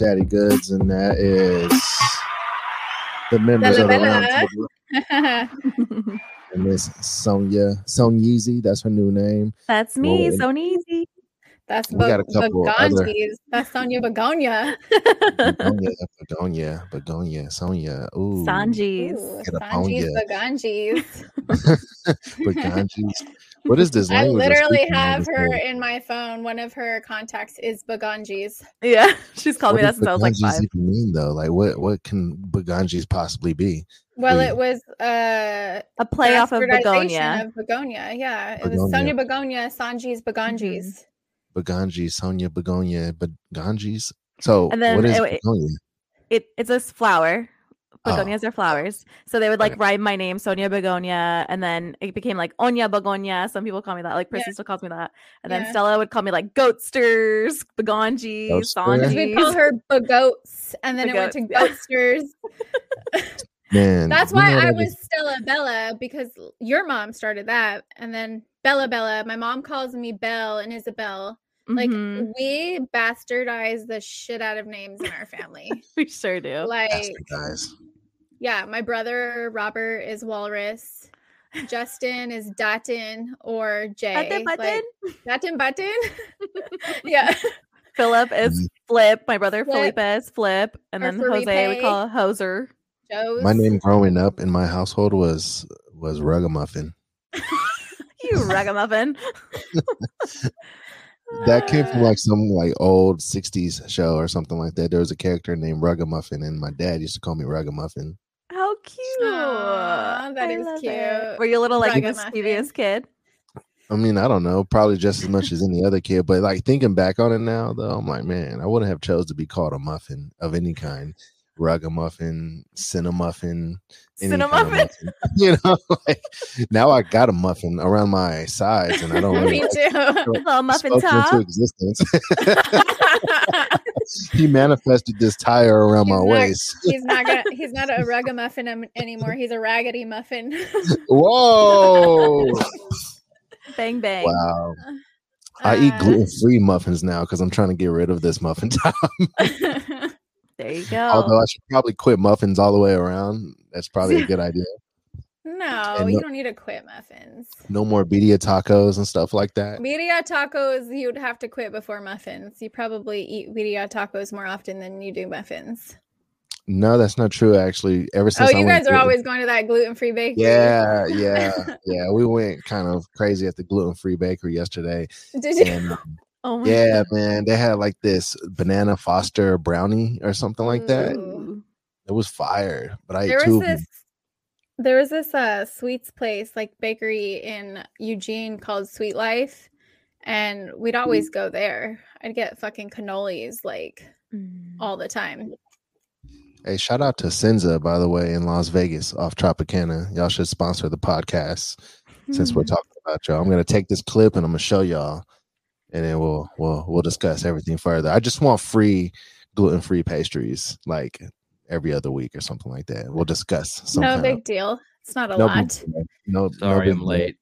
Hey. Hi. It's Daddy Goods, and that is the members Bella of the Bella. round table. And Miss Sonia Sonyeezy, that's her new name. That's me, Well, so. That's We got a couple other- That's Sonia Begonia. Begonia, Begonia, Begonia, Sonia. Ooh, Sanji's. Ooh, Get up Sanji's. Begonji's. Begonji's. What is this I language? we're literally have her day? in my phone. One of her contacts is Begonji's. Yeah, she's called me What that does since I was like Begonji's five. even mean though? Like, what what can Begonji's possibly be? Well, Wait. it was uh A play off of bastardization Begonia. Of Begonia, yeah. It was Begonia. Sonia Begonia, Sanji's Begonji's. Begonji, Sonia Begonia, Begonji's. So And then what is it- it- Begonia? It it's a s- flower. Oh. Begonias are flowers. So they would like Okay. write my name, Sonia Begonia, and then it became like Onya Begonia. Some people call me that. Like Yeah. Still calls me that. And then Stella would call me like Goatsters, Begonji, Goatster? Because we call her Begoats, and then it went to Begoats, yeah. Goatsters. Man, That's why I was is- Stella Bella because your mom started that, and then Bella Bella. My mom calls me Belle and Isabel. Like Mhm, we bastardize the shit out of names in our family. we sure do. like, guys. yeah, my brother Robert is Walrus. Justin is Datin or Jay. Button, Like, button. Datin Button. yeah. Philip is Mhm. Flip. My brother Flip. Felipe is Flip. And Or then Jose we call Hoser. Joe's. My name growing up in my household was was Ruggamuffin. You ragamuffin. That came from like ah. some like old '60s show or something like that. There was a character named Ruggamuffin, and my dad used to call me Ruggamuffin. How cute. Aw, that I is cute. it. Were you a little like Ragamuffin. mischievous kid? I mean, I don't know, probably just as much as any other kid, but like thinking back on it now, though, I'm like, man, I wouldn't have chose to be called a muffin of any kind, ruggamuffin, cinnamon, any kind of muffin. you know, like now I got a muffin around my sides, and I don't really Me too. Little muffin spoke into top. existence. he manifested this tire around my not- waist. he's not gonna, he's not a ragamuffin am- anymore. He's a raggedy muffin. Whoa! Bang bang. wow. I eat Uh, gluten free muffins now because I'm trying to get rid of this muffin top. There you go. Although I should probably quit muffins all the way around. That's probably a good idea. no, And you don't need to quit muffins. No more birria tacos and stuff like that. Birria tacos, you'd have to quit before muffins. You probably eat birria tacos more often than you do muffins. No, that's not true. Actually, ever Oh, since I you guys are always going to that gluten free bakery. Yeah, yeah, yeah. We went kind of crazy at the gluten free bakery yesterday, Did you? and um, oh my yeah, man, they had like this banana Foster brownie or something like that. Ooh. It was fire, but I ate there two. was of them. this there was this uh sweets place like bakery in Eugene called Sweet Life and we'd always go there. I'd get fucking cannolis like Mm. all the time. Hey, shout out to Senza, by the way, in Las Vegas off Tropicana. Y'all should sponsor the podcast since we're Mm. talking about y'all. I'm gonna take this clip and I'm gonna show y'all, and then we'll we'll we'll discuss everything further. I just want free gluten free pastries, like every other week or something like that. We'll discuss. Some no big of, deal. It's not a no lot. deal. No, no Sorry, big I'm late.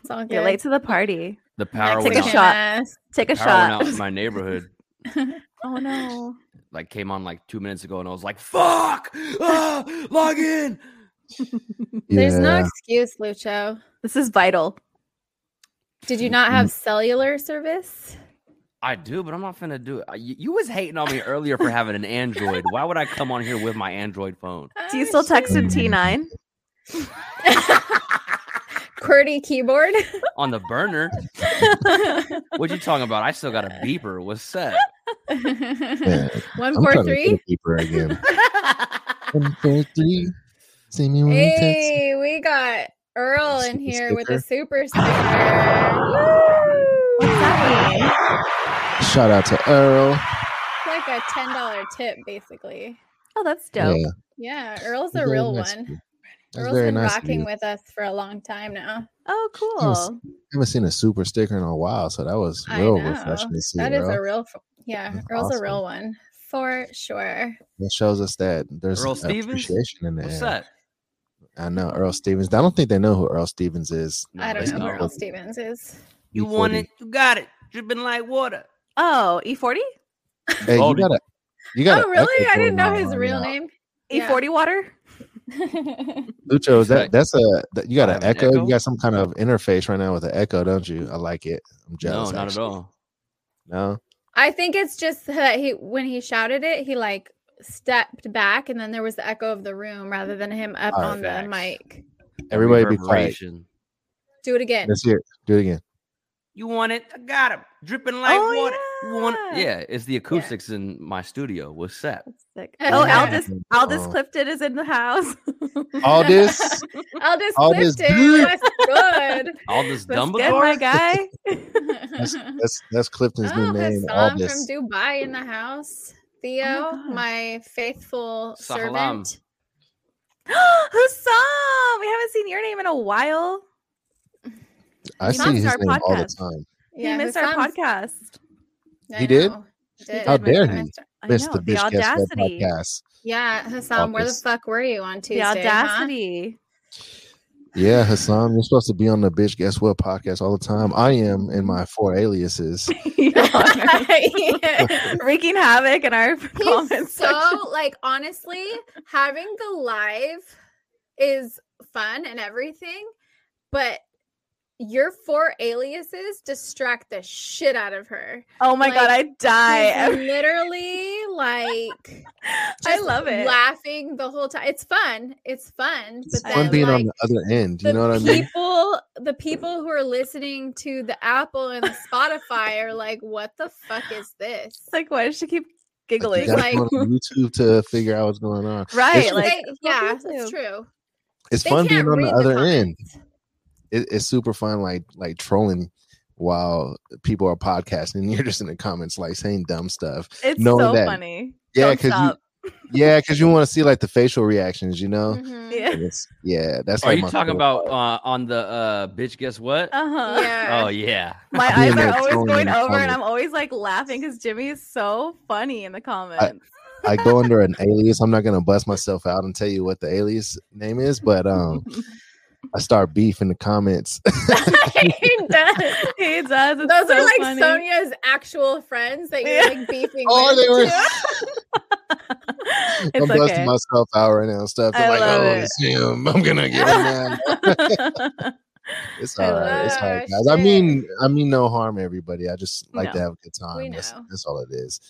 It's all good. You're late to the party. The power Mexican Take a went out. shot. ass. Take a Power went out shot. in my neighborhood. oh no. Like came on like two minutes ago, and I was like, "Fuck! Ah, log in." There's no excuse, Lucho. This is vital. Did you not have mm. cellular service? I do, but I'm not finna do it. You, you was hating on me earlier for having an Android. Why would I come on here with my Android phone? Do you still text oh, in T9? QWERTY keyboard? On the burner? What you talking about? I still got a beeper. What's set? Man, One I'm four trying to three. get a beeper again. One, four, three. See me when you text. Hey, we got Earl in Super here with a super sticker. What's that mean? Shout out to Earl. It's like a ten dollar tip, basically. Oh, that's dope. Yeah, Yeah, Earl's a very real nice one. you. That's Earl's very been nice rocking with us for a long time now. Oh, Yes. cool. haven't seen a super sticker in a while, so that was real refreshing to see. That is Earl. a real, f- yeah. That's Earl's a real one for sure. It shows us that there's Earl Stevens? appreciation in the What's air. that? I know Earl Stevens. I don't think they know who Earl Stevens is. No, I don't know who. Earl Stevens is. You E40. want it? You got it. Dripping like water. Oh, E40? Hey, you gotta, you got. oh, really? I didn't know his real name. E40 water? Lucho, is that that's a that, you got an echo? echo? You got some kind of interface right now with an echo, don't you? I like it. I'm jealous. No, jealous. not actually. at all. No, I think it's just that he when he shouted it, he like stepped back and then there was the echo of the room rather than him up Alright. on the mic. everybody be quiet. Do it again. Let's hear. It. Do it again. You want it? I got him. Dripping like Oh, water. You want yeah. Yeah, it's the acoustics in my studio was set. Sick. Yeah. Oh, Aldous, Aldous Oh. Clifton is in the house. All this. I'll just all clipped this it. dude. That's good. All this That's good, Dumbledore. my guy. That's that's, that's Clifton's oh, new name. Hassan All from. Dubai in the house. Oh Theo, God. my faithful Salam. servant. Hussam! We haven't seen your name in a while. I He see missed his our name all the podcast. time. he missed our podcast. I He did? did. How dare He he? missed Miss know, the the bitch guest What audacity. podcast. Yeah, Hassan, where the fuck were you on Tuesday? The huh? Audacity. Yeah, Hassan, you're supposed to be on the bitch guess what podcast all the time. I am in my four aliases. Yeah. Wreaking havoc in our He's comments. so like honestly, having the live is fun and everything, but your four aliases distract the shit out of her. oh my god, I He's die. literally like I love it. laughing the whole time. It's fun. It's fun, but It's then fun being on the other end. You know what I mean? people, the people who are listening to the Apple and the Spotify are like, "What the fuck is this?" It's like, why does she keep giggling? you gotta like- on YouTube to figure out what's going on. right. It's- Like, They- it's yeah, on that's true. It's They fun being on the read other end. Comments. It, it's super fun, like like trolling while people are podcasting. And you're just in the comments, like saying dumb stuff. It's knowing so that- funny. Yeah, because you, yeah, because you want to see like the facial reactions. You know, Mhm. Yeah. Yeah, that's. Are like you my talking about uh, on the uh, bitch? Guess what? Uh huh. Yeah. Oh yeah. My eyes are always throwing going in over, and. I'm always like laughing because Jimmy is so funny in the comments. I go under an alias. I'm not gonna bust myself out and tell you what the alias name is, but um, I start beef in the comments. he does. he does. It's Those so are like funny. Sonia's actual friends that you're like beefing oh, with. they were. I'm It's busting myself out right now and stuff. They're I like, love oh, it. it's him. I'm gonna get him mad. It's I all love right. It's all right, it. right, guys. I mean, I mean, no harm, everybody. I just like to have a good time. That's, that's all it is.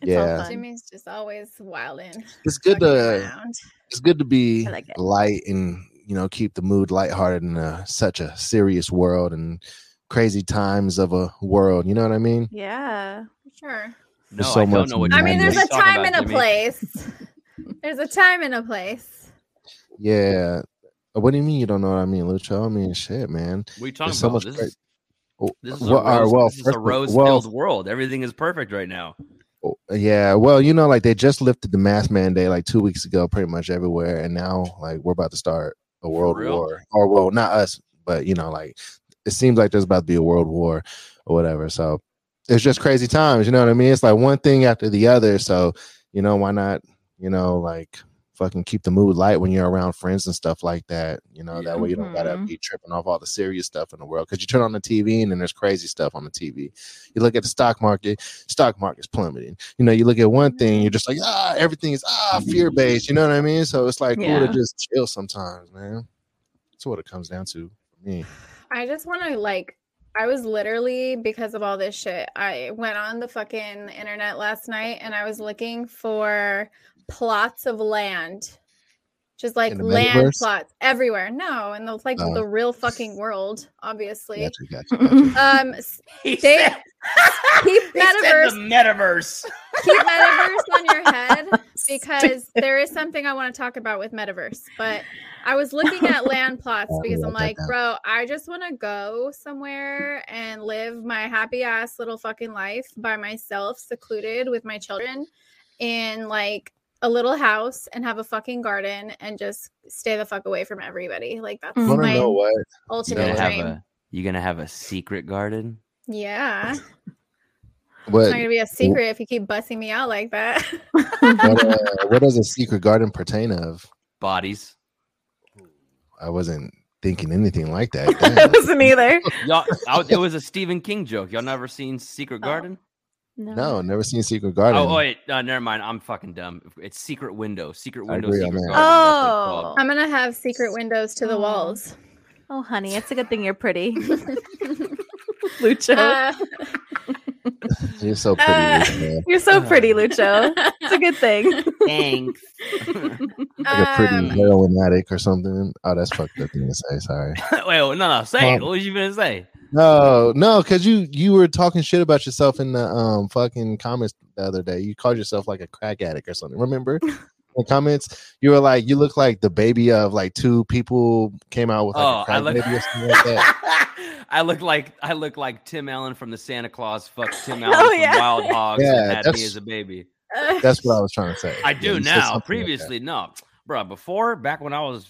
It's Yeah. fun. Jimmy's just always wilding. It's good to around. it's good to be like light and you know keep the mood lighthearted in a, such a serious world and crazy times of a world. You know what I mean? Yeah. Sure. No, so I much don't know what I you mean, there's a you talking time and a Jimmy. place. There's a time and a place. Yeah. What do you mean you don't know what I mean, Lucho? I mean, shit, man. We are talking There's so about? much This great- is, Oh, this is well, a rose, well, this is first a of- rose-filled well, world. Everything is perfect right now. Oh, Yeah, well, you know, like they just lifted the mask mandate like two weeks ago, pretty much everywhere, and now like we're about to start a world war, or well, not us, but you know, like it seems like there's about to be a world war or whatever. So it's just crazy times, you know what I mean? It's like one thing after the other. So you know, why not? You know, like fucking keep the mood light when you're around friends and stuff like that. You know, that way you don't gotta Mhm. be tripping off all the serious stuff in the world. Because you turn on the TV and then there's crazy stuff on the TV. You look at the stock market, stock market's plummeting. You know, you look at one thing, you're just like, ah, everything is ah fear based. You know what I mean? So it's like cool Yeah. to just chill sometimes, man. That's what it comes down to for me. I just want to like. I was literally because of all this shit. I went on the fucking internet last night and I was looking for plots of land, just like land metaverse? plots everywhere. No, in the like Oh. the real fucking world, obviously. Gotcha, gotcha, gotcha. Um, They- said, keep metaverse, metaverse. keep metaverse on your head because there is something I want to talk about with metaverse. But I was looking at land plots I'll because I'm like, bro, I just want to go somewhere and live my happy ass little fucking life by myself, secluded with my children in like a little house and have a fucking garden and just stay the fuck away from everybody. Like that's Mhm. My know what? Ultimate gonna dream. a you gonna have a secret garden? Yeah. It's not gonna be a secret if you keep busting me out like that. what, uh, what does a secret garden pertain of? Bodies. I wasn't thinking anything like that. I wasn't either. Y'all, I, it was a Stephen King joke. Y'all never seen Secret Oh. Garden? No, never seen Secret Garden. Oh, wait, uh, never mind. I'm fucking dumb. It's Secret Window. Secret I Window. Secret. Garden. That's what it's Oh. I'm gonna have secret windows to the Oh. walls. Oh, honey, it's a good thing you're pretty. Lucho. Uh, You're so pretty. Uh, you're so pretty, Lucho. It's a good thing. Thanks. like a pretty um, heroin addict or something. Oh, that's fucked up thing to say. Sorry. Wait, no, no. Say it. Um, What was you gonna say? No, no, because you you were talking shit about yourself in the um fucking comments the other day. You called yourself like a crack addict or something. Remember? In the comments, you were like, you look like the baby of like two people came out with like Oh, a I look. baby or something like that. I look like I look like Tim Allen from the Santa Claus. Fuck Tim Allen Oh, from. Wild Hogs Yeah, and had me as a baby. That's what I was trying to say. I do you said now. something like. Previously, no, bro. Before, back when I was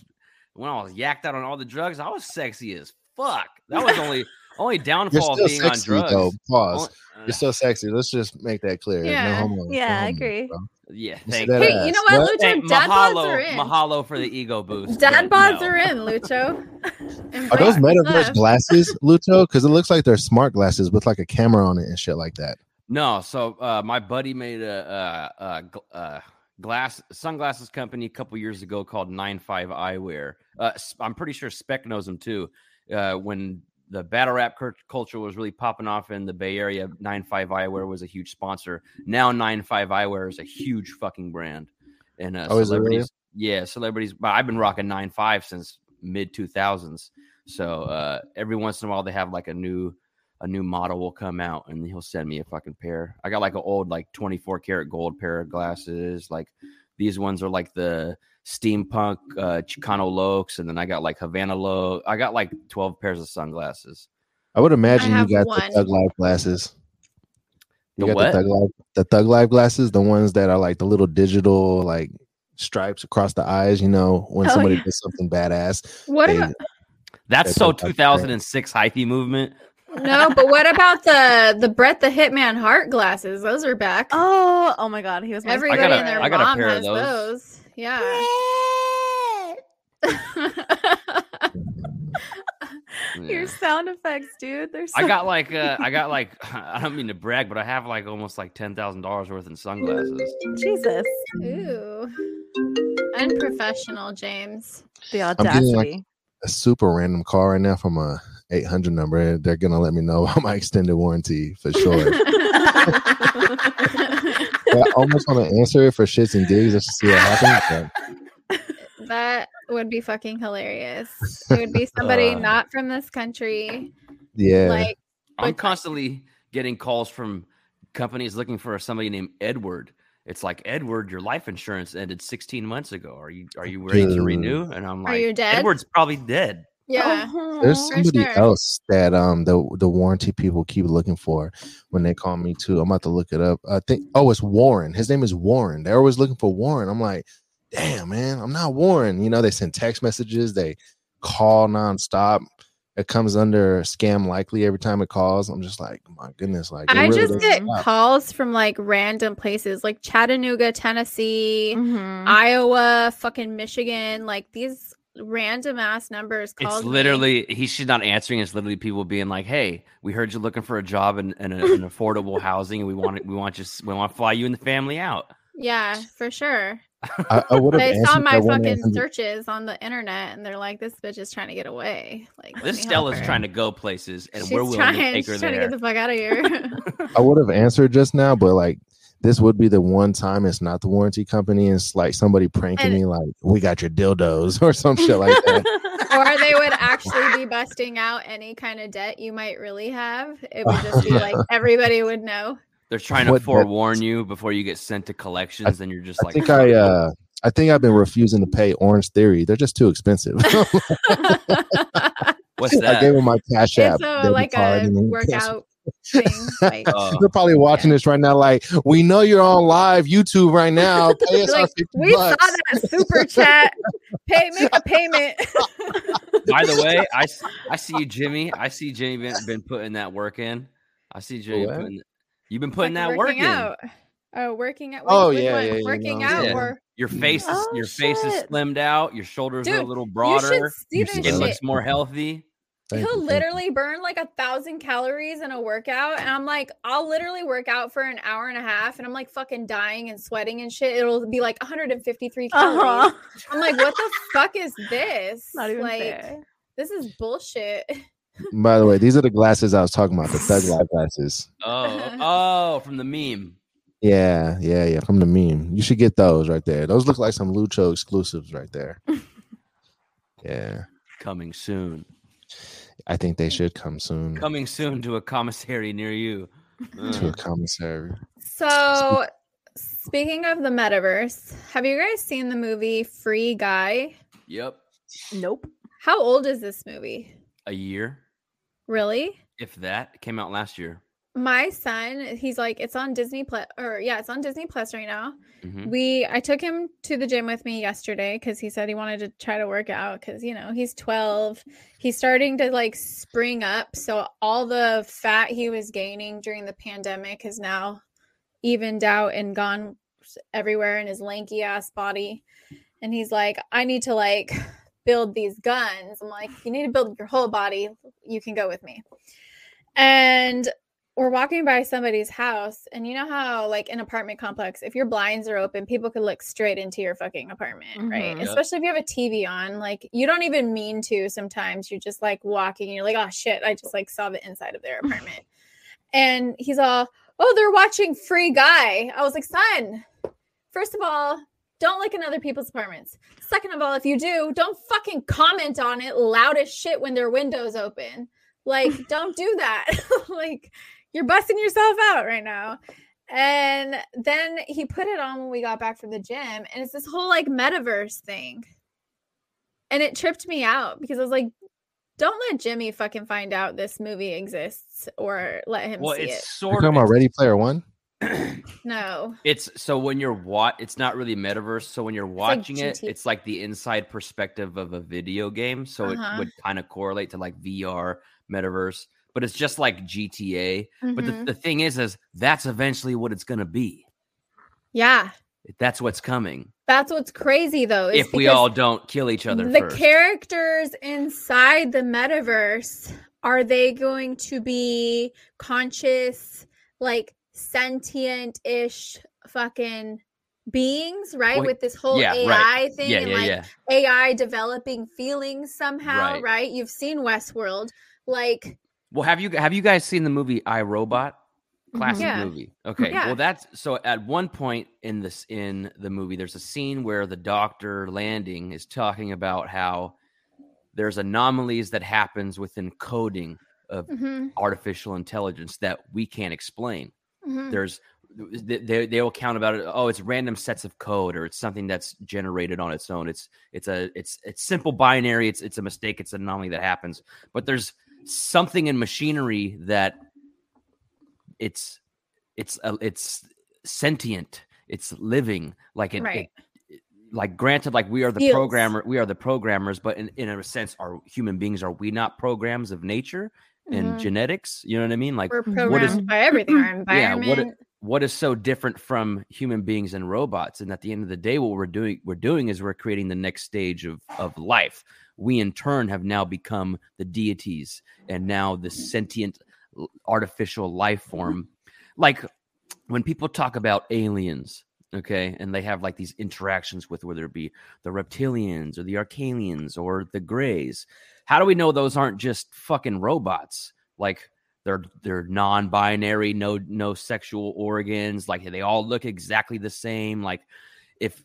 when I was yacked out on all the drugs, I was sexy as fuck. That was only only You're downfall of still being on drugs. though. Pause. Only- uh, You're still sexy. Let's just make that clear. Yeah. No homo. Yeah, no I agree. bro. Yeah, You thank you. hey, ass. you know what, What? Lucho? Hey, dad bods are mahalo, in. mahalo for the ego boost. Dad but bods no. are in, Lucho. Are those Embrace metaverse glasses, Lucho? Because it looks like they're smart glasses with like a camera on it and shit like that. No, so uh, my buddy made a, uh uh gl- uh, glass sunglasses company a couple years ago called Nine Five Eyewear. Uh, S- I'm pretty sure Spec knows them too. Uh, when the battle rap culture was really popping off in the Bay Area, Nine Five Eyewear was a huge sponsor. Now Nine Five Eyewear is a huge fucking brand, and uh, Oh, celebrities, yeah, celebrities. But I've been rocking Nine Five since mid 2000s. So uh, every once in a while they have like a new a new model will come out and he'll send me a fucking pair. I got like an old like 24 karat gold pair of glasses. Like these ones are like the steampunk uh Chicano Lokes, and then I got like Havana Lo. I got like 12 pairs of sunglasses. I would imagine have you got one. the Thug Life glasses. You The got what? the Thug Life, the Thug Life glasses, the ones that are like the little digital like stripes across the eyes. You know, when Oh, somebody yeah. does something badass. What they- about That's They're so 2006 hyphy movement. No? But what about the the Brett the Hitman Hart glasses? Those are back. Oh, oh my God, he was my Everybody got a- and their I got a mom pair of has those. those. Yeah. Your sound effects, dude. They're so I got like uh, I got like I don't mean to brag, but I have like almost like ten thousand dollars worth in sunglasses. Jesus. Ooh. Unprofessional, James. The getting, like, audacity. A super random call right now from a 800 number. They're gonna let me know about my extended warranty for sure. I almost want to answer it for shits and gigs just to see what happens. but that would be fucking hilarious. It would be somebody Uh. not from this country. yeah, Like I'm Like- constantly getting calls from companies looking for somebody named Edward. It's like Edward, your life insurance ended 16 months ago. Are you are you ready to renew? And I'm Are like, you dead? Edward's probably dead. Yeah. there's somebody sure. else that um the the warranty people keep looking for when they call me too. I'm about to look it up. I think oh it's Warren. His name is Warren. They're always looking for Warren. I'm like, damn man, I'm not Warren. You know, they send text messages, they call nonstop. It comes under scam likely every time it calls. I'm just like, my goodness, like I really just don't get stop. calls from like random places like Chattanooga, Tennessee, Mhm. Iowa, fucking Michigan. Like these random ass numbers called. It's me. literally he should not answering. It's literally people being like, "Hey, we heard you're looking for a job in, in, a, in affordable housing, and we want it, we want you we want to fly you and the family out." Yeah, for sure. I, I would have They saw my fucking searches on the internet and they're like, this bitch is trying to get away. Like This Stella's trying to go places, and She's we're willing trying, to take her she's trying to get the fuck out of here. I would have answered just now, but like this would be the one time it's not the warranty company. And it's like somebody pranking And- me, like we got your dildos or some shit like that. or they would actually be busting out any kind of debt you might really have. It would just be like everybody would know. They're trying to What that- forewarn you before you get sent to collections, and you're just I like, think I uh I think I've been refusing to pay Orange Theory. They're just too expensive. "What's that? I gave them my cash app. it's a, like a workout thing. Like, Uh, They're probably watching this right now. Like, we know you're on live YouTube right now. Pay us our 50 we saw that super chat. Pay make a payment. By the way, I, I see you, Jimmy. I see Jimmy been, been putting that work in. I see Jimmy What? putting. You've been putting Like that work working in. out. Oh, working out. Oh, yeah, yeah, yeah, working no, out yeah. or Your face is Oh, your face is slimmed out. Your shoulders are a little broader. should see Your skin Skin shit. looks more healthy. Thank He'll you. literally burn like a thousand calories in a workout. And I'm like, I'll literally work out for an hour and a half and I'm like fucking dying and sweating and shit. It'll be like 153 calories. Uh-huh. I'm like, what the fuck is this? Not even like, fair. this is bullshit. By the way, these are the glasses I was talking about, the Thug Life glasses. Oh, oh, from the meme. Yeah, yeah, yeah. From the meme. You should get those right there. Those look like some Lucho exclusives right there. yeah. Coming soon. I think they should come soon Coming soon to a commissary near you. to a commissary. So, speaking of the metaverse, have you guys seen the movie Free Guy? yep. Nope. How old is this movie? A year, Really? if that. Came out last year. My son, he's like, it's on Disney Plus, or yeah, it's on Disney Plus right now. Mhm. We, I took him to the gym with me yesterday because he said he wanted to try to work out because you know he's 12. He's starting to like spring up, so all the fat he was gaining during the pandemic has now evened out and gone everywhere in his lanky ass body. And he's like, I need to like build these guns. I'm like, you need to build your whole body. You can go with me. And we're walking by somebody's house, and you know how, like, an apartment complex, if your blinds are open, people could look straight into your fucking apartment, right? Mhm. Yep. Especially if you have a TV on. Like, you don't even mean to sometimes. You're just like walking, and you're like, oh shit, I just like saw the inside of their apartment. and he's all, oh, they're watching Free Guy. I was like, son, first of all, don't look in other people's apartments. Second of all, if you do, don't fucking comment on it loud as shit when their windows open. Like, don't do that. like, you're busting yourself out right now. And then he put it on when we got back from the gym, and it's this whole like metaverse thing. And it tripped me out because I was like, don't let Jimmy fucking find out this movie exists or let him Well, see it's it. You're sort talking of. about Ready Player One? No. It's so when you're what it's not really metaverse. So when you're like watching it, it's like the inside perspective of a video game. So Uh-huh. it would kind of correlate to like VR metaverse, but it's just like GTA. But the, Mhm. the thing is, is that's eventually what it's gonna be. yeah. That's what's coming. That's what's crazy though. is If we all don't kill each other the first. characters inside the metaverse are they going to be conscious like sentient-ish fucking beings right Well, with this whole yeah, ai right. thing yeah, and yeah, like ai developing feelings somehow Right. right. you've seen westworld like Well, have you have you guys seen the movie I Robot? Classic Yeah. movie. Okay. Yeah. Well, that's so at one point in this in the movie, there's a scene where the doctor Lanning is talking about how there's anomalies that happens within coding of mhm, artificial intelligence that we can't explain. mhm. There's they, they they will count about it. Oh, it's random sets of code, or it's something that's generated on its own. It's it's a it's it's simple binary. It's it's a mistake. It's an anomaly that happens. But there's something in machinery that it's it's a, it's sentient. It's living. Like it, Right. it- like granted, like we are the Feels. programmer. We are the programmers. But in in a sense, are human beings? Are we not programs of nature and Mhm. genetics? You know what I mean? Like we're programmed is- by everything our Yeah, what what is so different from human beings and robots and at the end of the day what we're doing we're doing is we're creating the next stage of of life we in turn have now become the deities and now the sentient artificial life form. Like when people talk about aliens okay and they have like these interactions with whether it be the reptilians or the arcanians or the grays how do we know those aren't just fucking robots? Like they're they're non-binary no no sexual organs like they all look exactly the same. Like if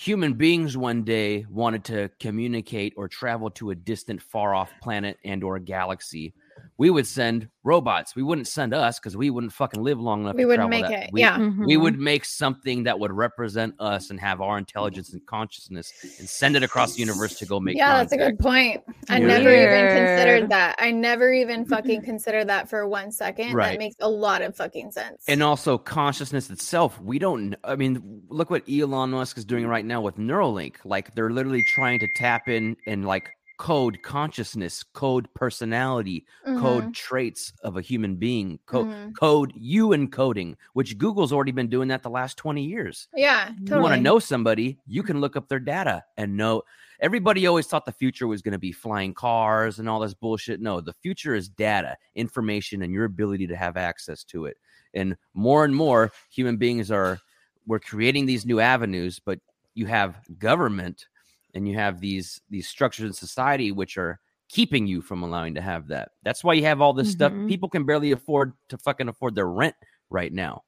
human beings one day wanted to communicate or travel to a distant far off planet and or galaxy we would send robots we wouldn't send us because we wouldn't fucking live long enough we to wouldn't travel make that. it we, yeah we Mhm. would make something that would represent us and have our intelligence and consciousness and send it across the universe to go make yeah that's a good point i Yeah. never even considered that i never even fucking considered that for one second Right. that makes a lot of fucking sense and also consciousness itself we don't kn- i mean look what elon musk is doing right now with neuralink like they're literally trying to tap in and like code consciousness, code personality, code Mhm, traits of a human being, co- mhm. code you encoding, which Google's already been doing that the last 20 years. Yeah, You You want to know somebody, you can look up their data and know. Everybody always thought the future was going to be flying cars and all this bullshit. No, the future is data, information, and your ability to have access to it. And more and more human beings are, we're creating these new avenues, but you have government and you have these these structures in society which are keeping you from allowing to have that. That's why you have all this stuff. Mhm. People can barely afford to fucking afford their rent right now.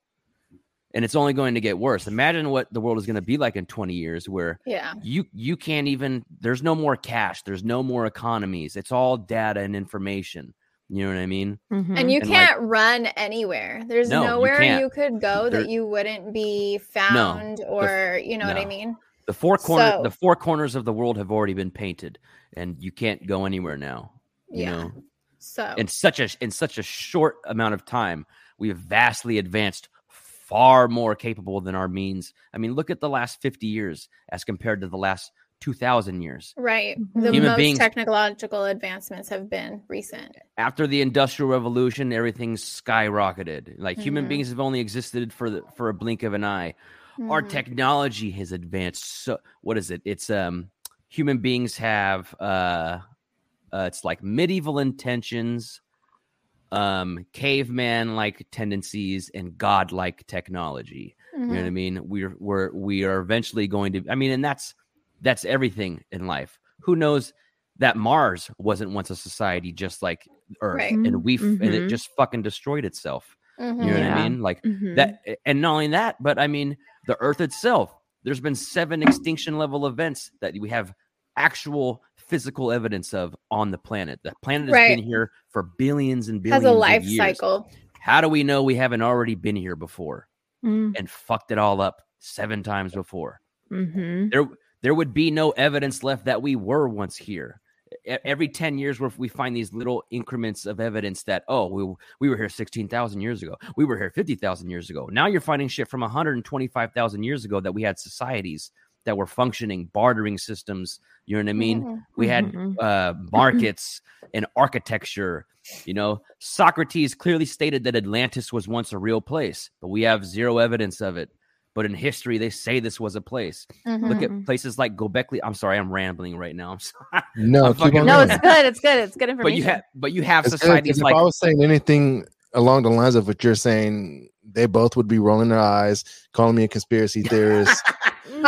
And it's only going to get worse. Imagine what the world is going to be like in 20 years where Yeah. you you can't even there's no more cash, there's no more economies. It's all data and information. You know what I mean? Mhm. And you And, can't run anywhere. There's No, nowhere can't. you could go There- that you wouldn't be found no, or you know what I mean? The four corner So- the four corners of the world have already been painted and you can't go anywhere now. You Yeah. know, So in such a in such a short amount of time, we have vastly advanced far more capable than our means. I mean, look at the last 50 years as compared to the last 2000 years. right. The Human most beings- technological advancements have been recent. After the industrial revolution, everything skyrocketed. Like human Mhm. beings have only existed for the, for a blink of an eye. Our Mhm. technology has advanced so what is it? It's um human beings have uh, uh it's like medieval intentions um caveman like tendencies and godlike technology you know what i Mhm. mean we're we're we are eventually going to i mean and that's that's everything in life who knows that mars wasn't once a society just like earth Right. and we f and it Mhm. just fucking destroyed itself you know Mhm. what i mean like that and not only that but i mean the earth itself there's been seven extinction level events that we have actual physical evidence of on the planet the planet has Right. been here for billions and billions has a of life years. cycle. how do we know we haven't already been here before Mm, and fucked it all up seven times before mhm. there there would be no evidence left that we were once here every 10 years where we find these little increments of evidence that oh we, we were here 16,000 years ago we were here 50,000 years ago now you're finding shit from 125,000 years ago that we had societies that were functioning bartering systems you know what i mean Mhm. we had Mhm. uh, markets and architecture. You know, Socrates clearly stated that Atlantis was once a real place, but we have zero evidence of it. But in history, they say this was a place. Mhm. Look at places like Gobekli. I'm sorry, I'm rambling right now. I'm sorry. No, I'm keep fucking- on No, it's good. It's good. It's good information. but you have, but you have It's good, 'cause societies if I was saying anything along the lines of what you're saying, they both would be rolling their eyes, calling me a conspiracy theorist. no,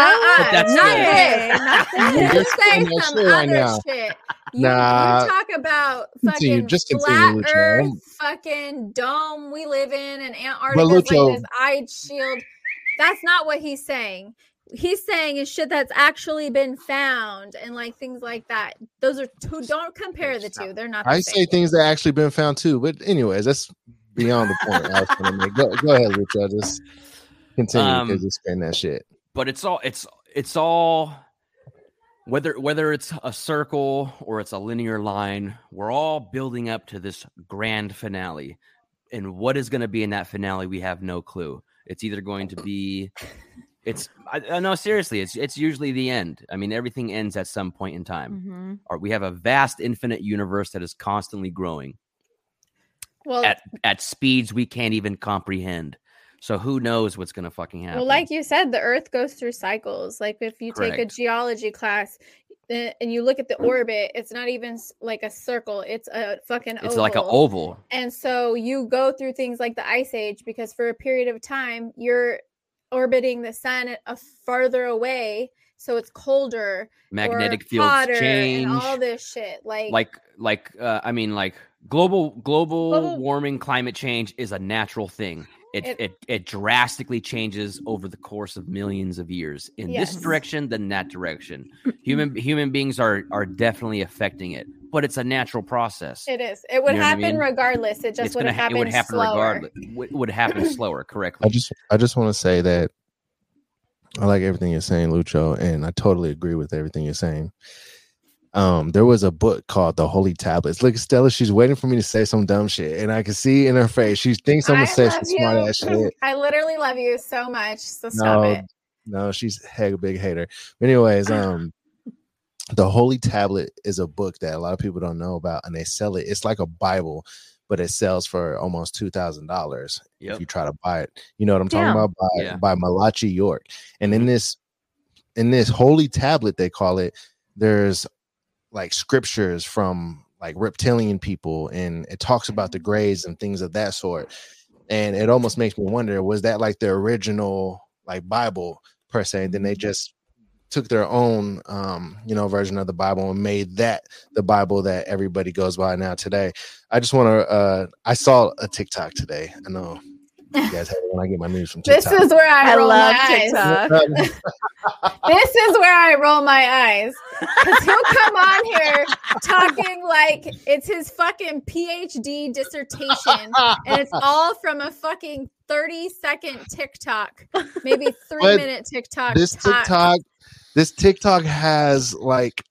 that's not the- this. not You're You say saying some shit right other now. shit. You, Nah. you talk about fucking just flat Earth, fucking dome we live in, and Antarctica Lucho- like this ice shield. That's not what he's saying. He's saying is shit that's actually been found and like things like that. Those are two. Don't compare the two. They're not. The I same. say things that actually been found too, but anyways, that's beyond the point I was going to make. Go, go ahead, Lucho. Just continue Um, because you're saying that shit. but it's all it's it's all whether whether it's a circle or it's a linear line we're all building up to this grand finale and what is going to be in that finale we have no clue it's either going to be it's I, I no seriously it's it's usually the end. I mean everything ends at some point in time. Mhm. or we have a vast infinite universe that is constantly growing Well, at at speeds we can't even comprehend. So who knows what's going to fucking happen. Well, like you said, the Earth goes through cycles. Like if you take a geology class uh, and you look at the orbit, it's not even like a circle; it's a fucking. it's like an oval. And so you go through things like the ice age because for a period of time you're orbiting the sun a farther away, so it's colder, magnetic fields change and all this shit. Like, like like uh, i mean like global global Global- warming climate change is a natural thing it, It- it it drastically changes over the course of millions of years in Yes. this direction than that direction human human beings are are definitely affecting it but it's a natural process it is. It would You know what I happen mean? regardless. It just would gonna have happened it would happen slower. regardless would, would happen slower Correctly. I correctly just I just want to say that I like everything you're saying, Lucho, and I totally agree with everything you're saying. Um, there was a book called The Holy Tablets. Look, Stella, she's waiting for me to say some dumb shit, and I can see in her face she thinks I'm gonna say some smart ass shit. I literally love you so much. So stop No, it. no, she's a heck big hater. But anyways, um, the Holy Tablet is a book that a lot of people don't know about, and they sell it. It's like a Bible, but it sells for almost two thousand dollars Yep. if you try to buy it. You know what I'm talking about by Yeah. by Malachi York. And in Mhm. this in this Holy Tablet, they call it. There's like scriptures from like reptilian people, and it talks about the grays and things of that sort. And it almost makes me wonder: was that like the original like Bible per se? And then they just took their own um you know version of the bible and made that the bible that everybody goes by now today i just want to uh i saw a tiktok today i know you guys hate it when i get my news from This is where I, I roll love my eyes. TikTok. This is where I roll my eyes. Because he'll come on here talking like it's his fucking PhD dissertation and it's all from a fucking 30 second TikTok, maybe three But minute TikTok. this top. tiktok this tiktok has like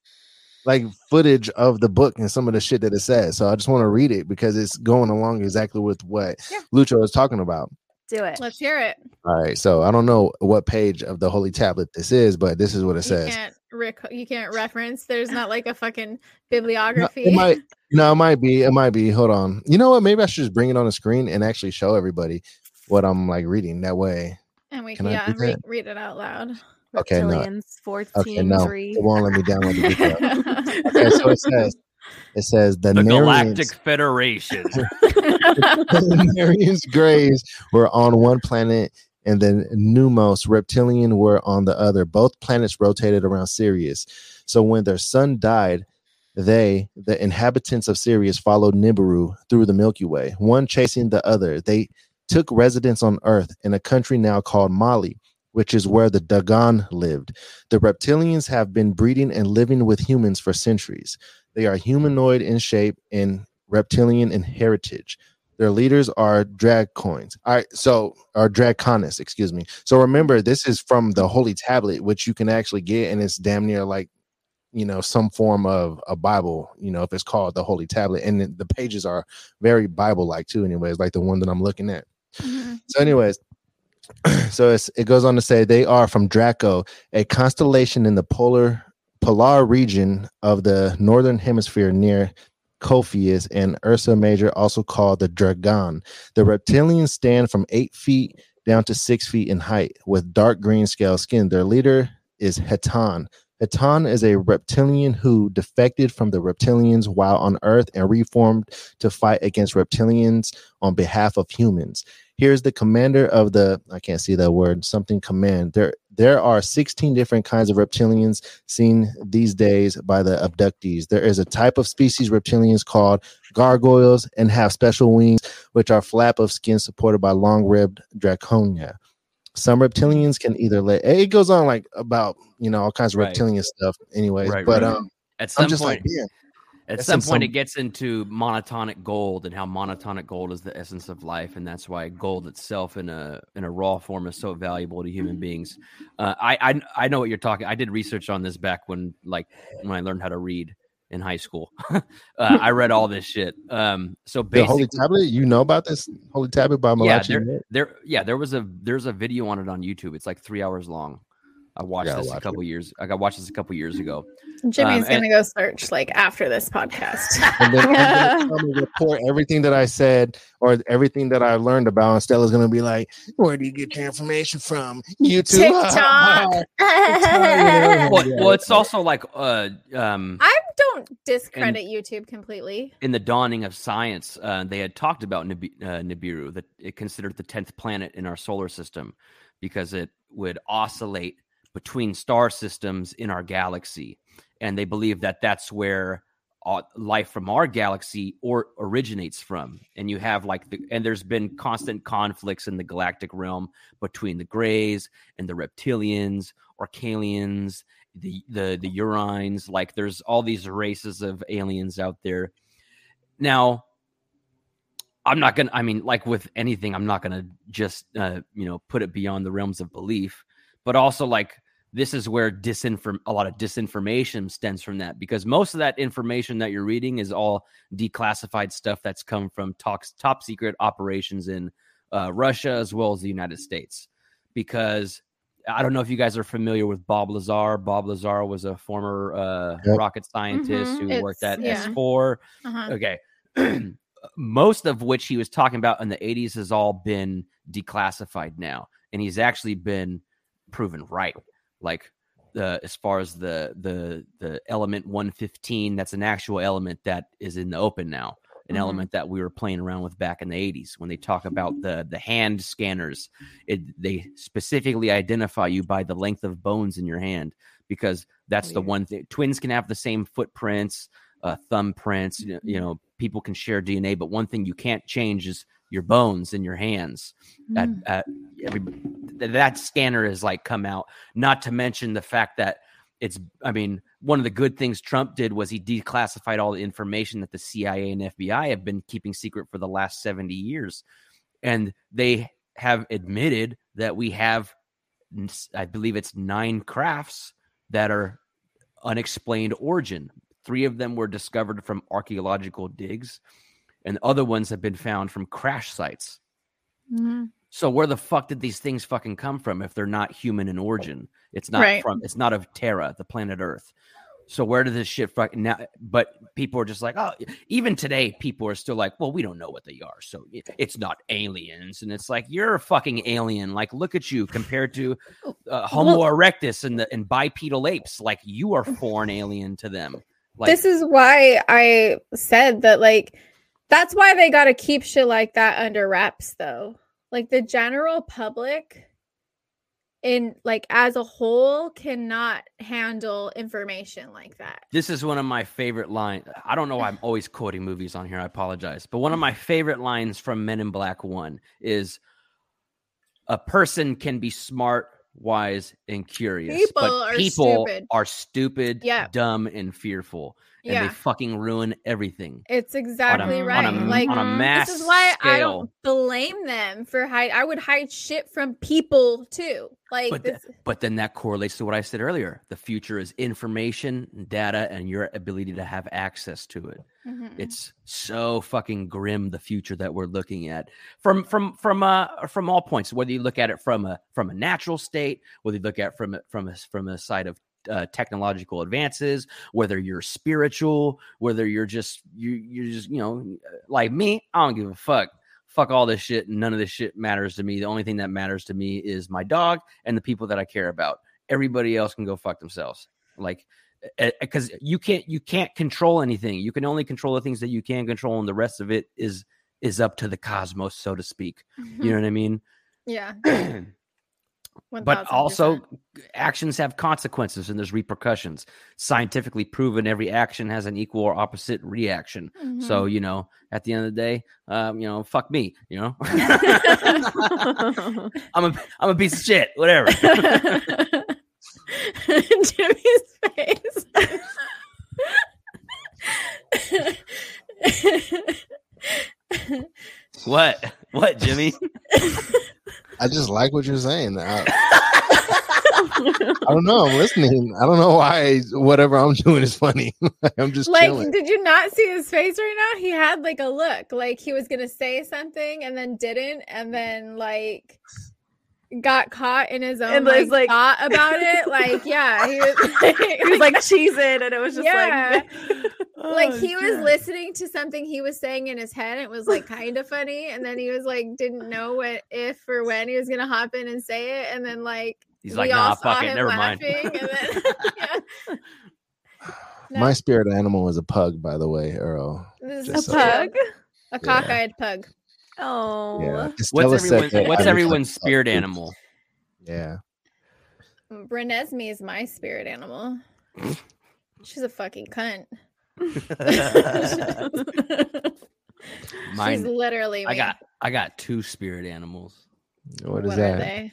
like footage of the book and some of the shit that it says so i just want to read it because it's going along exactly with what Yeah. lucho is talking about Do it. Let's hear it. all right so i don't know what page of the holy tablet this is but this is what it You says can't rec- you can't reference. There's not like a fucking No, bibliography. it might no it might be it might be hold on you know what maybe i should just bring it on the screen and actually show everybody what i'm like reading that way and we Can can I yeah, do read it out loud. Okay, no. Reptilians, fourth okay team, no three. it won't let me download the video okay so it says it says the, The Narians- Galactic Federation. the Narians grays were on one planet and the Numos reptilian were on the other. Both planets rotated around Sirius. So when their sun died, they, the inhabitants of Sirius, followed Nibiru through the Milky Way, one chasing the other. They took residence on Earth in a country now called Mali, which is where the Dagon lived. The reptilians have been breeding and living with humans for centuries. They are humanoid in shape and reptilian in heritage. Their leaders are drag coins. All right, so or draconis, excuse me. So remember, this is from the Holy Tablet, which you can actually get, and it's damn near like, you know, some form of a Bible. You know, if it's called the Holy Tablet, and the- pages are very Bible-like too. Anyways, like the one that I'm looking at. Mhm. So, anyways, so it goes on to say they are from Draco, a constellation in the polar polar region of the northern hemisphere near Cepheus and Ursa Major, also called the Dragon. The reptilians stand from eight feet down to six feet in height with dark green scale skin. Their leader is Hetan. Hetan is a reptilian who defected from the reptilians while on Earth and reformed to fight against reptilians on behalf of humans. Here's the commander of the I can't see that word, something command. There there are 16 different kinds of reptilians seen these days by the abductees. There is a type of species reptilians called gargoyles and have special wings, which are flap of skin supported by long-ribbed draconia. Some reptilians can either let it goes on like about you know all kinds of Right. reptilian stuff anyways. Right, but right. um At some I'm just point, like, yeah, At some point, some- it gets into monatomic gold and how monatomic gold is the essence of life, and that's why gold itself in a in a raw form is so valuable to human beings. Uh, I, I I know what you're talking. I did research on this back when like when I learned how to read in high school. uh, I read all this shit. Um, so the basically, holy tablet, you know about this holy tablet by yeah, Malachi? there, there, yeah, there was a there's a video on it on YouTube. It's like three hours long. I watched Gotta this a watch couple years. I got watched this a couple years ago. Jimmy's Um, gonna go search like after this podcast. and then I'm gonna report everything that I said or everything that I learned about. And Stella's gonna be like, "Where do you get your information from? YouTube, TikTok. Well, well, it's also like uh, um, I don't discredit YouTube completely. in the dawning of science, uh, they had talked about Nibi- uh, Nibiru, that it considered the tenth planet in our solar system because it would oscillate between star systems in our galaxy, and they believe that that's where uh, life from our galaxy or originates from. And you have like the and there's been constant conflicts in the galactic realm between the Greys and the Reptilians, or Orcalians, the the the Urines. Like there's all these races of aliens out there. Now, I'm not gonna. I mean, like with anything, I'm not gonna just uh, you know put it beyond the realms of belief. But also, like this is where disinform a lot of disinformation stems from that because most of that information that you're reading is all declassified stuff that's come from talks, top secret operations in uh, Russia as well as the United States. Because I don't know if you guys are familiar with Bob Lazar. Bob Lazar was a former uh, Yep. rocket scientist Mhm. who worked at yeah. S4. Uh-huh. Okay. Most of which he was talking about in the 80s has all been declassified now. And he's actually been proven right. Like the as far as the the the element 115, that's an actual element that is in the open now. An Mhm. element that we were playing around with back in the 80s when they talk about the the hand scanners it, they specifically identify you by the length of bones in your hand because that's the one thing twins can have the same footprints uh, thumbprints you know, you know people can share dna but one thing you can't change is your bones in your hands. At, Mm. at every, that scanner has like come out. Not to mention the fact that it's i mean one of the good things trump did was he declassified all the information that the cia and fbi have been keeping secret for the last 70 years and they have admitted that we have i believe it's nine crafts that are unexplained origin three of them were discovered from archaeological digs and other ones have been found from crash sites Mhm. so where the fuck did these things fucking come from if they're not human in origin? It's not Right. from it's not of Terra, the planet Earth. So where did this shit fucking now? But people are just like, oh, even today, people are still like, well, we don't know what they are, so it's not aliens. And it's like you're a fucking alien. Like, look at you compared to uh, Homo erectus and the and bipedal apes. Like, you are foreign alien to them. Like, this is why I said that, like, that's why they got to keep shit like that under wraps, though. Like, the general public, in like as a whole, cannot handle information like that. This is one of my favorite lines. I don't know why I'm always quoting movies on here. I apologize. But one of my favorite lines from Men in Black 1 is a person can be smart, wise, and curious. People but are people stupid. are stupid, Yeah. dumb, and fearful. And Yeah. they fucking ruin everything. It's exactly a- right. a- like on a mass this is why I don't blame them for hide. I would hide shit from people too. Like But But then that correlates to what I said earlier. The future is information, data, and your ability to have access to it. Mhm. It's so fucking grim the future that we're looking at from from from uh from all points. Whether you look at it from a from a natural state, whether you look at it from from a, from a side of uh, technological advances, whether you're spiritual, whether you're just you you're just you know uh, like me, I don't give a fuck. Fuck all this shit. None of this shit matters to me. The only thing that matters to me is my dog and the people that I care about. Everybody else can go fuck themselves. Like eh, eh, because you can't you can't control anything. You can only control the things that you can control, and the rest of it is is up to the cosmos, so to speak. You mm-hmm. know what I mean? yeah. but 1000%. also actions have consequences and there's repercussions. Scientifically proven every action has an equal or opposite reaction. Mhm. So, you know, at the end of the day, um, you know, fuck me, you know. I'm a I'm a piece of shit, whatever. Jimmy's face. what? What, Jimmy? I just like what you're saying. I, I don't know. I'm listening. I don't know why whatever I'm doing is funny. I'm just like, chilling. did you not see his face right now? He had like a look, like he was gonna say something and then didn't, and then like got caught in his own And like, was like- thought about it. Like, yeah, he was like, he was like cheesing, and it was just Yeah. like, like Oh, he was God. listening to something he was saying in his head. It was like kind of funny, and then he was like didn't know what if or when he was gonna hop in and say it, and then like He's we like, nah, saw fuck it, him never mind. laughing, and then yeah. No, My spirit animal is a pug, by the way, Earl. this is a so- cute. pug. a cockeyed pug. Oh, Yeah. What's Estella said everyone, what's everyone's spirit "Fuck, animal? Yeah. Mm, Renesmee is my spirit animal. She's a fucking cunt. She's Mine literally. I got I got two spirit animals. What is What are that? they?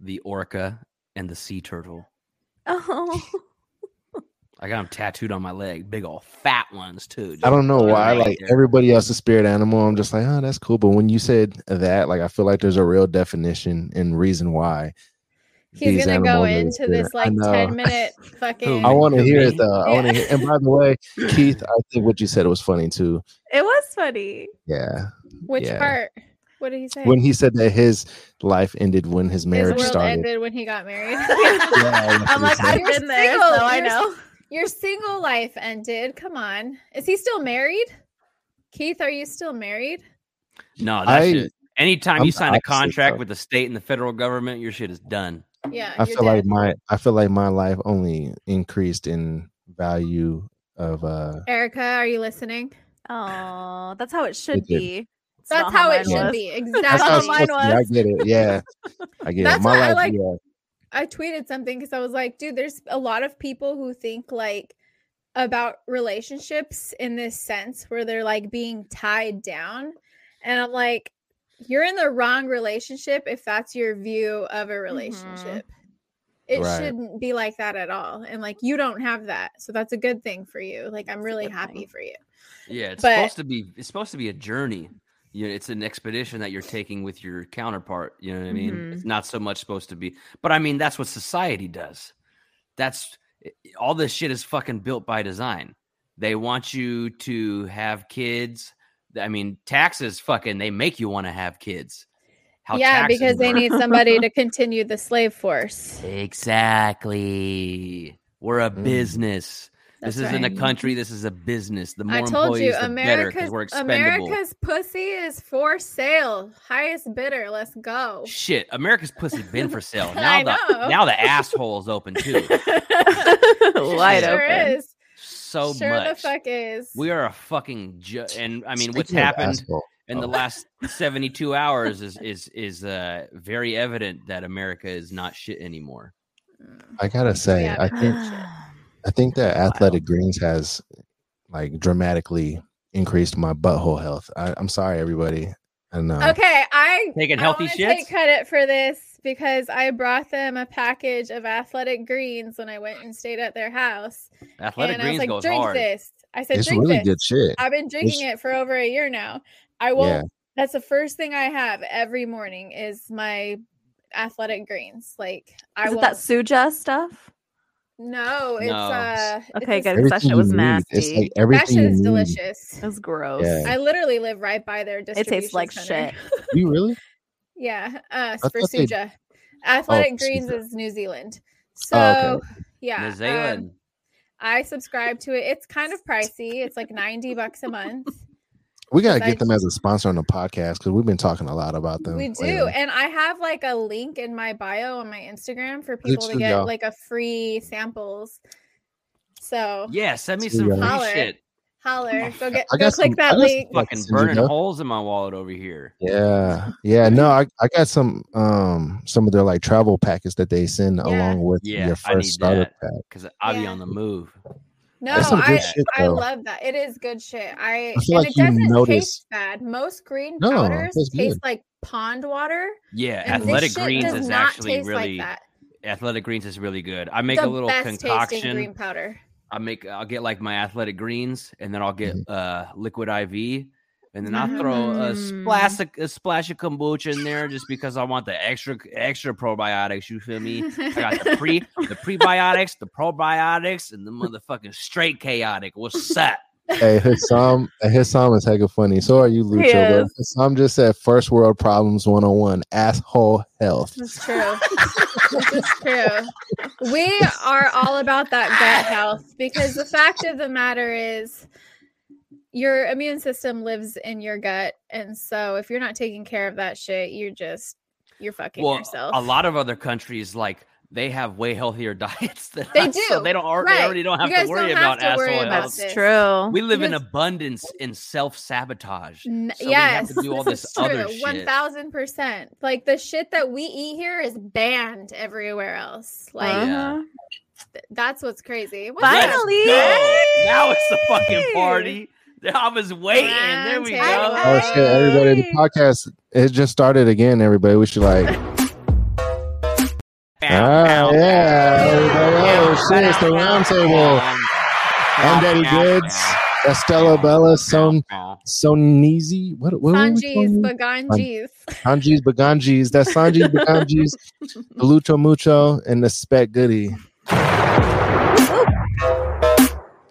The orca and the sea turtle. oh, I got them tattooed on my leg, big old fat ones too. I don't know why. right Like there. everybody else's spirit animal, I'm just like, oh, that's cool. But when you said that, like, I feel like there's a real definition and reason why. He's these gonna go animals are into this like ten minute fucking. I want to hear it though. I want to Yeah. hear. And by the way, Keith, I think what you said was funny too. it was funny. Yeah. Which yeah. part? What did he say? when he said that his life ended when his His marriage world started. ended when he got married. Yeah, I'm like. I've been there, single, so I know. Your single life ended. Come on. Is he still married? Keith, are you still married? No, that I- shit. Anytime I'm you sign a contract though. with the state and the federal government, your shit is done. Yeah. I you're feel like my I feel like my life only increased in value of uh Erica, are you listening? Oh, that's how it should It be. That's not how it mine should was. be. that's how how Exactly. mine supposed to be. I get it. Yeah. I get That's it. My why I like- yeah. I tweeted something because I was like, dude, there's a lot of people who think like about relationships in this sense where they're like being tied down. And I'm like, you're in the wrong relationship if that's your view of a relationship. It Right. shouldn't be like that at all. And like, you don't have that. So that's a good thing for you. Like, I'm really happy thing. for you. Yeah, it's But- supposed to be. It's supposed to be a journey. You know, it's an expedition that you're taking with your counterpart. You know what I mean? Mhm. It's not so much supposed to be, but I mean that's what society does. That's all this shit is fucking built by design. They want you to have kids. I mean, taxes fucking they make you want to have kids. How yeah, because they need somebody to continue the slave force. exactly. We're a Mm. business. That's this isn't right. a country. This is a business. The more I told employees, you, the better America's because we're expendable. America's pussy is for sale. Highest bidder. Let's go. Shit, America's pussy been for sale. I Now the know. now the asshole's open too. Wide sure open. is. So sure the much. fuck is. We are a fucking ju- and I mean what's Speaking of happened asshole, in the oh. last 72 hours is is is uh very evident that America is not shit anymore. I gotta say, Yeah, I think I think that Athletic Greens has like dramatically increased my butthole health. I, I'm sorry, everybody. I know. Okay, I Taking I healthy wanna shits? Take credit for this because I brought them a package of athletic greens when I went and stayed at their house. Athletic and I was Greens like, goes drink hard. this. I said, It's drink really this. good shit. I've been drinking it for over a year now. I will. Yeah. That's the first thing I have every morning is my athletic greens. Like I Is it that Suja stuff? No, it's No. uh. Okay, a- good. 'cause that Everything shit was you need. It's nasty. like That everything shit is delicious. It was gross. Yeah. I literally live right by their distribution It tastes like center. shit. You really? Yeah, uh, for thought they- Suja. Athletic for Greens Suja. is New Zealand. So Oh, okay. yeah, New um, Zealand. I subscribe to it. It's kind of pricey. It's like ninety bucks a month. We gotta Besides- get them as a sponsor on the podcast because we've been talking a lot about them. We do, lately. and I have like a link in my bio on my Instagram for people to get y'all. like a free samples. So yeah, send me some free Holler. shit. holler, go get I go got click some- that got link. Fucking Send you burning go. holes in my wallet over here. Yeah, yeah. No, I, I got some um some of their like travel packets that they send Yeah. along with Yeah, your I need first starter that. pack. Because I'll be on the move. No, That's some good I shit, I love that. It is good shit. I, I feel and like it you doesn't notice- taste bad. Most green No, powders taste good. like pond water. Yeah, And Athletic this shit Greens does is not actually taste really like that. Athletic Greens is really good. I make the a little best concoction. green powder. I make I'll get like my athletic greens and then I'll get Mm-hmm. uh liquid IV and then I'll throw a Mm. splash of, a splash of kombucha in there just because I want the extra extra probiotics. You feel me? I got the pre the prebiotics, the probiotics, and the motherfucking straight chaotic. What's up? hey, Hassam, Hassam is hecka funny. So are you, He Lucho. But is. Hassam just said first world problems 101, asshole health. That's true. this is true. We are all about that gut health because the fact of the matter is your immune system lives in your gut. And so if you're not taking care of that shit, you're just you're fucking Well, yourself. a lot of other countries like they have way healthier diets than They us, so do, they don't al- right. they already don't have to worry have about to worry asshole about That's true. We live in abundance in self sabotage. N- So we have yes, to do all this is other true. shit. One thousand percent. Like the shit that we eat here is banned everywhere else. Like Uh-huh. th- that's what's crazy. What's Finally. up? Finally. Go. Now it's the fucking party. I was waiting. There we go. Oh shit, everybody, the podcast it just started again, everybody. We should like Ah, yeah. Oh, shit, it's the round table. I'm Daddy Goods. That's Stella Bella, Son Sonizi. What what were we Sanjis, calling but Ganjis. Sanjis Baganjis. That's Sanjis Baganjis, the Lucho Mucho, and the Spec Goody.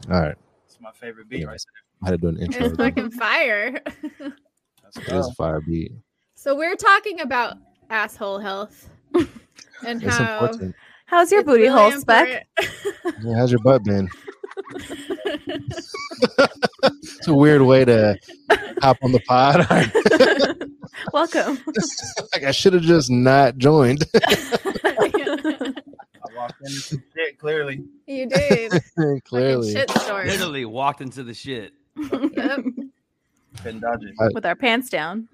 All right. It's my favorite beat. Anyways, I had to do an intro. It's fucking fire. Let's It a fire beat. So we're talking about asshole health and It's how important. How's your it's booty really hole, Spec? Yeah, how's your butt been? It's a weird way to hop on the pod. Welcome. like I should have just not joined. I walked into shit clearly. you did. Fucking Clearly, shit story. Literally walked into the shit. Yep. Couldn't dodge it. With our pants down.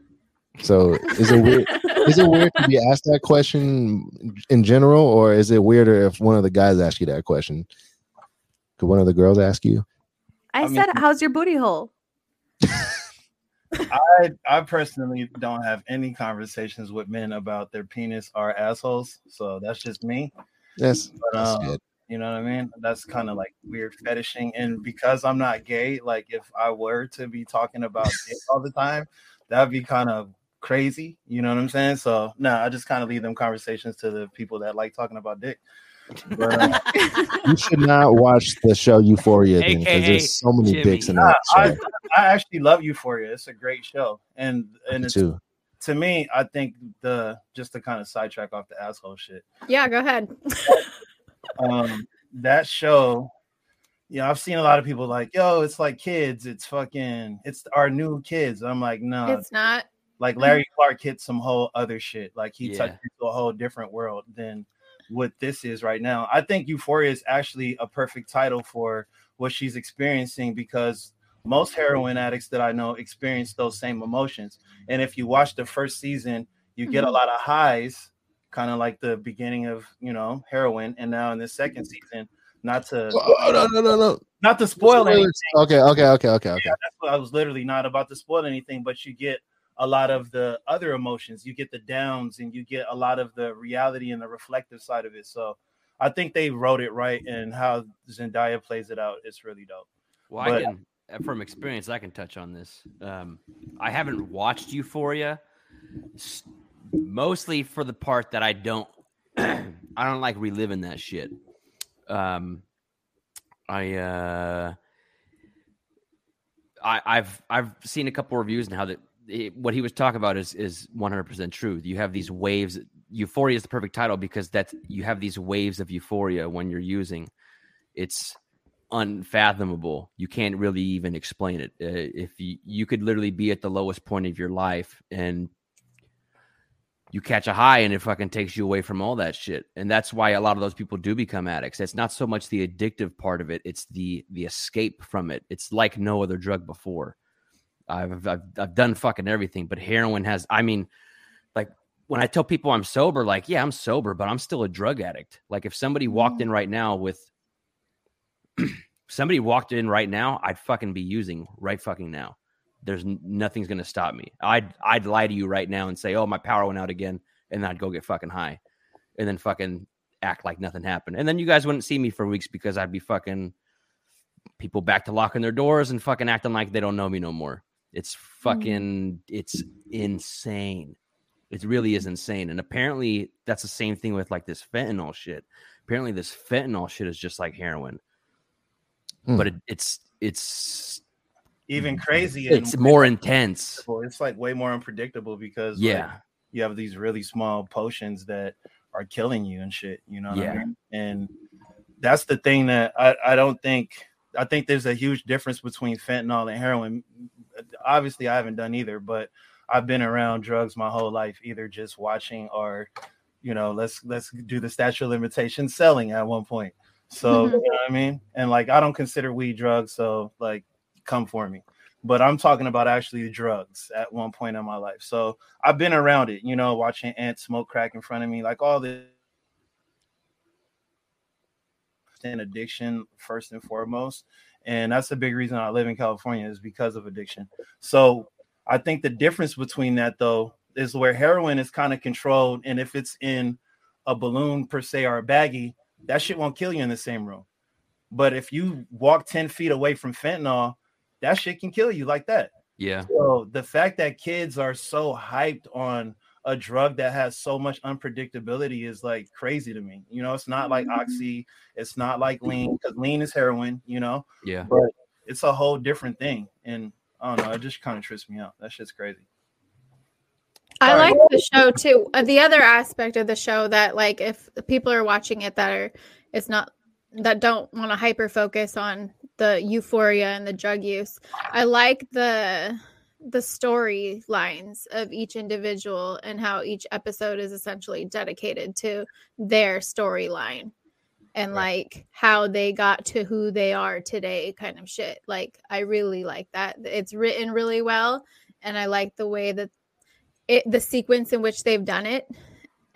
so is it weird? Is it weird to be asked that question in general, or is it weirder if one of the guys ask you that question? Could one of the girls ask you? I, I mean- said, "How's your booty hole?" I I personally don't have any conversations with men about their penis or assholes, so that's just me. Yes, But that's um, good. You know what I mean? That's kind of like weird fetishing, and because I'm not gay, like if I were to be talking about dick all the time, that'd be kind of crazy. You know what I'm saying? So no, I just kind of leave them conversations to the people that like talking about dick. But, uh, You should not watch the show Euphoria then, because there's so many Jimmy. dicks in Nah, that I, show I actually love Euphoria. It's a great show, and and it's too. to me, I think the just to kind of sidetrack off the asshole shit. Yeah, go ahead. Um, that show, you know, I've seen a lot of people like, yo, it's like kids, it's fucking, it's our new kids. I'm like, no, It's not. like Larry Clark hit some whole other shit. Like he Yeah. touched into a whole different world than what this is right now. I think Euphoria is actually a perfect title for what she's experiencing because most heroin addicts that I know experience those same emotions. And if you watch the first season, you get a Mhm. lot of highs, kind of like the beginning of you know heroin. And now in the second season, not to Oh, no, no, no, no. not to spoil anything, Okay, okay, okay, okay, okay. yeah, that's what I was literally not about to spoil anything, but you get a lot of the other emotions. You get the downs and you get a lot of the reality and the reflective side of it. So I think they wrote it right and how Zendaya plays it out is really dope. Well, But- I can, from experience, I can touch on this. Um, I haven't watched Euphoria, s- mostly for the part that I don't, I don't like reliving that shit. Um, I, uh, I, I've, I've seen a couple reviews and how that what he was talking about is is 100% true. You have these waves. Euphoria is the perfect title because that's you have these waves of euphoria when you're using. It's unfathomable. You can't really even explain it. Uh, if you you could literally be at the lowest point of your life and you catch a high and it fucking takes you away from all that shit. And that's why a lot of those people do become addicts. It's not so much the addictive part of it, it's the the escape from it. It's like no other drug before. I've I've, I've done fucking everything, but heroin has I mean like when I tell people I'm sober, like, yeah, I'm sober, but I'm still a drug addict. Like if somebody walked mm-hmm. in right now with somebody walked in right now, I'd fucking be using right fucking now. There's nothing's gonna stop me. I'd I'd lie to you right now and say, oh, my power went out again, and then I'd go get fucking high, and then fucking act like nothing happened, and then you guys wouldn't see me for weeks because I'd be fucking people back to locking their doors and fucking acting like they don't know me no more. It's fucking it's insane. It really is insane. And apparently that's the same thing with like this fentanyl shit. Apparently this fentanyl shit is just like heroin. Hmm. But it, it's it's Even mm-hmm. crazy. and it's more intense. It's like way more unpredictable because like, Yeah. you have these really small potions that are killing you and shit. You know what Yeah. I mean? And that's the thing that I, I don't think I think there's a huge difference between fentanyl and heroin. Obviously, I haven't done either, but I've been around drugs my whole life, either just watching or, you know, let's let's do the statute of limitations selling at one point. So mm-hmm. you know what I mean? And like I don't consider weed drugs, so like come for me. But I'm talking about actually the drugs at one point in my life. So I've been around it, you know, watching ants smoke crack in front of me, like all this and addiction first and foremost. And that's the big reason I live in California is because of addiction. So I think the difference between that though is where heroin is kind of controlled. And if it's in a balloon per se or a baggie, that shit won't kill you in the same room. But if you walk 10 feet away from fentanyl, that shit can kill you like that. Yeah. So the fact that kids are so hyped on a drug that has so much unpredictability is like crazy to me. You know, it's not like oxy, it's not like lean because lean is heroin, you know, Yeah. but it's a whole different thing. And I don't know, it just kind of trips me out. That shit's crazy. I Sorry. like the show too. Uh, the other aspect of the show that, like, if people are watching it that are, it's not that don't want to hyper focus on the euphoria and the drug use. I like the the storylines of each individual and how each episode is essentially dedicated to their storyline and Right. like how they got to who they are today kind of shit like i really like that it's written really well and i like the way that it the sequence in which they've done it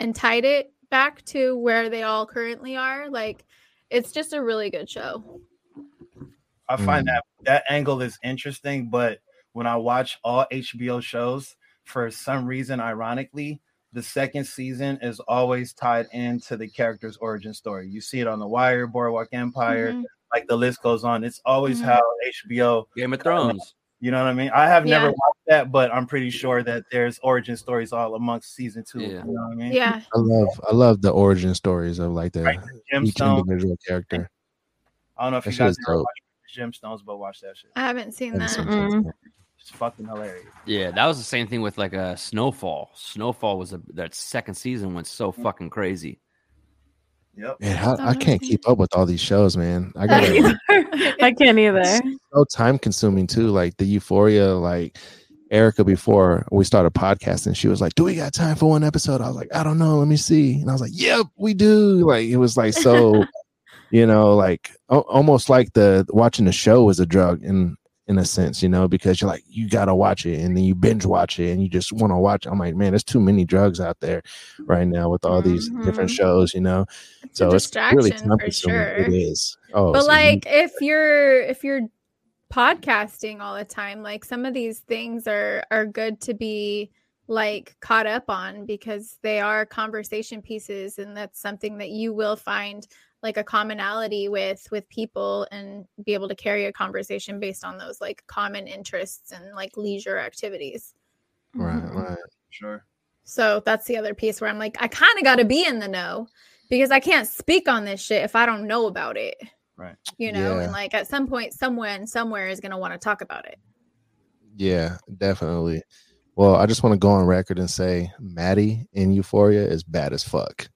and tied it back to where they all currently are like it's just a really good show I find Mm. that that angle is interesting, but when I watch all HBO shows, for some reason, ironically, the second season is always tied into the character's origin story. You see it on The Wire, Boardwalk Empire, Mhm. like the list goes on. It's always Mhm. how HBO, Game of Thrones. you know what I mean? I have never watched that, but I'm pretty sure that there's origin stories all amongst season two. Yeah. You know what I mean? yeah I love I love the origin stories of like the Right. each individual character. I don't know if That you guys ever watched Gemstones, but watch that shit. i haven't seen That is that something. It's fucking hilarious. Yeah, that was the same thing with like a Snowfall. Snowfall was a that second season went so mm. fucking crazy. Yep. Man, how, Don't I can't keep up with all these shows, man. I gotta I can't either. so time consuming too. Like the euphoria, like Erica before we started podcasting, she was like, Do we got time for one episode? I was like, I don't know, let me see. And I was like, Yep, we do. Like it was like so, you know, like a- almost like the watching the show is a drug in in a sense, you know, because you're like, you gotta watch it and then you binge watch it and you just want to watch. it. I'm like, man, there's too many drugs out there right now with all these different Mhm. shows, you know. it's So it's really time for sure It is. Oh, but so you- like if you're if you're podcasting all the time like some of these things are are good to be like caught up on because they are conversation pieces and that's something that you will find like a commonality with with people and be able to carry a conversation based on those like common interests and like leisure activities right, Mhm. right. Sure. so that's the other piece where i'm like i kind of got to be in the know because i can't speak on this shit if i don't know about it Right. you know Yeah. and like at some point someone somewhere is going to want to talk about it Yeah, definitely. Well, I just want to go on record and say Maddie in Euphoria is bad as fuck.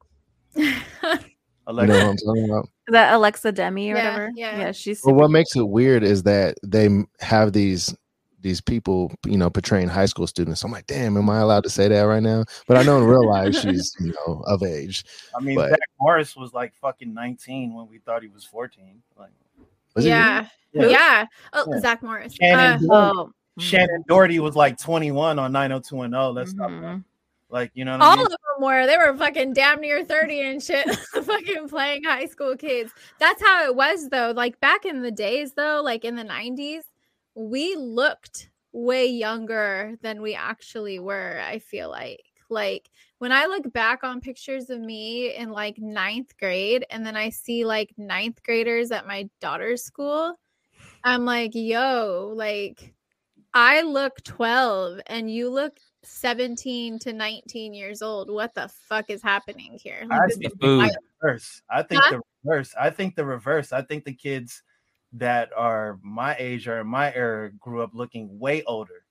You Alexa, know what I'm talking about? That Alexa Demie or Yeah, whatever? yeah. Yeah, she's Well, what makes it weird is that they have these these people, you know, portraying high school students. I'm like, damn, am I allowed to say that right now? But I know in real life she's, you know, of age. I mean, but- Zach Morris was like fucking 19 when we thought he was 14. Like, Was he yeah Yeah. yeah, oh Yeah. zach morris Shannen, Uh, Oh, Shannen Doherty was like 21 on 90210. Let's stop. mhm. Like, you know what I all mean? of them were. They were fucking damn near 30 and shit fucking playing high school kids. That's how it was though. Like back in the days though like in the 90s we looked way younger than we actually were i feel like. Like when i look back on pictures of me in like ninth grade and then i see like ninth graders at my daughter's school i'm like yo like i look 12 and you look 17 to 19 years old what the fuck is happening here Like, I think is Food. wild. reverse. I think Huh? the reverse. I think the reverse. I think the kids that are my age or in my era grew up looking way older.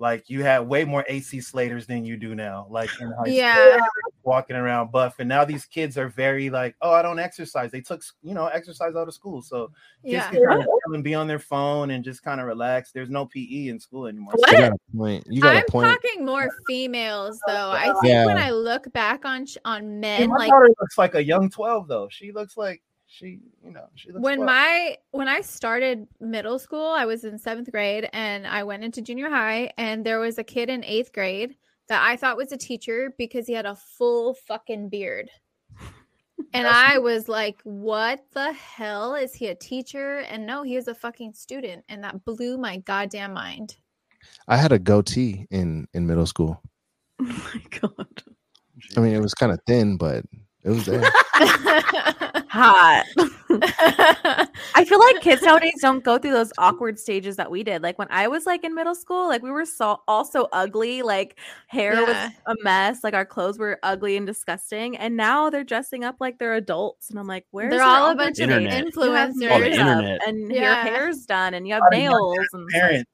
Like you had way more AC Slaters than you do now. Like in high school, yeah walking around buff, and now these kids are very like, oh, I don't exercise. They took you know exercise out of school, so kids yeah can kind and be on their phone and just kind of relax. There's no PE in school anymore. What? You got a point. You got I'm a point. talking more females though. I think Yeah. when I look back on sh- on Yeah, men, my like daughter looks like a young 12 though. She looks like she, you know, she looks when 12. my when I started middle school, I was in seventh grade and I went into junior high, and there was a kid in eighth grade that I thought was a teacher because he had a full fucking beard. And I was like, what the hell? Is he a teacher? And no, he is a fucking student. And that blew my goddamn mind. I had a goatee in in middle school. Oh my god. I mean, it was kind of thin, but it was there. Hot. I feel like kids nowadays don't go through those awkward stages that we did. Like when I was like in middle school, like we were so all so ugly, like hair Yeah. was a mess, like our clothes were ugly and disgusting. And now they're dressing up like they're adults, and I'm like, where's They're your all a bunch of Internet. stage? You have influencers. All the internet. and Yeah. your hair's done, and you have lot of young nails, and it's like,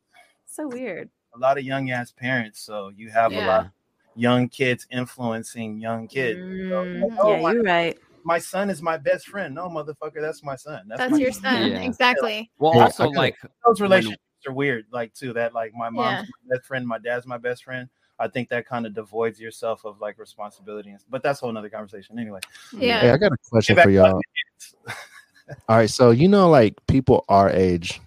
so weird. a lot of young ass parents. So you have a lot. Young kids influencing young kids. Mm, Oh, yeah, my- you're right. My son is my best friend. No, motherfucker, that's my son. That's, That's my your son. Yeah. Exactly. Well, Hey, I also like Those relationships are weird, like too. That like my mom's Yeah. my best friend, my dad's my best friend. I think that kind of devoids yourself of like responsibility, and- but that's a whole nother conversation. Anyway, Yeah. Hey, I got a question for y'all. All right, so you know, like people our age,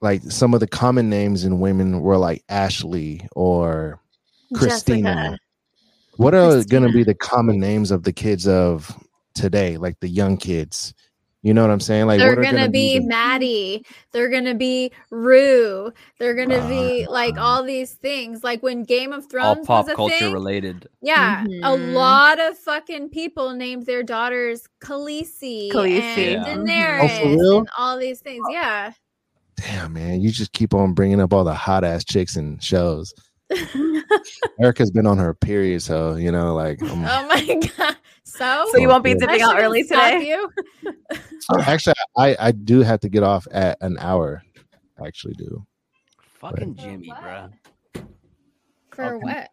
like some of the common names in women were like Ashley or Christina. Jessica. What are going to be the common names of the kids of today, like the young kids? You know what I'm saying? Like They're what are gonna, be, the- Maddie. They're gonna be Rue. They're gonna be like Ah. all these things. Like when Game of Thrones all Thrones pop was a culture thing. related. Yeah, a Mhm. lot of fucking people named their daughters Khaleesi, Khaleesi. and Yeah. Daenerys Oh, and all these things. Yeah. Damn, man, you just keep on bringing up all the hot ass chicks and shows. Erica's been on her period, so you know, like, I'm- Oh my god. So, So you won't be That dipping out early today. You. actually, I I do have to get off at an hour. I actually do. Fucking Jimmy, bruh. For Okay. what?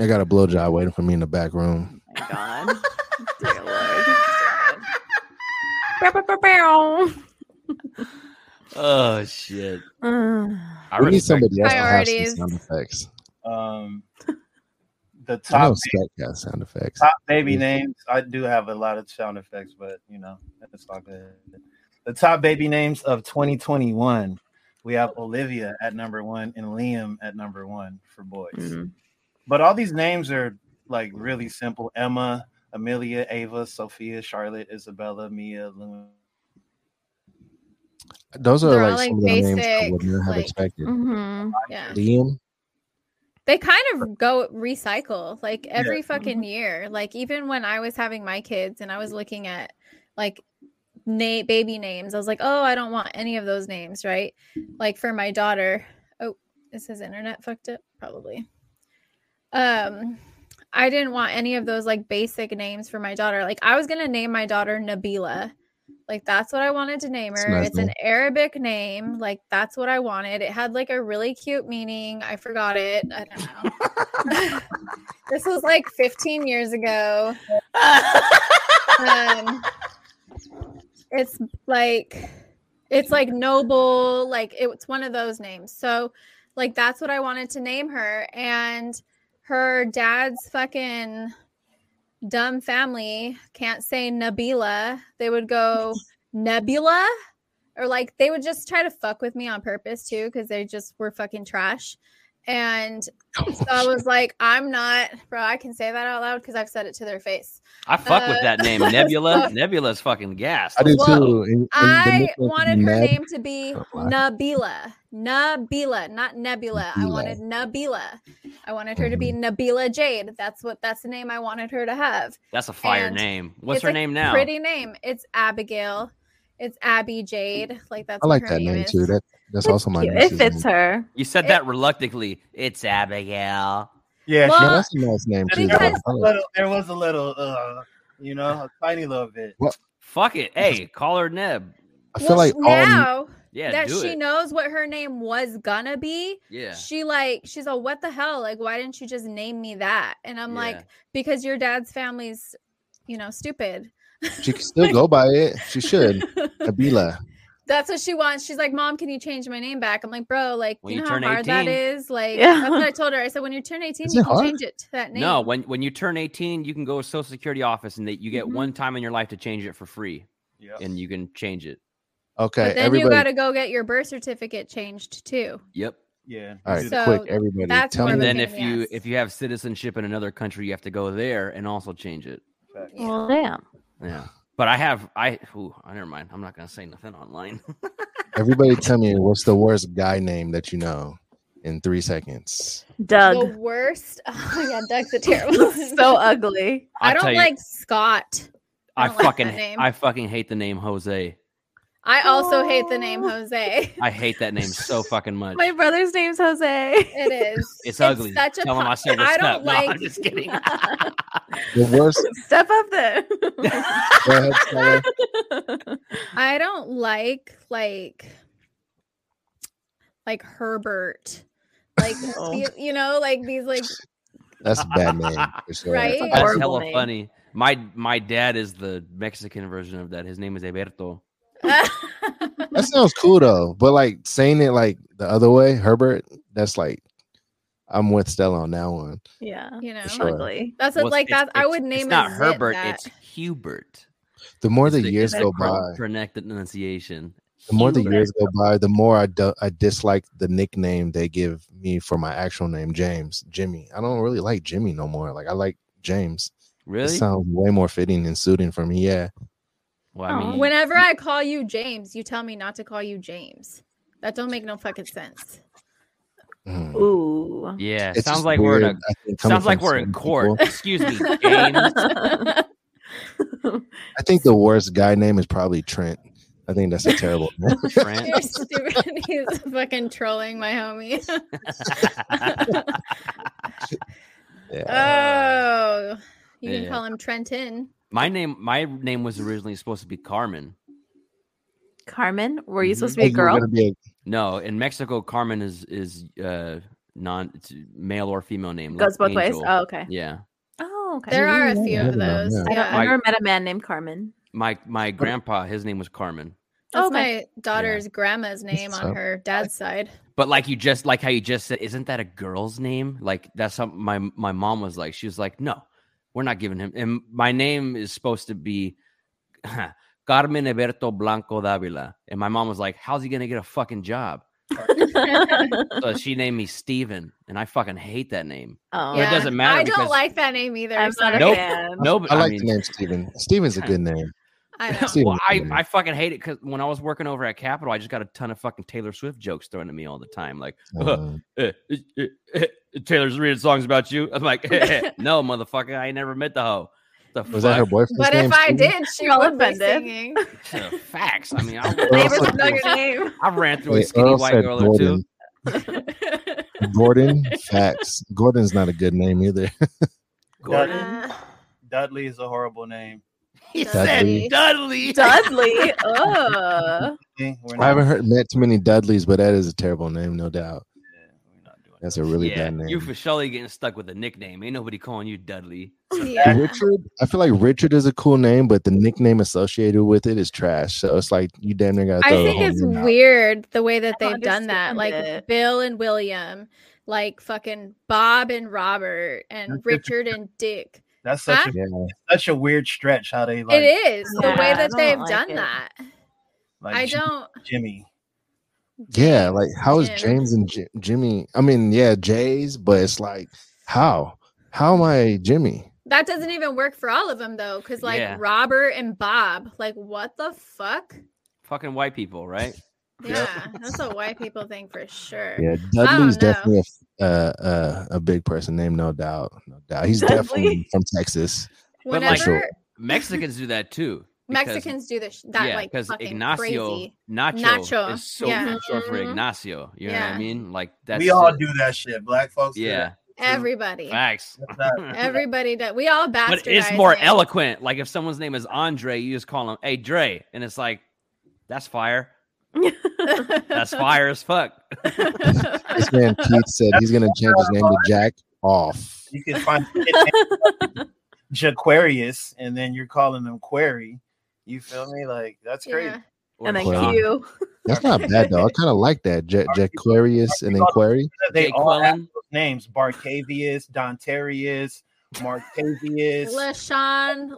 I got a blowjob waiting for me in the back room. Oh my God. Dear Lord. Bow, bow, bow, bow. Oh shit. Uh, I we need somebody else to have some sound effects. um, the I know top Spec has sound effects. top baby Yeah. names. I do have a lot of sound effects, but you know, it's all good. The top baby names of 2021. We have Olivia at number one and Liam at number one for boys. mm. But all these names are like really simple. Emma, Amelia, Ava, Sophia, Charlotte, Isabella, Mia, Luna. Those are They're all, like, like, some of the names I basic, would not have like- expected. Mhm. Yeah. Liam, They kind of go recycle like every Yeah. fucking year. Like even when I was having my kids and I was looking at like na- baby names, I was like, oh, I don't want any of those names, right? Like for my daughter. Oh, is his internet fucked up? Probably. Um, I didn't want any of those like basic names for my daughter. Like I was gonna name my daughter Nabila. Like that's what I wanted to name her. nice it's an. Arabic name. Like that's what I wanted. It had like a really cute meaning. I forgot it. I don't know. this was like 15 years ago. Um, it's like it's like noble. Like it's one of those names. So like that's what I wanted to name her. And her dad's fucking dumb family can't say Nabila. They would go Nebula. Or like they would just try to fuck with me on purpose too, because they just were fucking trash. And so I was like, I'm not, bro. I can say that out loud because I've said it to their face. I fuck with Uh, that name, Nebula. fuck. Nebula's fucking gas. I do Well, too. In- in I wanted her Neb- name to be Oh, wow. Nabila. Nabila, not Nebula. I wanted Nabila. I wanted her to be Nabila Jade. That's what that's the name I wanted her to have. That's a fire and name. What's her name now? Pretty name. It's Abigail. It's Abby Jade. Like that's I like her that name is. too. That that's also my Cute. It fits name. her. You said It- that reluctantly. It's Abigail. Yeah, Well, No, that's a nice name too. there, was because- a I like- little, there was a little, uh, you know, a tiny little bit. Well, Fuck it. Hey, call her Neb. I feel Well, like all now Yeah, that she it. knows what her name was gonna be, yeah. she like she's like, what the hell? Like, why didn't you just name me that? And I'm Yeah. like, because your dad's family's, you know, stupid. she can still go by it. She should. Nabila. That's what she wants. She's like, Mom, can you change my name back? I'm like, Bro, like, When you you know how hard that 18. is? Like, Yeah. that's what I told her. I said, When you turn 18, Is you can hard? change it to that name. No, when when you turn 18, you can go to Social Security office and that you get Mhm. one time in your life to change it for free, Yeah. and you can change it. Okay, but then everybody. you got to go get your birth certificate changed too. Yep. Yeah. all right, So, quick, everybody. that's Tell more And me. then if you ass. if you have citizenship in another country, you have to go there and also change it. Yeah. Well, damn. Yeah. But I have I ooh, I never mind. I'm not gonna say nothing online. Everybody, tell me what's the worst guy name that you know in three seconds. Doug. The worst. Oh yeah, Doug's a terrible. so ugly. I I'll tell don't you, like Scott. I I don't like fucking. I fucking hate the name Jose. I also hate the name Oh. Jose. I hate that name so fucking much. My brother's name's Jose. It is. It's ugly. Such a Tell him po- I said I don't up. No, like. I'm just kidding. The worst. Step up there. Go ahead, Stella. I don't like like like Herbert. Like Oh. you, you know, like these like That's a bad name for sure. Right? That's a That's hella name. funny. My my dad is the Mexican version of that. His name is Alberto. That sounds cool though, but like saying it like the other way, Herbert. That's like I'm with Stella on that one. Yeah. you know, sure. ugly. that's Well, like it's- that. I would name It's not a Herbert. that. It's Hubert. The more the the- years go by, correct Correct enunciation. the more the years go by, the more I do, I dislike the nickname they give me for my actual name, James, Jimmy. I don't really like Jimmy no more. Like I like James. It Really? sounds way more fitting and suiting for me. Yeah. Well, I mean, Whenever I call you James, you tell me not to call you James. That don't make no fucking sense. Mm. Ooh. yeah, It's sounds just like we're in a. think, Sounds like we're in court. people. Excuse me, James. I think the worst guy name is probably Trent. I think that's a terrible name. Trent. You're stupid. He's fucking trolling my homie. Yeah. oh, you can call him Trenton. My name, my name was originally supposed to be Carmen. Carmen, were you supposed to Oh, be a girl? be a- No, in Mexico, Carmen is is uh non it's male or female name. Goes like both ways. Oh, okay. Yeah, Oh, okay. There are a few I of don't know, those. yeah. I, don't, Yeah. I never met a man named Carmen. my my grandpa, his name was Carmen. That's Okay. my daughter's grandma's name on her dad's side. But like you just like how you just said, isn't that a girl's name? Like that's something my my mom was like. She was like, no, we're not giving him. And my name is supposed to be Carmen Eberto Blanco Davila. And my mom was like, how's he gonna get a fucking job? So she named me Steven, and I fucking hate that name. oh, But it doesn't matter I don't like that name either. I'm not a sorry. Nope. fan. No, but I I, like mean, the name Steven. Steven's a good name. I know. Well, I, I fucking hate it because when I was working over at Capitol, I just got a ton of fucking Taylor Swift jokes thrown at me all the time. Like, Uh, eh, eh, eh, Taylor's reading songs about you. I'm like, no, motherfucker, I never met the hoe. The was that her fuck? boyfriend? But if I did, she You're all would be offended. singing. Uh, Facts. I mean, I, Neighbors Earl know your said- name. I ran through a Wait, skinny Earl white said girl or two. Gordon. Gordon, facts. Gordon's not a good name either. Gordon. Uh, Dudley is a horrible name. He Dudley. said Dudley. Dudley. Ugh. Eh, I haven't heard met too many Dudleys, but that is a terrible name, no doubt. yeah, we're not doing That's that. a really yeah, bad name. you for surely getting stuck with a nickname. Ain't nobody calling you Dudley. yeah. Richard, I feel like Richard is a cool name, but the nickname associated with it is trash. So it's like you damn near got. I think it's weird the way that they've done that. understand Like. Bill and William, like fucking Bob and Robert, and Richard and Dick. That's such Huh? a Yeah, such a weird stretch. How they like, it is the Yeah, way that they've like done it. that. like I Jim- don't. Jimmy. yeah. Like how is Jim. James and J- Jimmy? I mean, yeah, Jay's, but it's like how? How am I Jimmy? That doesn't even work for all of them though, because like Yeah. Robert and Bob, like what the fuck? Fucking white people, right? Yeah, that's a white people thing for sure. Yeah, Dudley's definitely a, f- uh, uh, a big person name, no doubt, no doubt. He's Dudley? definitely from Texas. But, like, Whenever Sure. Mexicans do that too. because- Mexicans do this, that yeah, like because fucking Ignacio crazy. Nacho, Nacho, is so yeah. short for Mhm. Ignacio. You know what I mean? Like that. we all it. do that shit. Black folks. do Yeah, Everybody, facts. that. everybody does. We all bastardize. but it's more names. eloquent. Like if someone's name is Andre, you just call him, "Hey Dre," and it's like, "That's fire. That's fire as fuck." This man Keith said he's gonna change his name to Jack Off. You can find like Jaquarius, and then you're calling them Query. You feel me? Like that's crazy. Yeah. Or and then Well, John- Q. That's not bad though. I kind of like that. J- Jaquarius and then Query. They Jake all have Quillen. names: Barcavius, Dontarius, Marcavius. LaShawn,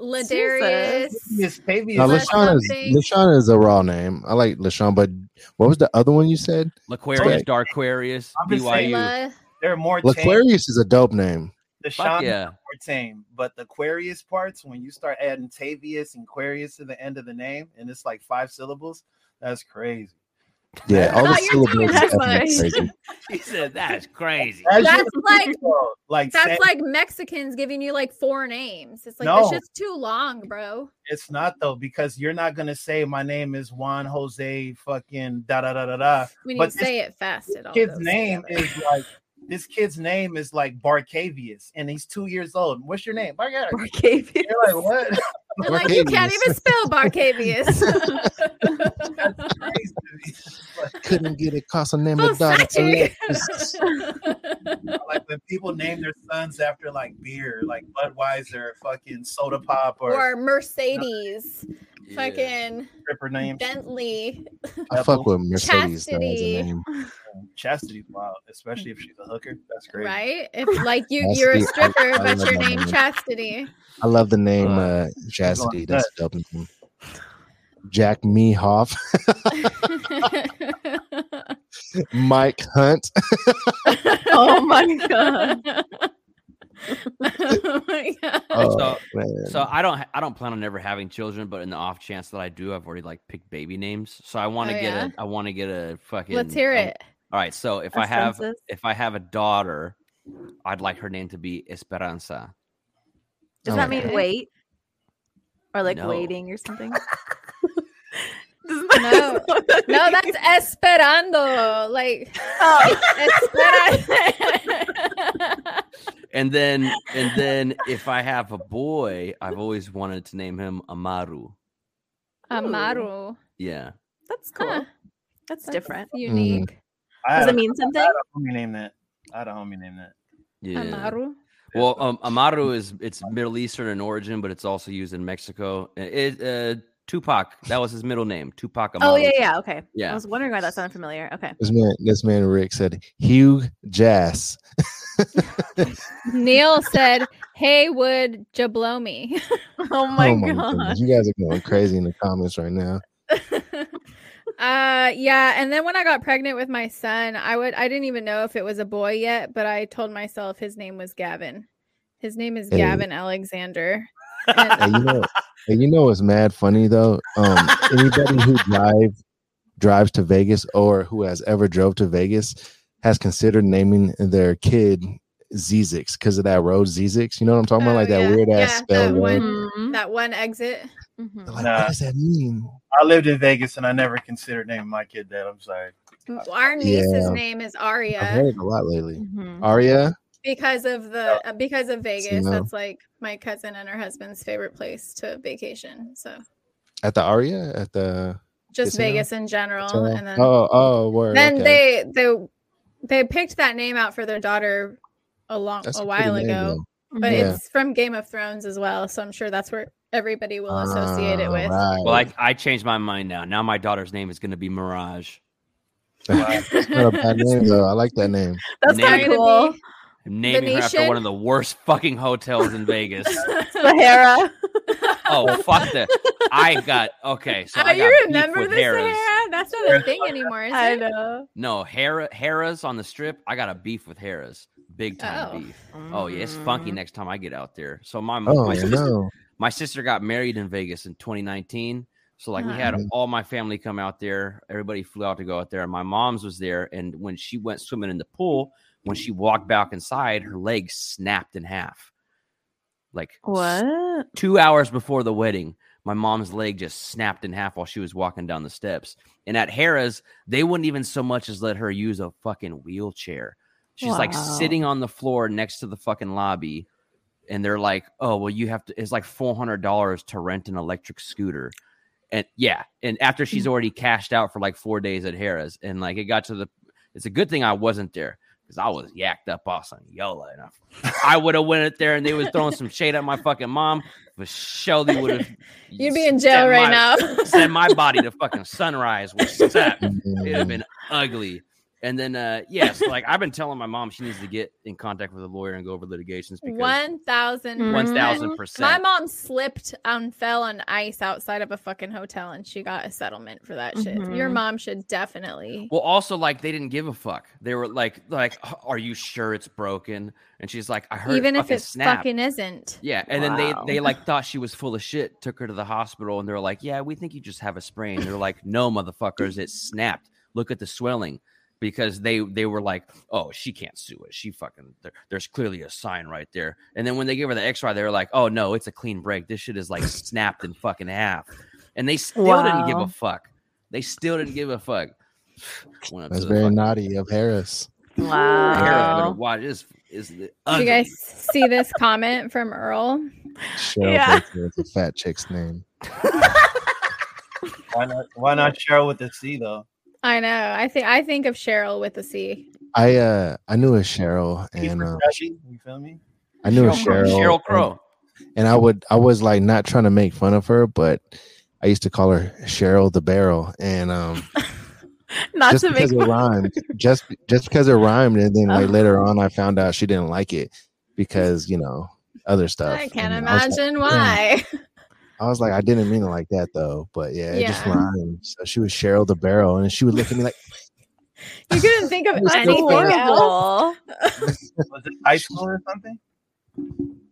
Ladarius. Yes, Pavius. Lashawn is Lashawn is a raw name. I like Lashawn, but what was the other one you said? Laquarius, Okay. Darquarius, I'm saying, BYU. La- There are more tame. Laquarius is a dope name. The Fuck Sean yeah. more tame, but the Aquarius parts, when you start adding Tavius and Aquarius to the end of the name, and it's like five syllables, that's crazy. Yeah, all the syllables. that is definitely crazy. He said that's crazy. As That's you- like- like That's saying- like Mexicans giving you like four names. It's like No. that's just too long, bro. it's not though because you're not gonna say my name is Juan Jose fucking da da da da da. When But you this say it fast, it all Kid's name together. is like this kid's name is like Barcavius, and he's two years old. What's your name? Barcavius. Barcavius. You're like what? They're like you can't even spell Barcavius. That's crazy to me. Like, Couldn't get it. Casa name of daughter. Versace. Alexis. like when people name their sons after like beer, like Budweiser, fucking Soda Pop, or, or Mercedes, Yeah. fucking stripper name Bentley. I fuck with Mercedes though, as Chastity. a name. Chastity's wild, especially if she's a hooker. That's great. Right? If like you, you're a Chastity, I- stripper, I but your name name. Chastity. I love the name Uh, uh, Chastity. going That's a dope name. Jack Mehoff, Mike Hunt. oh my god. oh my god. Oh, So- man. So I don't I don't plan on never having children, but in the off chance that I do, I've already like picked baby names. So I want to Oh, get yeah? a I want to get a fucking Let's hear um, it. All right, so if I have Census. if I have a daughter, I'd like her name to be Esperanza. Does Oh that mean God. wait? Or like No. waiting or something? No. No, that's esperando. Like oh. espera. And then and then if I have a boy, I've always wanted to name him Amaru. Amaru. Yeah. That's cool. Huh. That's That's different. Unique. I Does had, it a, mean I something? had a homie name that. I had a homie name that. Yeah. Amaru. Well, um, Amaru is it's Middle Eastern in origin, but it's also used in Mexico. It, uh, Tupac, that was his middle name. Tupac Amaru. Oh yeah, yeah, okay. Yeah. I was wondering why that sounded familiar. Okay. this man, this man Rick said Hugh Jass. Neil said, Hey, would ya blow me? Oh my, oh god. goodness, you guys are going crazy in the comments right now. uh yeah and then when i got pregnant with my son i would i didn't even know if it was a boy yet but i told myself his name was gavin his name is Hey. gavin alexander Hey, and, you know, hey, you know what's mad funny though? Um, anybody who drive drives to Vegas or who has ever drove to Vegas has considered naming their kid Zzyzx because of that road Zzyzx. You know what I'm talking Oh, about? Like that weird ass Yeah, spell that road. one- that one exit Mhm. Like, Nah. what does that mean? I lived in Vegas and I never considered naming my kid that. I'm sorry. our niece's Yeah. name is I've aria heard it a lot lately. Mhm. Aria, because of the uh, because of vegas no. that's like my cousin and her husband's favorite place to vacation so at the Aria at the just Casino? vegas in general hotel? and then oh oh word. then okay. they they they picked that name out for their daughter a long That's a while name, ago though. but Yeah. it's from Game of Thrones as well, so I'm sure that's where everybody will associate it Ah, with. right. Well, I, I changed my mind now. Now my daughter's name is going to be Mirage. That's not a bad name though. I like that name. That's kind of to cool. Be- I'm naming her after one of the worst fucking hotels in Vegas. Sahara. oh fuck that! I got okay. So oh, I got you remember with this, Sahara? That's not a thing anymore, is I it? know. No, Hera, Harrah's on the strip. I got a beef with Harrah's. Big time Oh. beef. Oh yeah, it's funky Mm. next time I get out there. So my Oh my, sister, no. my sister got married in Vegas in 2019. So like we had Mhm. all my family come out there. Everybody flew out to go out there. And my mom's was there, and when she went swimming in the pool, when she walked back inside, her leg snapped in half. Like What? two hours before the wedding, my mom's leg just snapped in half while she was walking down the steps. And at Harrah's, they wouldn't even so much as let her use a fucking wheelchair. She's like sitting on the floor next to the fucking lobby. And they're like, oh, well, you have to, it's like $400 to rent an electric scooter. And yeah. And after she's mm. already cashed out for like four days at Harrah's. And like it got to the, it's a good thing I wasn't there because I was yacked up off some Yola. And I, I would have went it there and they was throwing some shade at my fucking mom. But Shelby would have. You'd be in jail right now. Send my body to fucking sunrise with step. It'd have been ugly. And then, uh, yes, like I've been telling my mom she needs to get in contact with a lawyer and go over litigations because One thousand. Mhm. one thousand My mom slipped and fell on ice outside of a fucking hotel, and she got a settlement for that shit. Your Mhm. mom should definitely. Well, also like they didn't give a fuck. They were like, like, are you sure it's broken? And she's like, I heard even it if fucking it snapped. fucking isn't. Yeah, and Wow. then they they like thought she was full of shit, took her to the hospital, and they're like, "Yeah, we think you just have a sprain." They're like, "No, motherfuckers, it snapped. Look at the swelling." Because they they were like, "Oh, she can't sue it. She fucking there, there's clearly a sign right there." And then when they gave her the X-ray, they were like, "Oh no, it's a clean break. This shit is like snapped in fucking half." And they still didn't give a fuck. They still didn't give a fuck. That's very fucking- naughty of Harrah's. Harris Wow. watch this. Is Did ugly. you guys see this comment from Earl? Cheryl Yeah. Baker is a fat chick's name. Why not? Why not Cheryl with the C though? I know. I think I think of Cheryl with a C. I uh I knew a Cheryl Keith and uh, you feel me? I knew a Cheryl Crow. Cheryl. Cheryl and- Crow. and I would I was like not trying to make fun of her, but I used to call her Cheryl the Barrel, and um, Not just to make because it fun. rhymed, just just because it rhymed, and then like later on, I found out she didn't like it because you know other stuff. I can't And was like, imagine "Damn." why. I was like, I didn't mean it like that though, but yeah, it just Yeah. rhymed. So she was Cheryl the Barrel, and she would look at me like, You couldn't think of It was so anything else. Was it high school or something?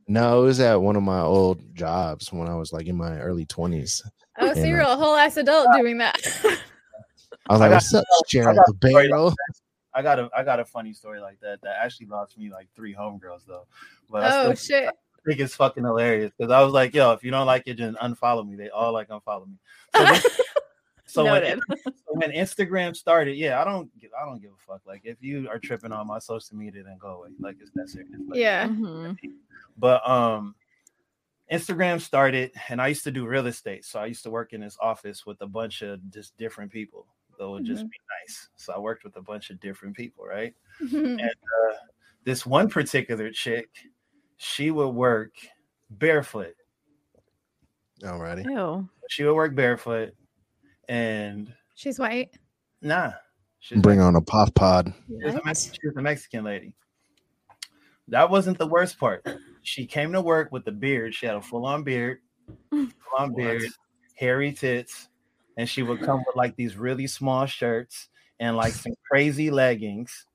"No, it was at one of my old jobs when I was like in my early twenties." Oh, so you're uh, a whole ass adult doing that. I was I like, got- "What's up, Cheryl got the Barrel?" I got a I got a funny story like that that actually lost me like three homegirls though. But I oh still shit. Think it's fucking hilarious because I was like, yo, if you don't like it, then unfollow me. They all like unfollow me. So, this- so when, so when Instagram started, yeah, I don't gi- I don't give a fuck. Like if you are tripping on my social media, then go away. Like it's that serious. Like, Yeah. Mhm. But um Instagram started and I used to do real estate. So I used to work in this office with a bunch of just different people. that would just Mhm. be nice. So I worked with a bunch of different people, right? And uh, this one particular chick, she would work barefoot. Alrighty. Ew. She would work barefoot, and She's white. nah, she's Bring on a pop pod. She was, a Mex- she was a Mexican lady. That wasn't the worst part. She came to work with a beard. She had a full-on beard, full-on beard, hairy tits, and she would come with like these really small shirts and like some crazy leggings.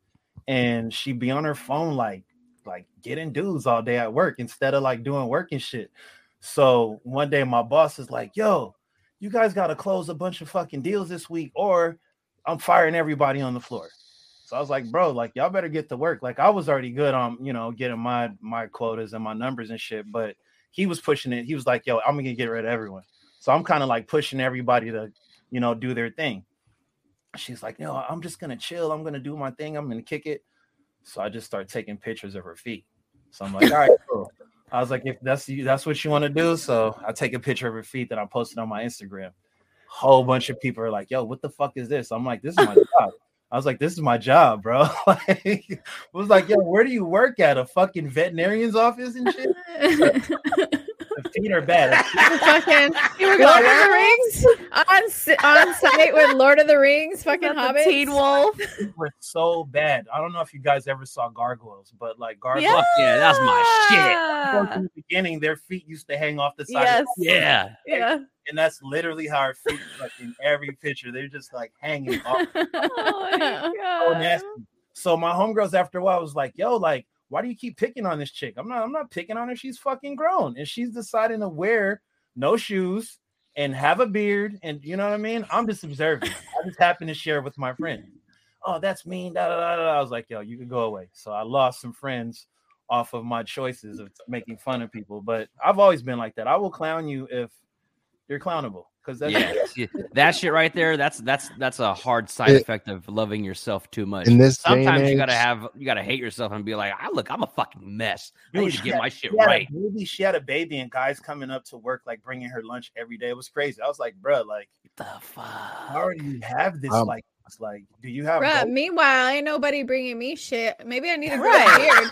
And she'd be on her phone like like getting dudes all day at work instead of like doing work and shit. So one day my boss is like, yo, you guys gotta close a bunch of fucking deals this week, or I'm firing everybody on the floor. So I was like, bro, like y'all better get to work. Like I was already good on, you know, getting my my quotas and my numbers and shit, but he was pushing it. He was like, yo, I'm gonna get rid of everyone. So I'm kind of like pushing everybody to, you know, do their thing. She's like, no, I'm just gonna chill. I'm gonna do my thing. I'm gonna kick it. So I just start taking pictures of her feet. So I'm like, all right, cool. I was like, if that's you, that's what you want to do. So I take a picture of her feet that I posted on my Instagram. Whole bunch of people are like, yo, what the fuck is this? I'm like, this is my job. I was like, this is my job, bro. like, I was like, yo, where do you work at? A fucking veterinarian's office and shit? The feet are bad. fucking You were Lord going of the Rings on on site with Lord of the Rings, fucking Hobbit. Teen Wolf. Feet were so bad. I don't know if you guys ever saw gargoyles, but like gargoyles, Fuck yeah, that's my shit. gargoyles in the beginning, their feet used to hang off the side. Yes. Of the Yeah. Yeah. and that's literally how our feet look in every picture. They're just like hanging off. Oh my so God. nasty. So my homegirls after a while was like, yo, like, why do you keep picking on this chick? I'm not, I'm not picking on her. She's fucking grown. And she's deciding to wear no shoes and have a beard. And you know what I mean? I'm just observing. I just happen to share with my friend. Oh, that's mean. Da, da, da. I was like, yo, you can go away. So I lost some friends off of my choices of making fun of people. But I've always been like that. I will clown you if you're clownable. Because that's Yeah, that shit right there. That's that's that's a hard side It- effect of loving yourself too much. In this day and Sometimes you gotta have you gotta hate yourself and be like, I look, I'm a fucking mess. I need to get had- my shit she had a right. Maybe she had a baby, and guys coming up to work, like bringing her lunch every day. It was crazy. I was like, bruh, like, the fuck. how fuck? do you have this? Um, like, it's like, do you have? Bruh, meanwhile, ain't nobody bringing me shit. Maybe I need to grow Right.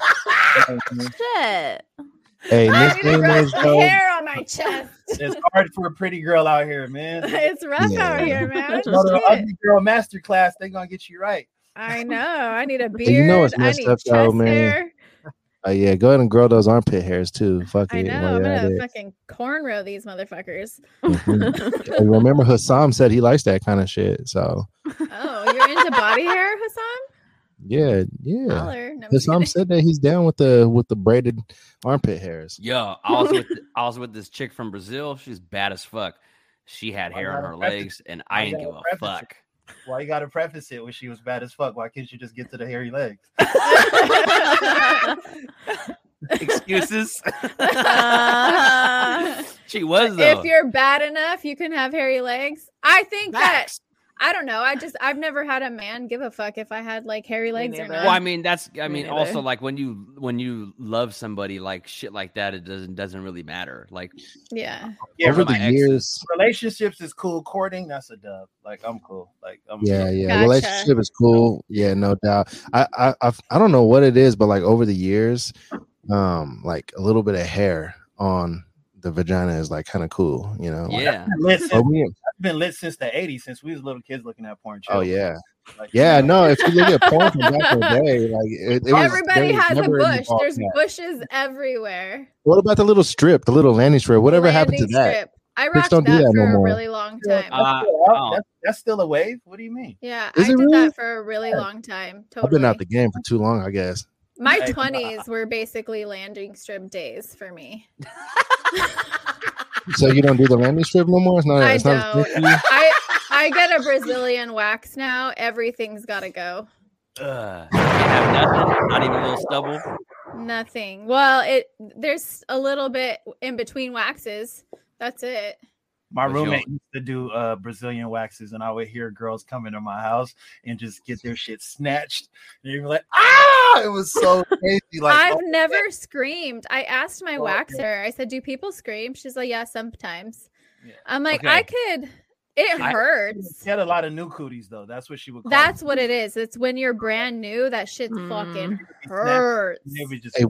a beard. Shit. Hey, I this need to and grow age, some though, hair on my chest. it's hard for a pretty girl out here, man. it's rough Yeah. out here, man. Go to the Shit. ugly girl master class. They gonna get you right. I know. I need a beard. you know what's I messed need up, chest though, man? hair. uh, yeah, go ahead and grow those armpit hairs too. Fuck I it. know. while I'm gonna it. fucking cornrow these motherfuckers. Mhm. Hey, remember, Hassam said he likes that kind of shit. So Oh, you're into body hair, Hassan? Yeah, yeah. Holler. No, I'm just Hassam kidding. said that he's down with the with the braided armpit hairs. Yo, I was with I was with this chick from Brazil. She's bad as fuck. She had Why hair on her preface- legs, and why I ain't gotta give a preface it? fuck. Why you gotta preface it when she was bad as fuck? Why can't you just get to the hairy legs? Excuses. Uh, she was though. if you're bad enough, you can have hairy legs. I think that Facts. I don't know. I just I've never had a man give a fuck if I had like hairy legs or neither. not. Well, I mean, that's I Me mean, also like when you when you love somebody like shit like that, it doesn't doesn't really matter. Like yeah. Yeah, Over the exes. years, relationships is cool. Courting, that's a dub. Like I'm cool. Like I'm yeah, yeah, Gotcha. relationship is cool. Yeah, no doubt. I, I, I've, I don't know what it is, but like over the years, um, like a little bit of hair on the vagina is like kind of cool, you know. Yeah, lit since, but we- I've been lit since the '80s, since we was little kids looking at porn. oh yeah, Like, yeah. you know, No, if you look at porn from back in the day, like it, it everybody was, has a never any bush. ball There's cap. bushes everywhere. What about the little strip, the little landing strip? Whatever happened to Landing that? strip. I Chicks rocked don't that, do that for no a more. really long Yeah, time. that's, Uh, still oh. That's, that's still a wave. What do you mean? yeah, Is I it did really? that for a really long time. Totally. I've been out the game for too long, I guess. My twenties were basically landing strip days for me. So you don't do the landing strip no more? It's not. I it's not don't. thing? I I get a Brazilian wax now. Everything's got to go. Ugh. you have nothing, not even a little stubble. Nothing. Well, it there's a little bit in between waxes. That's it. My But you'll- roommate used to do uh, Brazilian waxes, and I would hear girls come into my house and just get their shit snatched. And you'd be like, ah! It was so crazy. Like, I've oh, never screamed. I asked my Oh, waxer. I said, "Do people scream?" She's like, "Yeah, sometimes." Yeah. I'm like, Okay. "I could." It hurts. She had a lot of new cooties though. That's what she would. Call That's them. what it is. It's when you're brand new. That shit Mm. fucking Snatched. hurts. They would just Hey.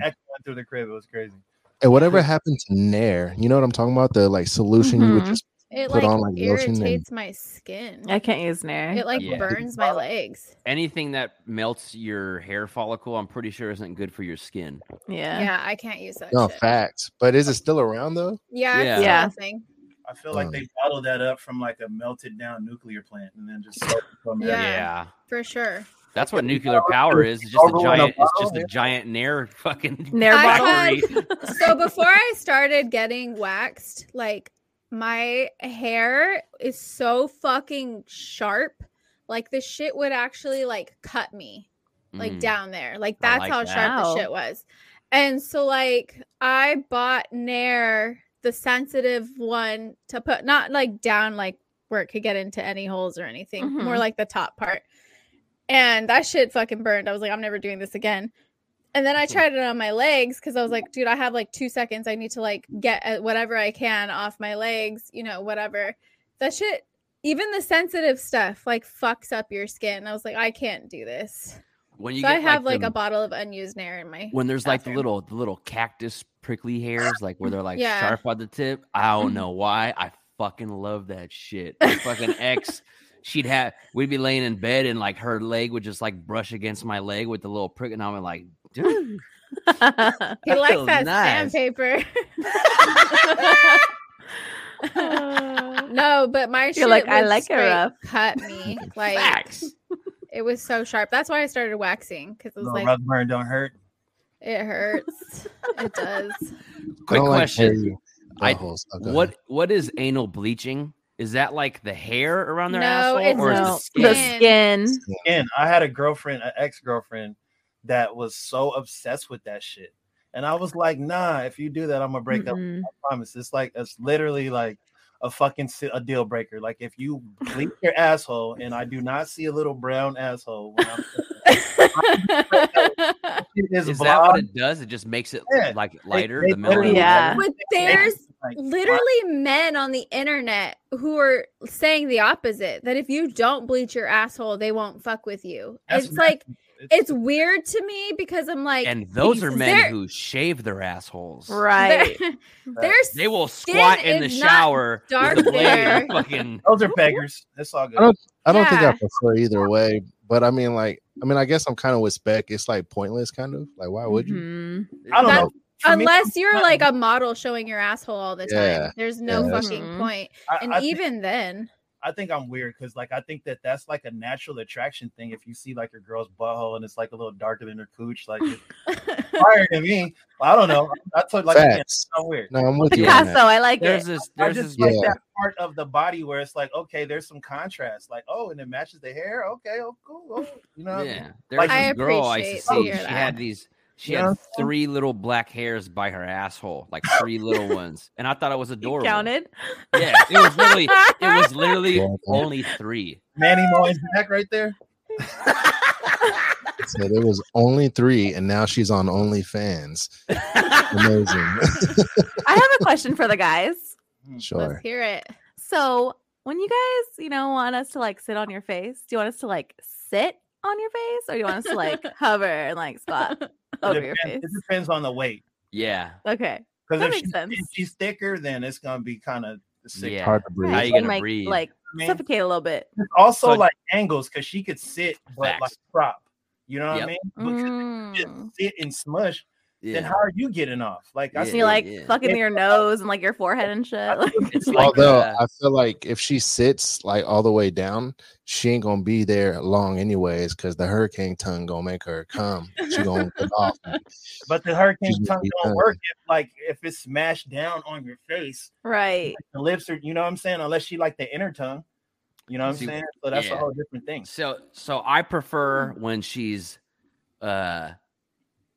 through the crib. It was crazy. And whatever happened to Nair? You know what I'm talking about? The like solution you would Mhm. just It put like, on, like, lotion and- irritates my skin. I can't use Nair. It like Yeah. burns my legs. Anything that melts your hair follicle, I'm pretty sure isn't good for your skin. yeah. Yeah, I can't use that. no shit. facts. But is it still around though? Yeah, Yeah. Yeah. yeah. I feel like Um, they bottled that up from like a melted down nuclear plant and then just sold it to America. Yeah. Yeah. for sure. That's what nuclear power is. It's just a Over in a giant. It's just a giant Nair fucking Nair I bottle. So before I started getting waxed, like my hair is so fucking sharp. Like the shit would actually like cut me like Mm. down there. Like that's like how that. sharp the shit was. And so like I bought Nair, the sensitive one to put not like down like where it could get into any holes or anything, more Mhm. like the top part. And that shit fucking burned. I was like, I'm never doing this again. And then I tried it on my legs because I was like, dude, I have like two seconds. I need to like get uh, whatever I can off my legs, you know, whatever. That shit, even the sensitive stuff, like fucks up your skin. I was like, I can't do this. When you So I have like, them- a bottle of unused Nair in my. when there's like the little the little cactus prickly hairs, like where they're like Yeah. sharp on the tip. I don't know why. I fucking love that shit. My fucking ex, she'd have we'd be laying in bed and like her leg would just like brush against my leg with the little prick, and I'm like, dude, He that likes that nice. sandpaper. no, but my You're like, I like it rough. Cut me like facts. it was so sharp. That's why I started waxing because it was Little like rug burn don't hurt. it hurts. it does. Quick don't question: hairy I- buttholes. Oh, What what is anal bleaching? Is that like the hair around their No, asshole, it's or is no, it skin? the Skin. skin. I had a girlfriend, an ex girlfriend, that was so obsessed with that shit. And I was like, nah, if you do that, I'm gonna break up. Mm-mm. I promise. It's like it's literally like a fucking si- a deal breaker. Like if you bleach your asshole and I do not see a little brown asshole, when I'm, it is, Is that what it does? It just makes it Yeah. like lighter. they the middle. literally- Yeah. but there's like, literally men on the internet who are saying the opposite that if you don't bleach your asshole, they won't fuck with you. That's it's like nasty. It's weird to me because I'm like, And those are men who shave their assholes. Right. their, their They will squat in the shower dark with a blade and there. fucking those are beggars. That's all good. I don't- I don't think I prefer either way, but I mean, like, I mean, I guess I'm kind of with spec. It's like pointless, kind of. Like, why would you? Mhm. I don't That- know. For me, Unless you're not- like a model showing your asshole all the time, Yeah. there's no Yeah. fucking Mhm. point. And I think- even then, I think I'm weird because like I think that that's like a natural attraction thing. If you see like your girl's butthole and it's like a little darker than her cooch, like it's fire to me. I don't know. I told like again, Facts. I'm weird. No, I'm with you. Yeah, on so. I like there's it. this I just this like Yeah. that part of the body where it's like, okay, there's some contrast. Like, oh, and it matches the hair. Okay, oh, cool. Oh, you know, what I mean? yeah. There's Like- this I girl I used to see. She hear had these She You had what three little black hairs by her asshole, like three little ones, and I thought it was You adorable. counted. Yeah, it was literally, it was literally Yeah. only three. Manny Moyne's back right there. So there was only three, and now she's on OnlyFans. Amazing. I have a question for the guys. Mm. sure. Let's hear it. So when you guys, you know, want us to like sit on your face, do you want us to like sit on your face, or do you want us to like hover and like squat It over your depends, face? it depends on the weight. Yeah, Okay. Because if, makes she's- if she's thicker, then it's gonna be kind of sick. Yeah. Hard to breathe. How you So gonna might, breathe? Like I mean, suffocate a little bit. Also So- like angles because she could sit but like prop. You know what Yep. I mean? Because Mm. just sit and smush, then how are you getting off? Like I Yeah. So see, you like yeah. fucking your nose and like your forehead and shit. Like, It's like Although uh, I feel like if she sits like all the way down, she ain't gonna be there long anyways, because the hurricane tongue gonna make her come. She gonna get off. but the hurricane She's tongue gonna don't done. work if like if it's smashed down on your face. right. The lips are, you know what I'm saying? Unless she like the inner tongue. You know what I'm saying? So that's a whole different thing. So so I prefer when she's uh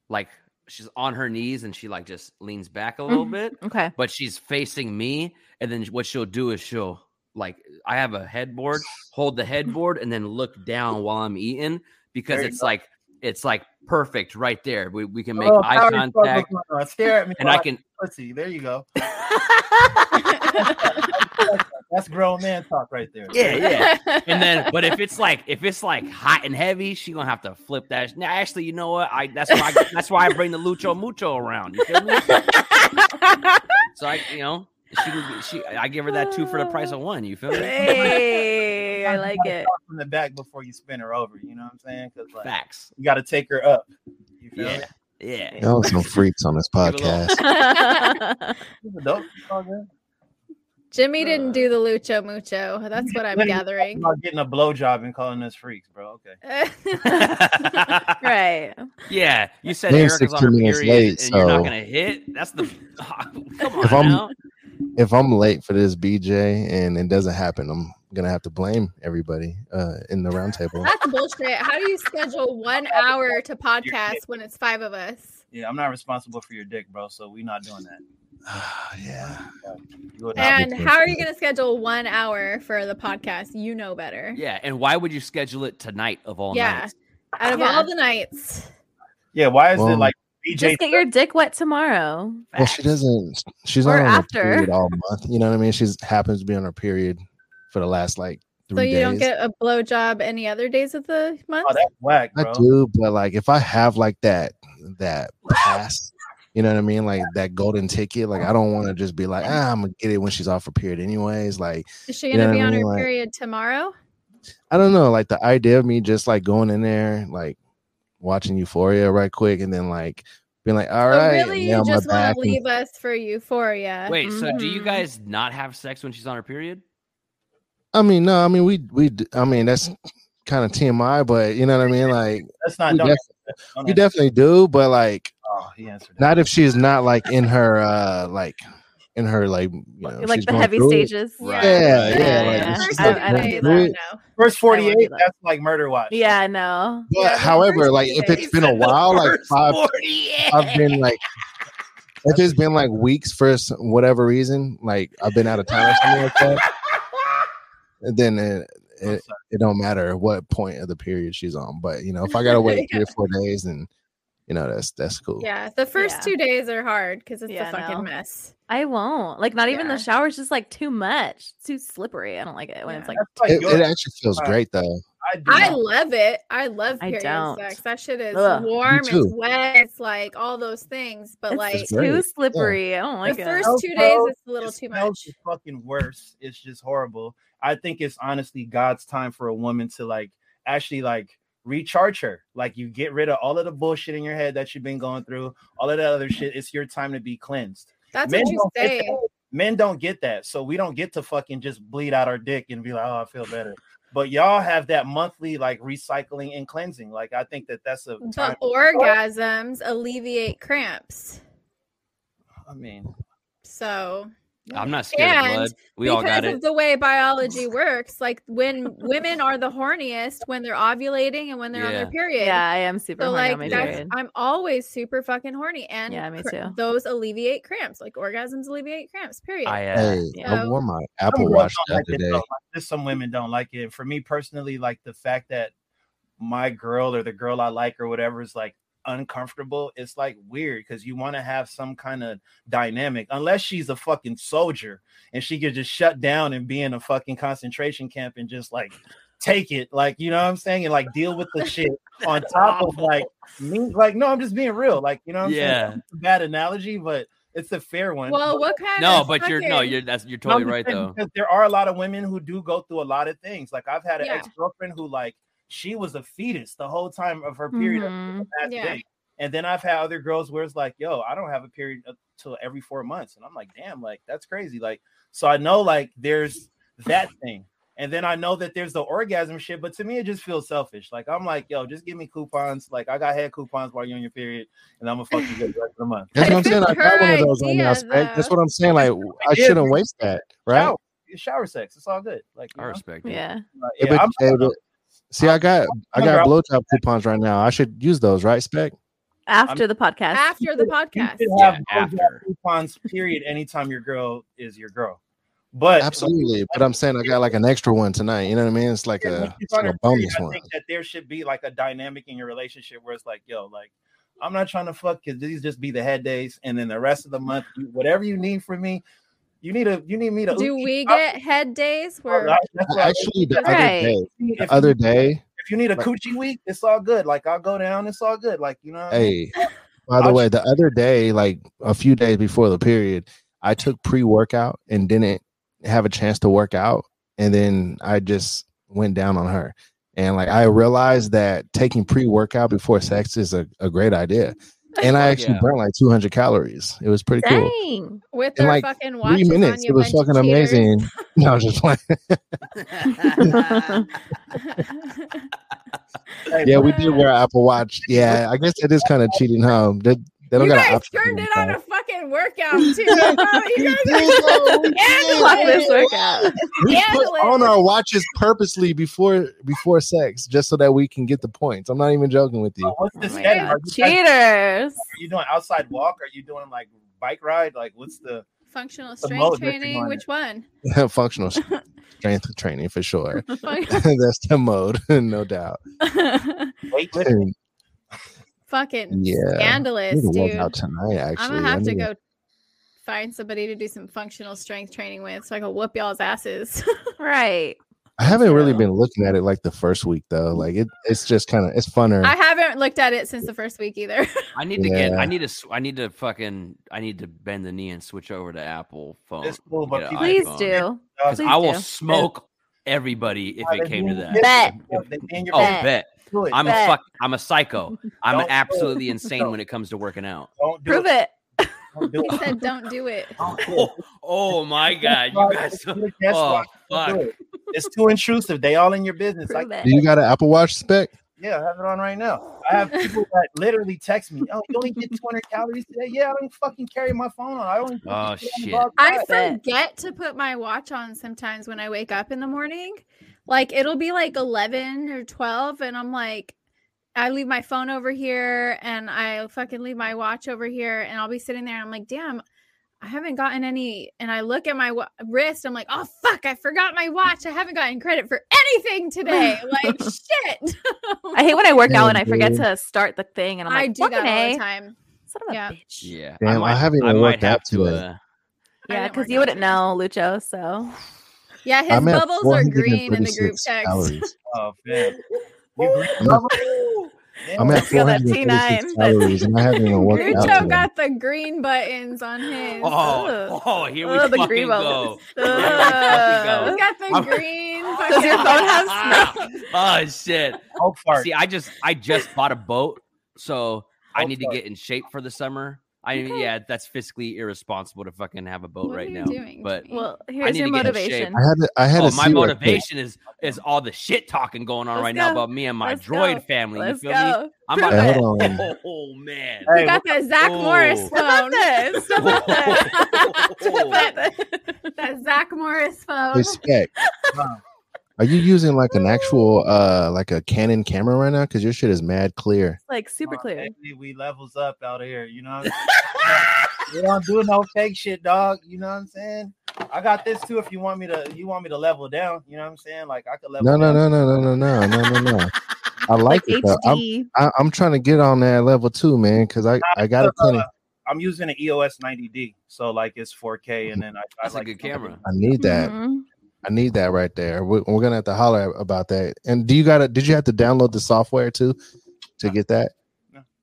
like she's on her knees and she like just leans back a little Mhm. bit, Okay. but she's facing me and then what she'll do is she'll like I have a headboard, hold the headboard and then look down while I'm eating because it's go. like it's like perfect right there. We we can make Oh, eye contact struggle. Stare at me. and I can pussy. There you go. That's grown man talk right there. yeah, yeah. And then, but if it's like if it's like hot and heavy, she gonna have to flip that. Now, actually, you know what? I that's why I, that's why I bring the lucho mucho around. You feel me? So I, you know, she can she I give her that two for the price of one. You feel me? hey, I like it. From the back before you spin her over. You know what I'm saying? Because like Facts. you got to take her up. You feel Yeah, me? yeah. Y'all some freaks on this Give it a little- podcast. She's a dope. It's all good. Jimmy didn't do the lucho mucho. That's what I'm gathering. About getting a blowjob and calling us freaks, bro. Okay. right. yeah, you said They're Erica's on 16 her minutes period late, and you're not gonna hit. That's the come on If I'm- now. if I'm late for this BJ and it doesn't happen, I'm gonna have to blame everybody uh, in the roundtable. That's bullshit. How do you schedule one hour to podcast when it's five of us? Yeah, I'm not responsible for your dick, bro. So we're not doing that. Ah, yeah. You would not- And how are you going to schedule one hour for the podcast? You know better. Yeah, and why would you schedule it tonight of all Yeah. nights? Out of Yeah. all the nights, yeah, why is Well, it like BJ? Just get your dick wet tomorrow. Well, she doesn't. She's Or not on after. her period all month. You know what I mean? She's happens to be on her period for the last like three so you days. don't get a blowjob any other days of the oh, month. Oh, that's whack, I do, but like if I have like that that pass, you know what I mean? Like that golden ticket. Like I don't want to just be like, ah, I'm gonna get it when she's off her period, anyways. Like Is she going to know be what I on her? Like- period tomorrow? I don't know. Like the idea of me just like going in there, like watching Euphoria right quick, and then like being like, all so right, really, and you lay on my just want back to and- leave us for Euphoria? Wait, so do you Mhm. guys not have sex when she's on her period? I mean, no, I mean we we I mean that's kind of TMI, but you know what I mean. Like That's not. Don't, def- don't we answer. definitely do, but like Oh, he answered. that. not if she's not like in her uh like in her like you know like she's the going heavy stages. Right. Yeah, right, yeah, yeah, like yeah. First I- like I don't going do that. No. First 48, that. that's like murder watch. Yeah, no. But Yeah, however, like if it's been a while, like five, 48. I've been like, if it's been like weeks for whatever reason, like I've been out of town or something like that, then it, I'm it, it don't matter what point of the period she's on. But you know, if I gotta wait three or four days, and you know that's that's cool. Yeah, the first Yeah. two days are hard because it's Yeah, a fucking no. mess. I won't. Like not even Yeah. the shower's just like too much. It's too slippery. I don't like it when it's Yeah. like like It, it actually feels Uh, great though. I, I love it. I love I period don't. sex. That shit is Ugh. warm. It's wet. It's like all those things. But it's like too great. slippery. I don't like the it. first two days, gross. it's a little It too smells much. just fucking worse. It's just horrible. I think it's honestly God's time for a woman to like actually like recharge her. Like you get rid of all of the bullshit in your head that you've been going through, all of that other shit. It's your time to be cleansed. That's Men what you say. Men don't get that. So we don't get to fucking just bleed out our dick and be like, oh, I feel better. But y'all have that monthly like recycling and cleansing. Like I think that that's a. But orgasms alleviate cramps. I mean, So I'm not scared of And blood. We all because got of the way biology works, like when women are the horniest when they're ovulating and when they're on their period. Yeah, I am super So horny like on my period. I'm always super fucking horny and Yeah, me cr- too. those alleviate cramps. Like orgasms alleviate cramps. Period. I uh, Hey, Yeah. I wore my Apple Watch don't the like other it, day. just some women don't like it. For me personally, like the fact that my girl or the girl I like or whatever is like uncomfortable, it's like weird because you want to have some kind of dynamic. Unless she's a fucking soldier and she could just shut down and be in a fucking concentration camp and just like take it, like you know what I'm saying, and like deal with the shit on top of like me. Like, no, I'm just being real. Like, you know what I'm Yeah. saying? Bad analogy, but it's a fair one. well, what kind no, of but you're no, you're that's you're totally I'm right saying though. Because there are a lot of women who do go through a lot of things. Like I've had an Yeah. ex girlfriend who like she was a fetus the whole time of her period up to Mhm. the Yeah. day. And then I've had other girls where it's like, yo, I don't have a period until every four months. And I'm like, damn, like that's crazy. Like, so I know like there's that thing. And then I know that there's the orgasm shit, but to me, it just feels selfish. Like I'm like, yo, just give me coupons. Like I got head coupons while you're on your period, and I'm gonna fuck you good the rest of the month. That's what I'm saying. I got one of those right now. idea, Spec. That's what I'm saying. Like I shouldn't waste that, right? Shower, shower sex. It's all good. Like you I know? respect it. Yeah. Like, Hey, yeah, but- I'm- hey, but- see, I got I got girl. blowjob coupons right now. I should use those, right? Spec. After the podcast. after the You podcast. Yeah, after. coupons. Period. Anytime your girl is your girl, but Absolutely. But I'm saying I got like an extra one tonight. You know what I mean? It's like Yeah, a, when she's it's like a her period, bonus I one. think that there should be like a dynamic in your relationship where it's like, yo, like I'm not trying to fuck because these just be the head days, and then the rest of the month, whatever you need from me, you need a you need me to. Do we I- get head days oh, where I- that's what Actually, the other Right. day, if, the you- other day, if you need a like- coochie week, it's all good. Like I'll go down, it's all good. Like you know, what I mean? hey, by the I'll- way, the other day, like a few days before the period, I took pre workout and didn't have a chance to work out. And then I just went down on her. And like I realized that taking pre workout before sex is a, a great idea. And I actually Yeah. burnt like 200 calories. It was pretty cool. With In their like fucking Three minutes. on It was fucking amazing. No, I was just playing. Yeah, we did wear Apple Watch. Yeah, I guess it is kind of cheating, huh? They, they don't you guys option turned it on a fucking workout too. Oh, you guys did, though. We Handle Fuck it. this workout. we put on our watches purposely before before sex just so that we can get the points. I'm not even joking with you. What's Oh the my schedule? God. Are you, guys- Cheaters. are you doing outside walk? Are you doing like bike ride? Like what's the Functional strength mode training. Which one? Functional strength training for sure. That's the mode, no doubt. weightlifting? And fucking yeah, scandalous, need to work dude. out tonight. Actually, I'm gonna have I to go find somebody to do some functional strength training with so I can whoop y'all's asses. right. I haven't really been looking at it like the first week though. Like it, it's just kind of it's funner. I haven't looked at it since the first week either. I need to get. I need to. I need to fucking. I need to bend the knee and switch over to Apple phone. Cool, but get Please iPhone. do. Uh, 'Cause Please I will do. smoke everybody if it came to that. Bet. They be in your Oh, Bet. Bet. I'm a fuck. I'm a psycho. I'm Don't- absolutely insane don't. when it comes to working out. Don't do Prove it. it. Don't do he it. said, "Don't do it." Oh, oh my god, you guys. Oh fuck. it. It's too intrusive. They all in your business. Like, Prove Do it. you got an Apple Watch spec? yeah, I have it on right now. I have people that literally text me, "Oh, you only get 200 calories today." Yeah, I don't fucking carry my phone on. I only. put Oh, this on the shit. I forget to put my watch on sometimes when I wake up in the morning. Like it'll be like 11 or 12 and I'm like I leave my phone over here and I fucking leave my watch over here and I'll be sitting there and I'm like, "Damn, I haven't gotten any." And I look at my wa- wrist, I'm like, "Oh fuck, I forgot my watch. I haven't gotten credit for anything today." Like shit. I hate when I work Yeah, out and I forget dude. to start the thing, and I'm like, I do that "Fucking all A, the time. Son of a Yeah. bitch. Yeah. Damn, I haven't even I might worked have out to. today. Uh, Yeah, because you wouldn't today. know, Lucho. So Yeah, his I'm bubbles are green in the group text. calories. Oh man. You I'm at- bubble? I'm Feel that 436 T9, calories, and I haven't even worked out Rucho got the green buttons on his. oh, oh, here we Oh, the green go. bubbles. Here we Ugh. fucking He's go. got the I'm- green. Does your phone have fucking- oh shit! Hulk fart. See, I just I just bought a boat, so I Oh, need to get in shape for the summer. I mean, Okay. yeah, that's fiscally irresponsible to fucking have a boat What are right you now. doing but? Well, here's need your to get in shape. motivation. I had to, I had oh, to my motivation is is all the shit talking going on Let's right now about me and my Let's droid go. family. Let's you feel me? go. I'm about Hey, it. hold on. Oh, oh, man. Hey, got that Zach Morris Oh. phone. this. Stop Oh. this. Oh. that Zach Morris phone. Respect. Huh. Are you using like an actual uh like a Canon camera right now? Because your shit is mad clear. like super uh, clear. baby, we levels up out here. You know, what I'm saying? we don't do no fake shit, dog. You know what I'm saying? I got this too. If you want me to, you want me to level down. You know what I'm saying? Like I could level. No, no, down. no, no, no, no, no, no, no, no. I like, Like it. Though. I'm, HD. I, I'm trying to get on that level too, man. Because I I got a Uh, Canon. I'm using an EOS 90D, so like it's 4K, and then I, I That's like a good camera. I need that. Mhm. I need that right there. We're, we're gonna have to holler about that. And do you got to? Did you have to download the software too to get that?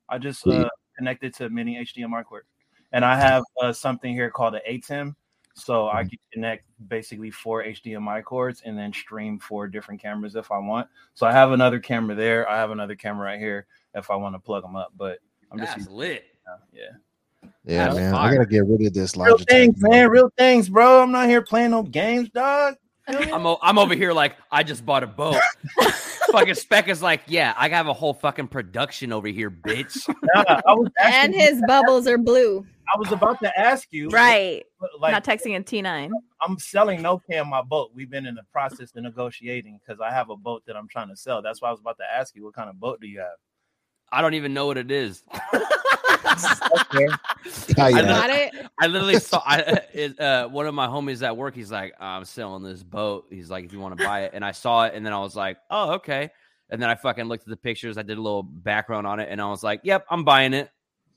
I just Yeah. uh, connected to mini HDMI cord, and I have uh, something here called an ATEM, so I can connect basically four HDMI cords and then stream four different cameras if I want. So I have another camera there. I have another camera right here if I want to plug them up. But I'm just That's using lit. yeah. Yeah, That's man. I gotta get rid of this Real Logitech. things, man. Real things, bro. I'm not here playing no games, dog. I'm o- I'm over here like I just bought a boat. fucking Spec is like, yeah, I have a whole fucking production over here, bitch. Nah, I was and asking- his bubbles are blue. I was about to ask you, Right. Like, Not texting in T9. I'm selling no on my boat. We've been in the process of negotiating because I have a boat that I'm trying to sell. That's why I was about to ask you, what kind of boat do you have? I don't even know what it is. Okay. I Got it? I literally saw I, it, uh, one of my homies at work. He's like, I'm selling this boat. He's like, if you want to buy it, and I saw it, and then I was like, oh, okay. And then I fucking looked at the pictures. I did a little background on it, and I was like, yep, I'm buying it.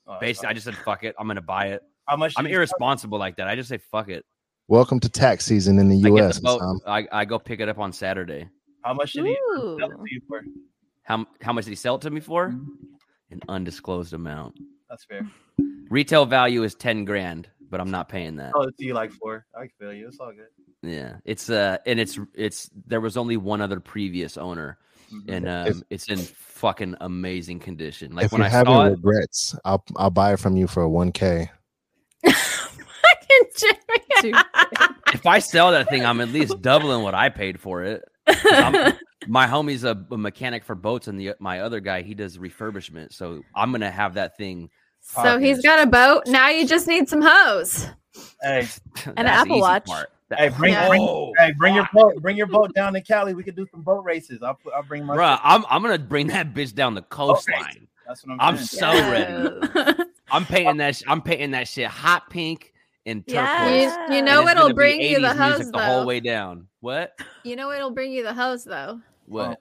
Oh, that's Basically, I just said, fuck it, I'm gonna buy it. how much? I'm irresponsible like that. I just say, fuck it. Welcome to tax season in the I U.S. the boat. I, I go pick it up on Saturday. How much did he Ooh. sell it for? How how much did he sell it to me for? Mm-hmm. An undisclosed amount. That's fair. Retail value is ten grand, but I'm not paying that. Oh, it's you like four. I can feel you. It's all good. Yeah, it's uh, and it's it's there was only one other previous owner, Mhm. and um, If- it's in fucking amazing condition. Like if when you're I having saw it, regrets, I'll I'll buy it from you for a one k. Fucking Jimmy. if I sell that thing, I'm at least doubling what I paid for it. I'm- my homie's a, a mechanic for boats, and the my other guy he does refurbishment. So I'm gonna have that thing. So he's got a boat. Now you just need some hose. Hey, an Apple Watch. part. hey, bring, Yeah. bring, Oh, hey, bring your boat. Bring your boat down to Cali. We could do some boat races. I'll put, I'll bring my. Bruh, I'm I'm gonna bring that bitch down the coastline. That's what I'm. I'm saying. so ready. I'm painting that. I'm painting that shit hot pink and turquoise. Yes. You, you know it's what'll bring you the 80s music hose the whole though. way down. What? You know it'll bring you the hose though. What?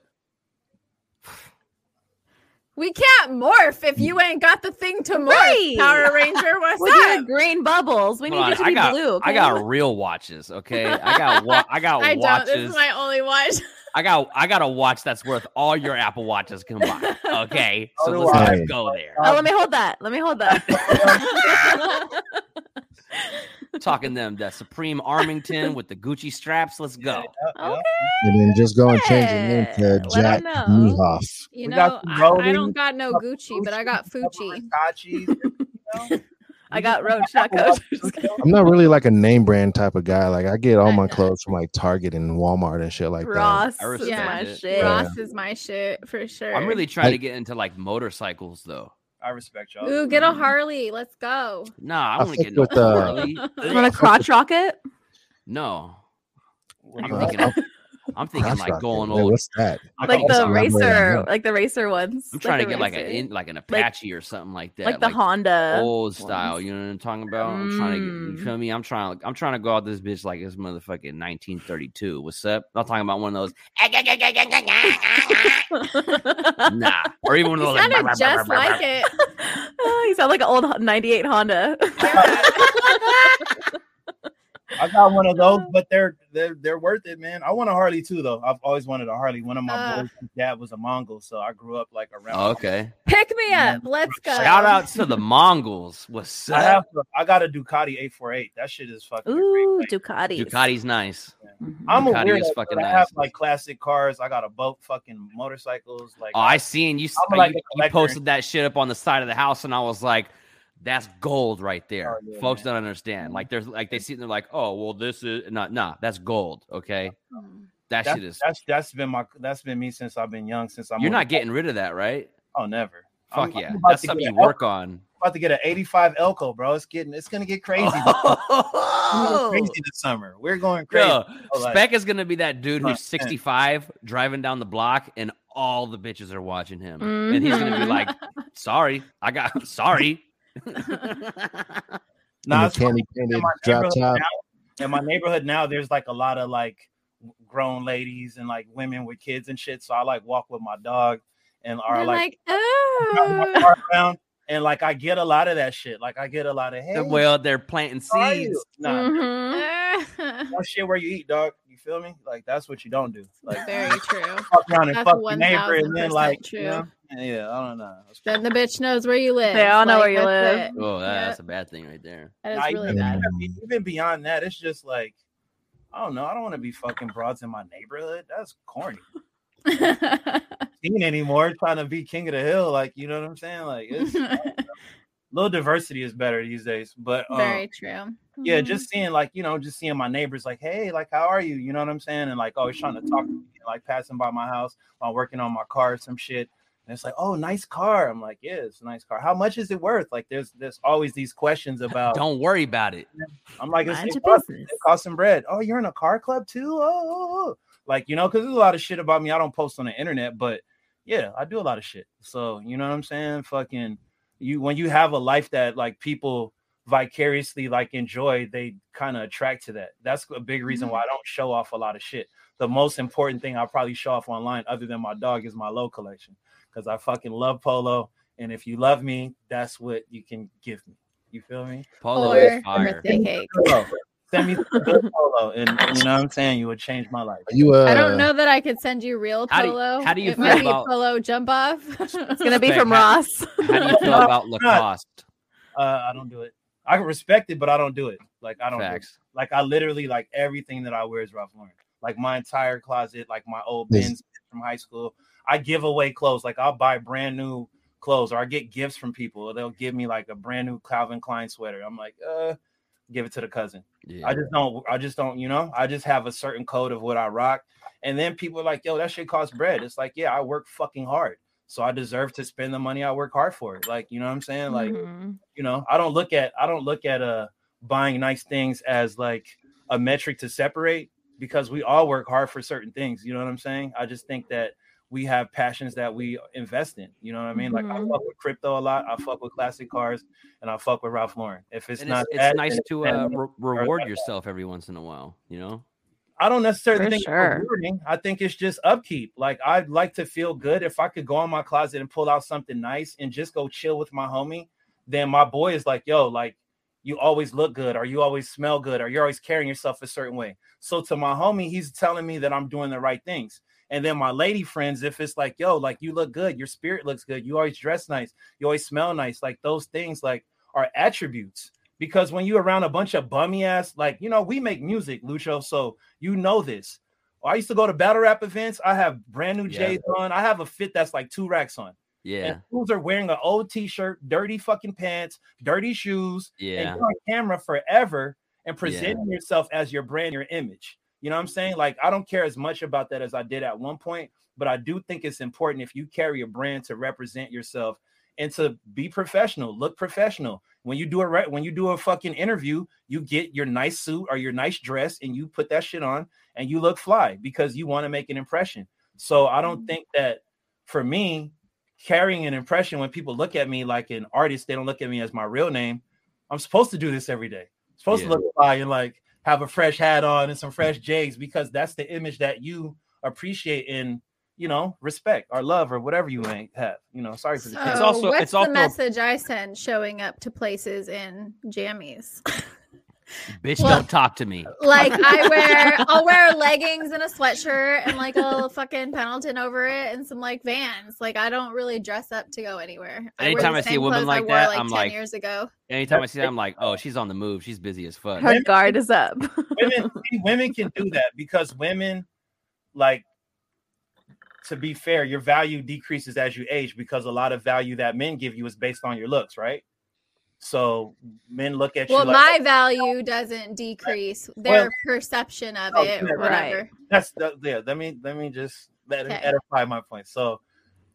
We can't morph if you ain't got the thing to morph. Right. Power Ranger, what's With your up? green bubbles. We need Hold you to I be got, blue. I got real watches. Okay, I got wa- I got I don't. watches. This is my only watch. I got I got a watch that's worth all your Apple watches combined. Okay, so So do let's go there. Oh, let me hold that. Let me hold that. Talking them that Supreme Armington with the Gucci straps. Let's go. Yep, yep. okay. And then just go and change your name to let 'em Jack know. Mehoff. You We know, I, I don't got no Gucci, but I got couple Fucci. Versace's, you know? I got Roach, not Coach. I'm not really like a name brand type of guy. Like I get all my clothes from like Target and Walmart and shit like that. Ross I is my shit. Ross is my shit for sure. I'm really trying I- to get into like motorcycles though. I respect y'all. Ooh, get a Harley. Let's go. Nah, I I want to get no with, uh, Harley. Want a crotch rocket? No, What do I'm you Uh, want? thinking, of, I'm thinking Cross like going old. what's that? I'm Like the something like- elaborate on racer, like the racer ones. I'm trying like to the get like a like an Apache or something like that. like the Honda. old style. You know what I'm talking about? I'm trying to get. You Mm. feel me? I'm trying. I'm trying to go out this bitch like it's motherfucking 1932. What's up? I'm talking about one of those. nah, or even one of You those. sounded Like, just like it. Oh, you sound like an old 98 Honda. I got one of those, but they're they're they're worth it, man. I want a Harley too, though. I've always wanted a Harley. One of my Uh. boys' dad was a Mongol, so I grew up like around. Oh, okay. Pick me up. Let's go. Shout out to the Mongols. What's I up? have I got a Ducati 848. That shit is fucking. a great Ooh, bike. Ducatis. Ducati's nice. Mhm. I'm a Ducati is weirdo. fucking but I have like classic cars. I got a boat, fucking motorcycles. Like Oh, I seen you. I'm you, like a you posted that shit up on the side of the house, and I was like, That's gold right there. Oh, yeah, Folks man. don't understand. Like there's like they see and they're like, oh well, this is not nah, that's gold. Okay. That That's, shit is that's that's been my that's been me since I've been young. Since I'm you're not getting rid of that, right? Oh, never. Fuck I'm- yeah. I'm That's something you work on. about to get an 85 Elco, bro. It's getting it's gonna get crazy. Oh, crazy this summer. We're going crazy. Yo, Oh, like- Spec is gonna be that dude who's 65 driving down the block and all the bitches are watching him. And he's gonna be Mhm. like, sorry, I got sorry. Nah, in it's the candy painted in my drop neighborhood top. now, in my neighborhood now, there's like a lot of like grown ladies and like women with kids and shit. So I like walk with my dog and are like, like, oh. around, and like I get a lot of that shit. Like I get a lot of hey, well, they're planting how are you?" seeds. Nah, Mhm. that shit where you eat, dog. You feel me? Like that's what you don't do. Like Very true. fuck around and That's fuck your neighbor, and then like, true. you know, yeah, I don't know. Then the bitch knows where you live. They all know where you live. it. Oh, that- Yeah, that's a bad thing right there. that is Nah, really even, bad. even- even beyond that, it's just like I don't know. I don't want to be fucking broads in my neighborhood. That's corny. Seen anymore trying to be king of the hill. Like you know what I'm saying? Like it's little diversity is better these days. But um, Very true. yeah, Mhm. just seeing like you know, just seeing my neighbors like, hey, like how are you? You know what I'm saying? And like always trying to talk to me, like passing by my house while working on my car or some shit. And it's like, oh, nice car. I'm like, yeah, it's a nice car. How much is it worth? Like, there's there's always these questions about. Don't worry about it. I'm like, it's, it, costs, it costs some bread. Oh, you're in a car club too? Oh, oh, oh. like you know, because there's a lot of shit about me. I don't post on the internet, but yeah, I do a lot of shit. So you know what I'm saying? Fucking you when you have a life that like people vicariously like enjoy, they kind of attract to that. That's a big reason mm-hmm. why I don't show off a lot of shit. The most important thing I'll probably show off online, other than my dog, is my low collection. Because I fucking love polo. And if you love me, that's what you can give me. You feel me? Polo Or is a fire. Birthday cake. Polo. Send me some good polo, and you know what I'm saying. You would change my life. Are you uh I don't know that I could send you real How do you- polo. how do you it feel might about- be polo jump off? It's gonna be from How- Ross. How do you feel about Lacoste? Uh, I don't do it. I can respect it, but I don't do it. Like I don't. Do it. Facts. Like I literally like everything that I wear is Ralph Lauren. Like my entire closet, like my old Yes. bins from high school. I give away clothes. Like I'll buy brand new clothes, or I get gifts from people. They'll give me like a brand new Calvin Klein sweater. I'm like, uh, give it to the cousin. Yeah. I just don't. I just don't. You know, I just have a certain code of what I rock, and then people are like, "Yo, that shit costs bread." It's like, yeah, I work fucking hard, so I deserve to spend the money I work hard for. It. Like, you know what I'm saying? Like, Mhm. you know, I don't look at I don't look at uh buying nice things as like a metric to separate because we all work hard for certain things. You know what I'm saying? I just think that we have passions that we invest in. You know what I mean? Like I Mhm. fuck with crypto a lot. I fuck with classic cars, and I fuck with Ralph Lauren. If it's And not, it's, that, it's nice to uh, re- reward that. yourself every once in a while, you know? I don't necessarily For think sure. it's rewarding. I think it's just upkeep. Like I'd like to feel good if I could go in my closet and pull out something nice and just go chill with my homie. Then my boy is like, "Yo, like you always look good, or you always smell good, or you're always carrying yourself a certain way." So to my homie, he's telling me that I'm doing the right things. And then my lady friends, if it's like, "Yo, like you look good, your spirit looks good, you always dress nice, you always smell nice," like those things like are attributes. Because when you're around a bunch of bummy ass, like you know, we make music, Lucho, so you know this. I used to go to battle rap events. I have brand new Yeah. J's on. I have a fit that's like two racks on. Yeah. And fools are wearing an old t-shirt, dirty fucking pants, dirty shoes, Yeah. and you're on camera forever and presenting yourself as your brand, your image. You know what I'm saying? Like, I don't care as much about that as I did at one point, but I do think it's important if you carry a brand to represent yourself and to be professional, look professional. When you do a re- when you do a fucking interview, you get your nice suit or your nice dress and you put that shit on and you look fly because you want to make an impression. So I don't mm-hmm. think that for me, carrying an impression when people look at me like an artist, they don't look at me as my real name. I'm supposed to do this every day. I'm supposed Yeah. to look fly and like have a fresh hat on and some fresh J's because that's the image that you appreciate and you know respect or love or whatever you may have. You know, sorry for the So It's also- what's it's also- the message I send showing up to places in jammies? Bitch, Well- don't talk to me. like I wear, I'll wear leggings and a sweatshirt and like a fucking Pendleton over it and some like Vans. Like I don't really dress up to go anywhere. I wear Anytime the I see a woman like wore, that, like I'm 10 like- years ago. Anytime I see that, I'm like, oh, she's on the move. She's busy as fuck. Her guard is up. women women can do that because women like to be fair your value decreases as you age because a lot of value that men give you is based on your looks right So men look at you Well, like my oh, value doesn't decrease. Their perception of Oh, it, yeah, or whatever. that's the, yeah. Let me let me just let Okay. edify my point. So,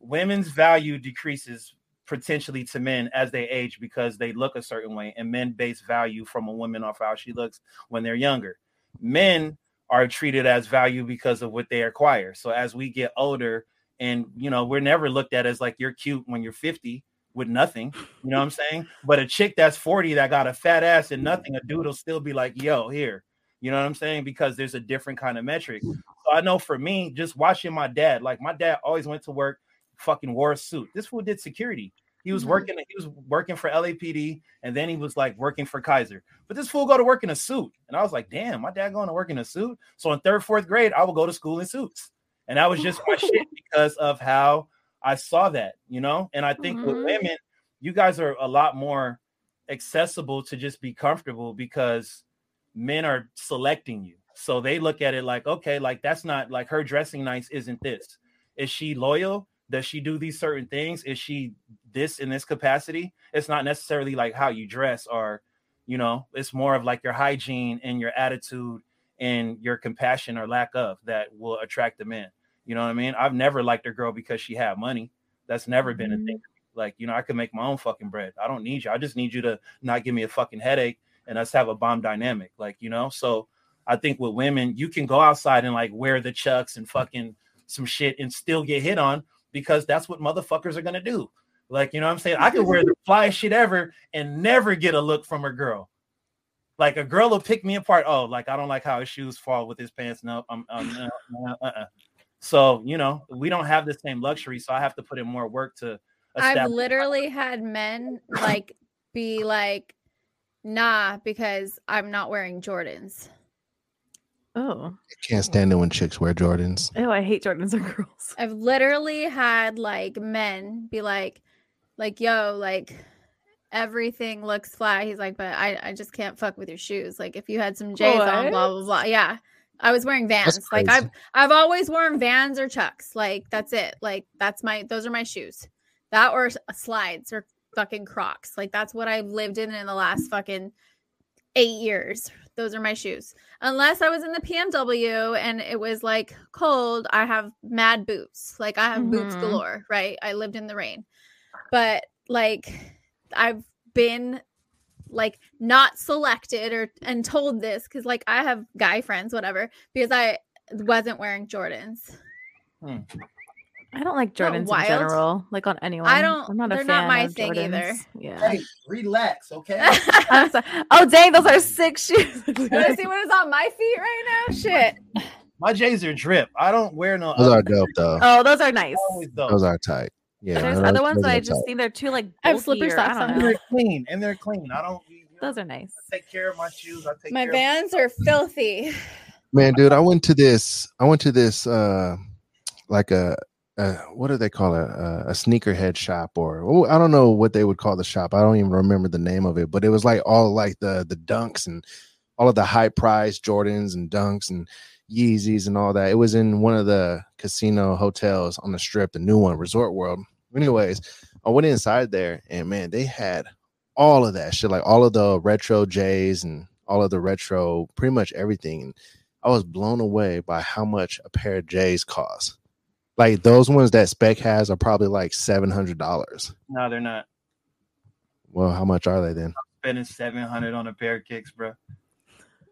women's value decreases potentially to men as they age because they look a certain way, and men base value from a woman off how she looks when they're younger. Men are treated as value because of what they acquire. So as we get older, and you know, we're never looked at as like you're cute when you're 50 with nothing. You know what I'm saying? But a chick that's 40 that got a fat ass and nothing, a dude will still be like, yo, here. You know what I'm saying? Because there's a different kind of metric. So I know for me, just watching my dad, like my dad always went to work, fucking wore a suit. This fool did security. He was Mhm. working, he was working for LAPD, and then he was like working for Kaiser. But this fool go to work in a suit. And I was like, damn, my dad going to work in a suit. So in third, fourth grade, I would go to school in suits. And that was just my shit because of how I saw that, you know. And I think with Mhm. women, you guys are a lot more accessible to just be comfortable because men are selecting you. So they look at it like, okay, like that's not like her dressing nice, isn't this? Is she loyal? Does she do these certain things? Is she this in this capacity? It's not necessarily like how you dress or, you know, it's more of like your hygiene and your attitude and your compassion or lack of that will attract the man. You know what I mean? I've never liked a girl because she had money. That's never been a thing. Like, you know, I could make my own fucking bread. I don't need you. I just need you to not give me a fucking headache and us have a bomb dynamic. Like, you know, so I think with women, you can go outside and like wear the chucks and fucking some shit and still get hit on because that's what motherfuckers are gonna do. Like, you know what I'm saying? I could wear the flyest shit ever and never get a look from a girl. Like a girl will pick me apart. Oh, like I don't like how his shoes fall with his pants. No, I'm, um, uh, uh, uh. So you know we don't have the same luxury. So I have to put in more work to. I've literally had men like be like, nah, because I'm not wearing Jordans. Oh, I Can't stand it when chicks wear Jordans. oh, I hate Jordans and girls. I've literally had like men be like, like, yo, like everything looks fly. He's like, but I, I just can't fuck with your shoes. Like if you had some J's on, blah blah blah. Yeah. I was wearing vans. Like. I've I've always worn vans or chucks. Like that's it. Like that's my those are my shoes. That or slides or fucking crocs. Like that's what I've lived in in the last fucking eight years. Those are my shoes. Unless I was in the PNW and it was like cold, I have mad boots. Like I have boots Mhm. galore, right? I lived in the rain. But like I've been like not selected or and told this because like I have guy friends, whatever, because I wasn't wearing Jordans. Hmm. I don't like Jordans in general, like on anyone. I don't- I'm not a they're fan not my of thing either. Jordans. Yeah. relax, okay? I'm sorry. Oh dang, those are six shoes. You wanna see what is on my feet right now? Shit. My J's are drip. I don't wear no. Those other- are dope though. oh, those are nice. those. Those are tight. Yeah. There's those- other ones that I just tight. think they're too like. I have slipper or- socks I don't on. know. they're clean. And they're clean. I don't. You know, Those are nice. I take care of my shoes. I take My care vans are filthy. Man, dude, I went to this. I went to this, uh, like a, a what do they call it? A, a sneakerhead shop, or oh, I don't know what they would call the shop. I don't even remember the name of it, but it was like all like the the dunks and all of the high price Jordans and dunks and Yeezys and all that. It was in one of the casino hotels on the strip, the new one, Resort World. Anyways, I went inside there and man, they had all of that shit, like all of the retro J's and all of the retro, pretty much everything. And I was blown away by how much a pair of J's cost. Like those ones that Spec has are probably like seven hundred dollars. No, they're not. Well, how much are they then? Spending seven hundred on a pair of kicks, bro.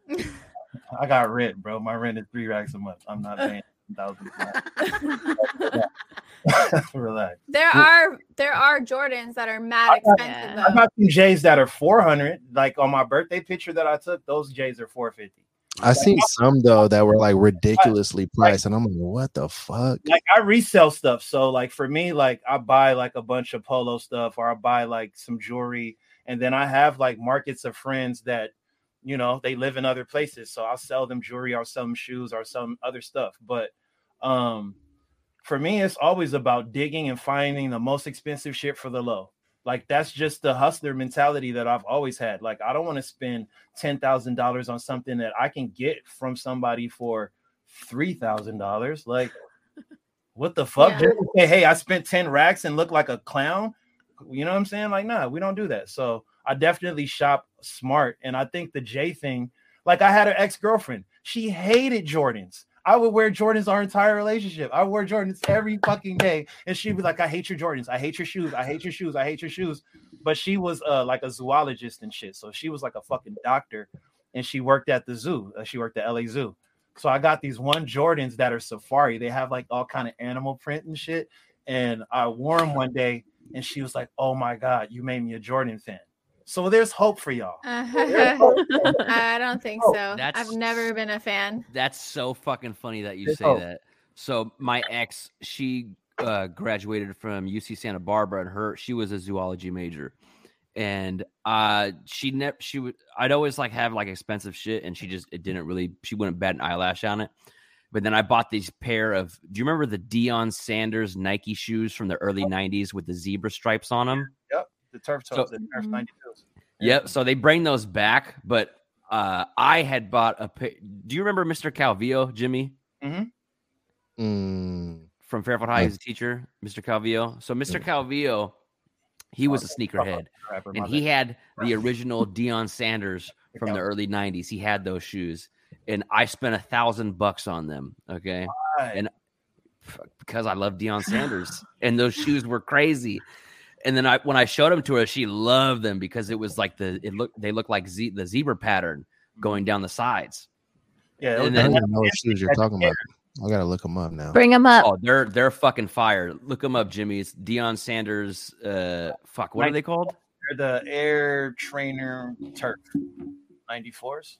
I got rent, bro. My rent is three racks a month. I'm not paying thousand. Relax. There are there are Jordans that are mad I got- expensive I though. got some J's that are four hundred. Like on my birthday picture that I took, those J's are four fifty. I seen some though that were like ridiculously priced, and I'm like, what the fuck? like I resell stuff. So like for me, like I buy like a bunch of polo stuff or I buy like some jewelry, and then I have like markets of friends that you know they live in other places. So I'll sell them jewelry or some shoes or some other stuff. But um for me, it's always about digging and finding the most expensive shit for the low. Like that's just the hustler mentality that I've always had. Like I don't want to spend ten thousand dollars on something that I can get from somebody for three thousand dollars. Like what the fuck? Yeah. Say, hey, I spent 10 racks and look like a clown. You know what I'm saying? Like, nah, we don't do that. So I definitely shop smart. And I think the J thing, like I had an ex-girlfriend, she hated Jordans. I would wear Jordans our entire relationship. I wore Jordans every fucking day. And she'd be like, I hate your Jordans. I hate your shoes. I hate your shoes. I hate your shoes. But she was uh, like a zoologist and shit. So she was like a fucking doctor. And she worked at the zoo. Uh, she worked at LA Zoo. So I got these one Jordans that are safari. They have like all kind of animal print and shit. And I wore them one day, and she was like, "Oh my god, you made me a Jordan fan." So there's hope for y'all. I don't think so. that's- I've never been a fan. That's so fucking funny that you Yes, say oh. that. So my ex, she uh, graduated from UC Santa Barbara, and her she was a zoology major, and uh, she never she would. I'd always like have like expensive shit, and she just it didn't really. She wouldn't bat an eyelash on it. But then I bought these pair of. Do you remember the Deion Sanders Nike shoes from the early '90s with the zebra stripes on them? The turf So- toes, the turf Mhm. 92s. Yep. So they bring those back, but uh, I had bought a. Do you remember Mr. Calvillo, Jimmy? Mm, from Fairfield High. He's a teacher, Mr. Calvillo. So Mr. Calvillo, he was a sneakerhead, and he had the original Deion Sanders from the early '90s. He had those shoes, and I spent a thousand bucks on them. Okay, and because I love Deion Sanders, and those shoes were crazy. And then I, when I showed them to her, she loved them because it was like the it looked they looked like ze- the zebra pattern going down the sides. yeah, and was- I don't even know what shoes you're talking about. I gotta look them up now. Bring them up. Oh, they're they're fucking fire. Look them up, Jimmy. It's Deion Sanders. Uh, fuck, what are they called? They're the Air Trainer Turf 94s.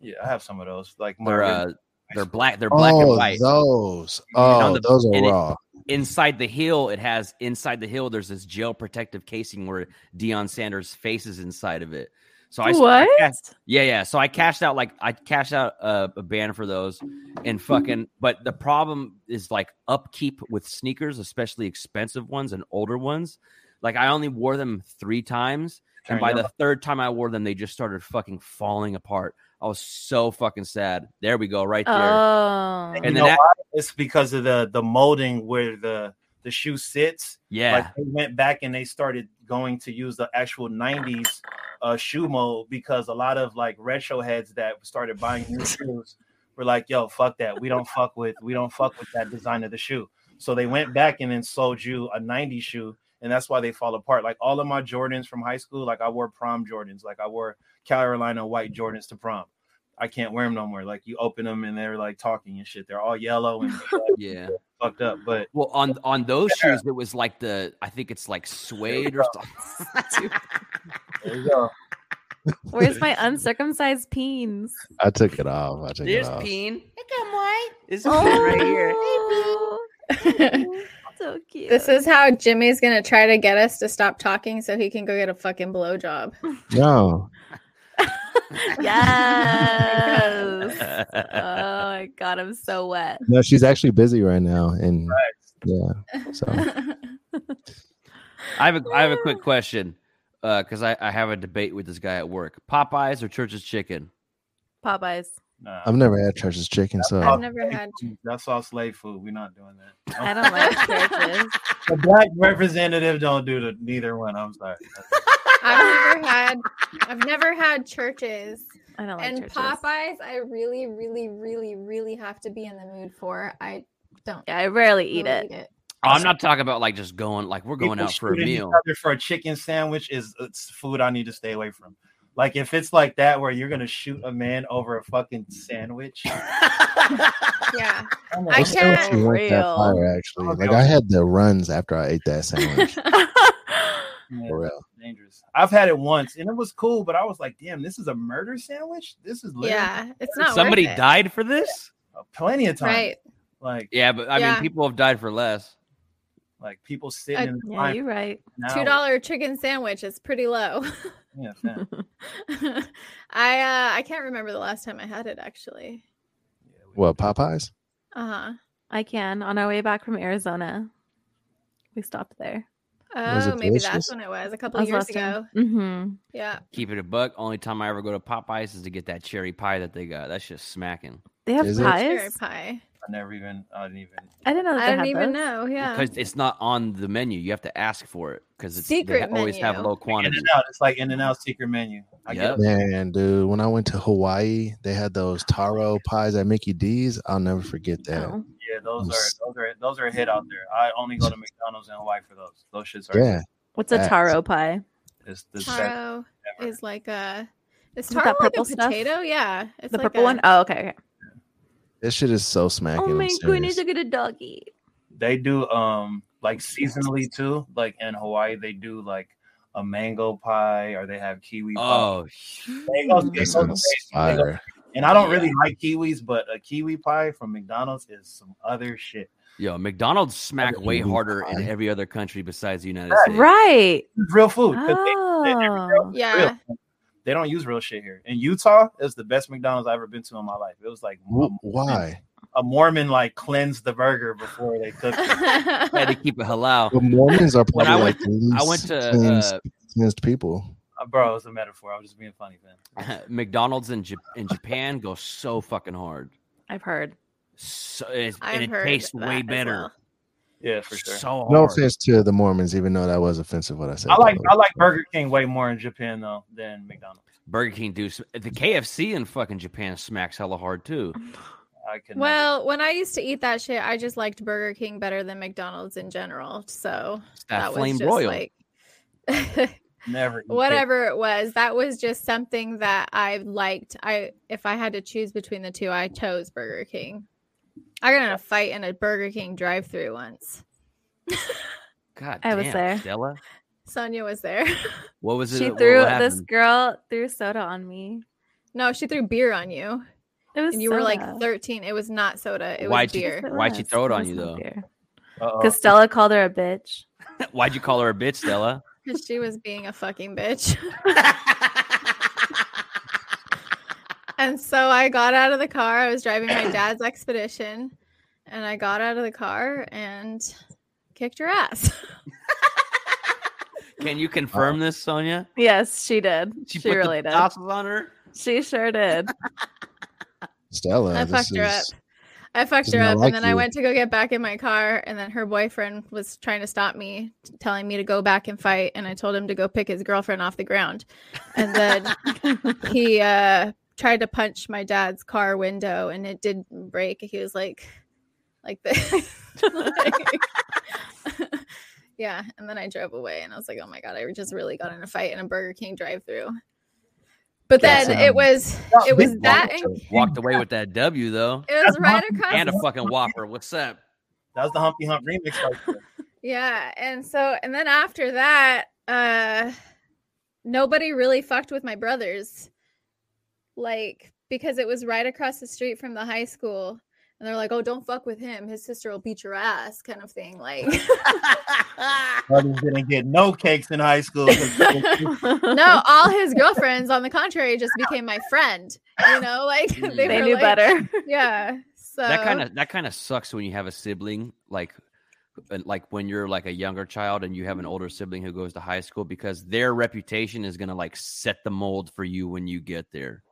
Yeah, I have some of those. Like They're uh, they're black. They're black and oh, white. those. on Oh, the- those are and it- raw. Inside the heel, it has inside the heel. There's this gel protective casing where Deion Sanders' face is inside of it. So I I what? cashed- yeah, yeah. So I cashed out like I cashed out a, a band for those, and fucking. But the problem is like upkeep with sneakers, especially expensive ones and older ones. Like I only wore them three times, and by your- the third time I wore them, they just started fucking falling apart. I was so fucking sad. There we go, right there. Oh. You and know then that- it's because of the the molding where the the shoe sits. yeah, Like they went back and they started going to use the actual 90s uh, shoe mold because a lot of like retro heads that started buying new shoes were like, yo, fuck that. We don't fuck with we don't fuck with that design of the shoe. So they went back and then sold you a 90s shoe, and that's why they fall apart. Like all of my Jordans from high school, like I wore prom Jordans, like I wore Carolina white Jordans to prom. I can't wear them no more. Like you open them and they're like talking and shit. They're all yellow and yeah. fucked up. But Well, on on those shoes, it was like the I think it's like suede or something. there you go. Where's my uncircumcised peens? I took it off. I took it off. Peen. Look at White. It's Oh, Peen right here. Oh. so cute. this is how Jimmy's gonna try to get us to stop talking so he can go get a fucking blowjob. No, yes. oh my god, I'm so wet. no, she's actually busy right now, and yeah. So I have a I have a quick question uh, because I, I have a debate with this guy at work. Popeyes or Church's Chicken? Popeyes. Nah. I've never had church's chicken, so I've never had. That's all slave food. We're not doing that. I don't like churches. The black representative don't do the neither one. I'm sorry. I've never had. I've never had churches I don't like and churches. Popeyes. I really, really, really, really have to be in the mood for. I don't. Yeah, I rarely eat really it. Oh, I'm not talking about like just going like we're going People out for a meal. for a chicken sandwich is it's food I need to stay away from. Like if it's like that where you're gonna shoot a man over a fucking sandwich. Yeah. I'm I like, Those sandwiches can't- weren't that Real. fire, actually. Okay. Like I had the runs after I ate that sandwich. man, For real. Dangerous. I've had it once and it was cool, but I was like, damn, this is a murder sandwich. This is literally Yeah. It's not. Somebody worth it. died for this? plenty of times. Right. Like Yeah, but I Yeah. mean, people have died for less. like people sitting I- in the yeah, you're right. now. Two dollar chicken sandwich is pretty low. Yeah, fam. I uh I can't remember the last time I had it actually. Yeah, we- What Popeyes? Uh huh. I can. On our way back from Arizona, we stopped there. Was it Oh, maybe delicious? that's when it was a couple of years ago. Mm-hmm. Yeah. Keep it a buck. Only time I ever go to Popeyes is to get that cherry pie that they got. That's just smacking. They have Is it? Cherry pie. I never even. I didn't even. I didn't know. That I they didn't even those. know. Yeah. because it's not on the menu. You have to ask for it because it's Secret they always have menu. low In quantity. and out. It's like In-N-Out secret menu. I Yep. Man, dude, when I went to Hawaii, they had those taro pies at Mickey D's. I'll never forget that. Oh. Yeah, those are those are those are a hit out there. I only go to McDonald's in Hawaii for those. Those shits are. Yeah, What's a Facts. taro pie? It's the Taro ever. is like a. Is Is it that taro like a purple stuff? potato? Yeah. It's The like purple a- one? Oh, okay. okay. this shit is so smacking. Oh I'm my serious. goodness, look at a doggy. They do um like seasonally too. Like in Hawaii, they do like a mango pie or they have kiwi pie. Oh, They go- they go. They go- fire. And I don't really like kiwis, but a kiwi pie from McDonald's is some other shit. yo, McDonald's smack way Kiwi harder in every other country besides the United Right. States. Right. Real food. they- they- they- Oh. Yeah. real. They don't use real shit here. In Utah, it's the best McDonald's I've ever been to in my life. It was like Wh- Why? a Mormon like cleansed the burger before they cooked it. Had to keep it halal. The Mormons are When probably I like least I went to cleansed, uh, cleansed people. Uh, bro, it was a metaphor. I was just being funny, man. McDonald's in Jap- in Japan go so fucking hard. I've heard. So it's, I've and it heard tastes that way as better. well. Yeah, for sure. So hard. No offense to the Mormons, even though that was offensive what I said. I like. I like Burger King way more in Japan though than McDonald's. Burger King do the KFC in fucking Japan smacks hella hard too. I can Well, when I used to eat that shit, I just liked Burger King better than McDonald's in general. So It's that, that, flame was just broil. like never whatever it was. That was just something that I liked. I if I had to choose between the two, I chose Burger King. I got in a fight in a Burger King drive-through once. God, I was there. Stella. Sonia was there. What was it? She threw this girl threw soda on me. no, she threw beer on you, It was and you were like 13. It was not soda. It Why'd was beer. Yes, Why'd she throw it on was you, though? beer. Because Stella called her a bitch. Why'd you call her a bitch, Stella? Because she was being a fucking bitch. And so I got out of the car. I was driving my dad's expedition, and I got out of the car and kicked her ass. Can you confirm this, Sonia? Yes, she did. She, put really the did. tassels on her. She sure did. Stella. I this fucked her up. I fucked her up, like and then I went to go get back in my car, and then her boyfriend was trying to stop me, telling me to go back and fight, and I told him to go pick his girlfriend off the ground, and then he uh tried to punch my dad's car window, and it did break. He was like, like this. Like- yeah, and then I drove away, and I was like, oh my god, I just really got in a fight in a Burger King drive-through. But then it was it was that and Walked away with that W though, it was right across and a fucking Whopper. What's up? That was the Humpty Hump remix right there. Yeah, and so and then after that, uh nobody really fucked with my brothers. Like because it was right across the street from the high school. And they're like, "Oh, don't fuck with him. His sister will beat your ass," kind of thing. Like, Brothers didn't get no cakes in high school. no, all his girlfriends, on the contrary, just became my friend. You know, like Mm. they, they knew like- better. Yeah. So that kind of that kind of sucks when you have a sibling like uh, like when you're like a younger child and you have an older sibling who goes to high school because their reputation is gonna like set the mold for you when you get there.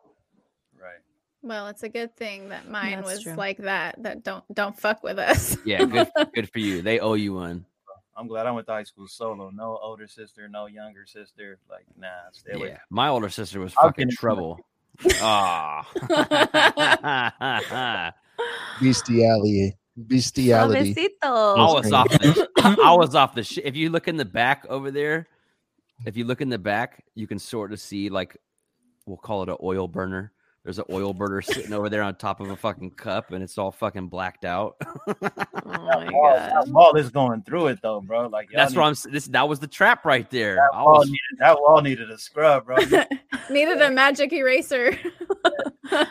Right. well, it's a good thing that mine That's was true. like that. That don't don't fuck with us. Yeah, good good for you. They owe you one. I'm glad I went to high school solo. No older sister, no younger sister. Like, nah, stay away. Yeah, my older sister was I'll fucking trouble. Ah. bestiality. Bestiality. I Suavecito. was off the I was off the shit. If you look in the back over there, if you look in the back, you can sort of see like we'll call it an oil burner. There's an oil burner sitting over there on top of a fucking cup, and it's all fucking blacked out. Oh my god. that ball is going through it though, bro. Like That's need- what I'm. This that was the trap right there. That I wall, was, needed, that wall needed a scrub, bro. Needed a magic eraser. How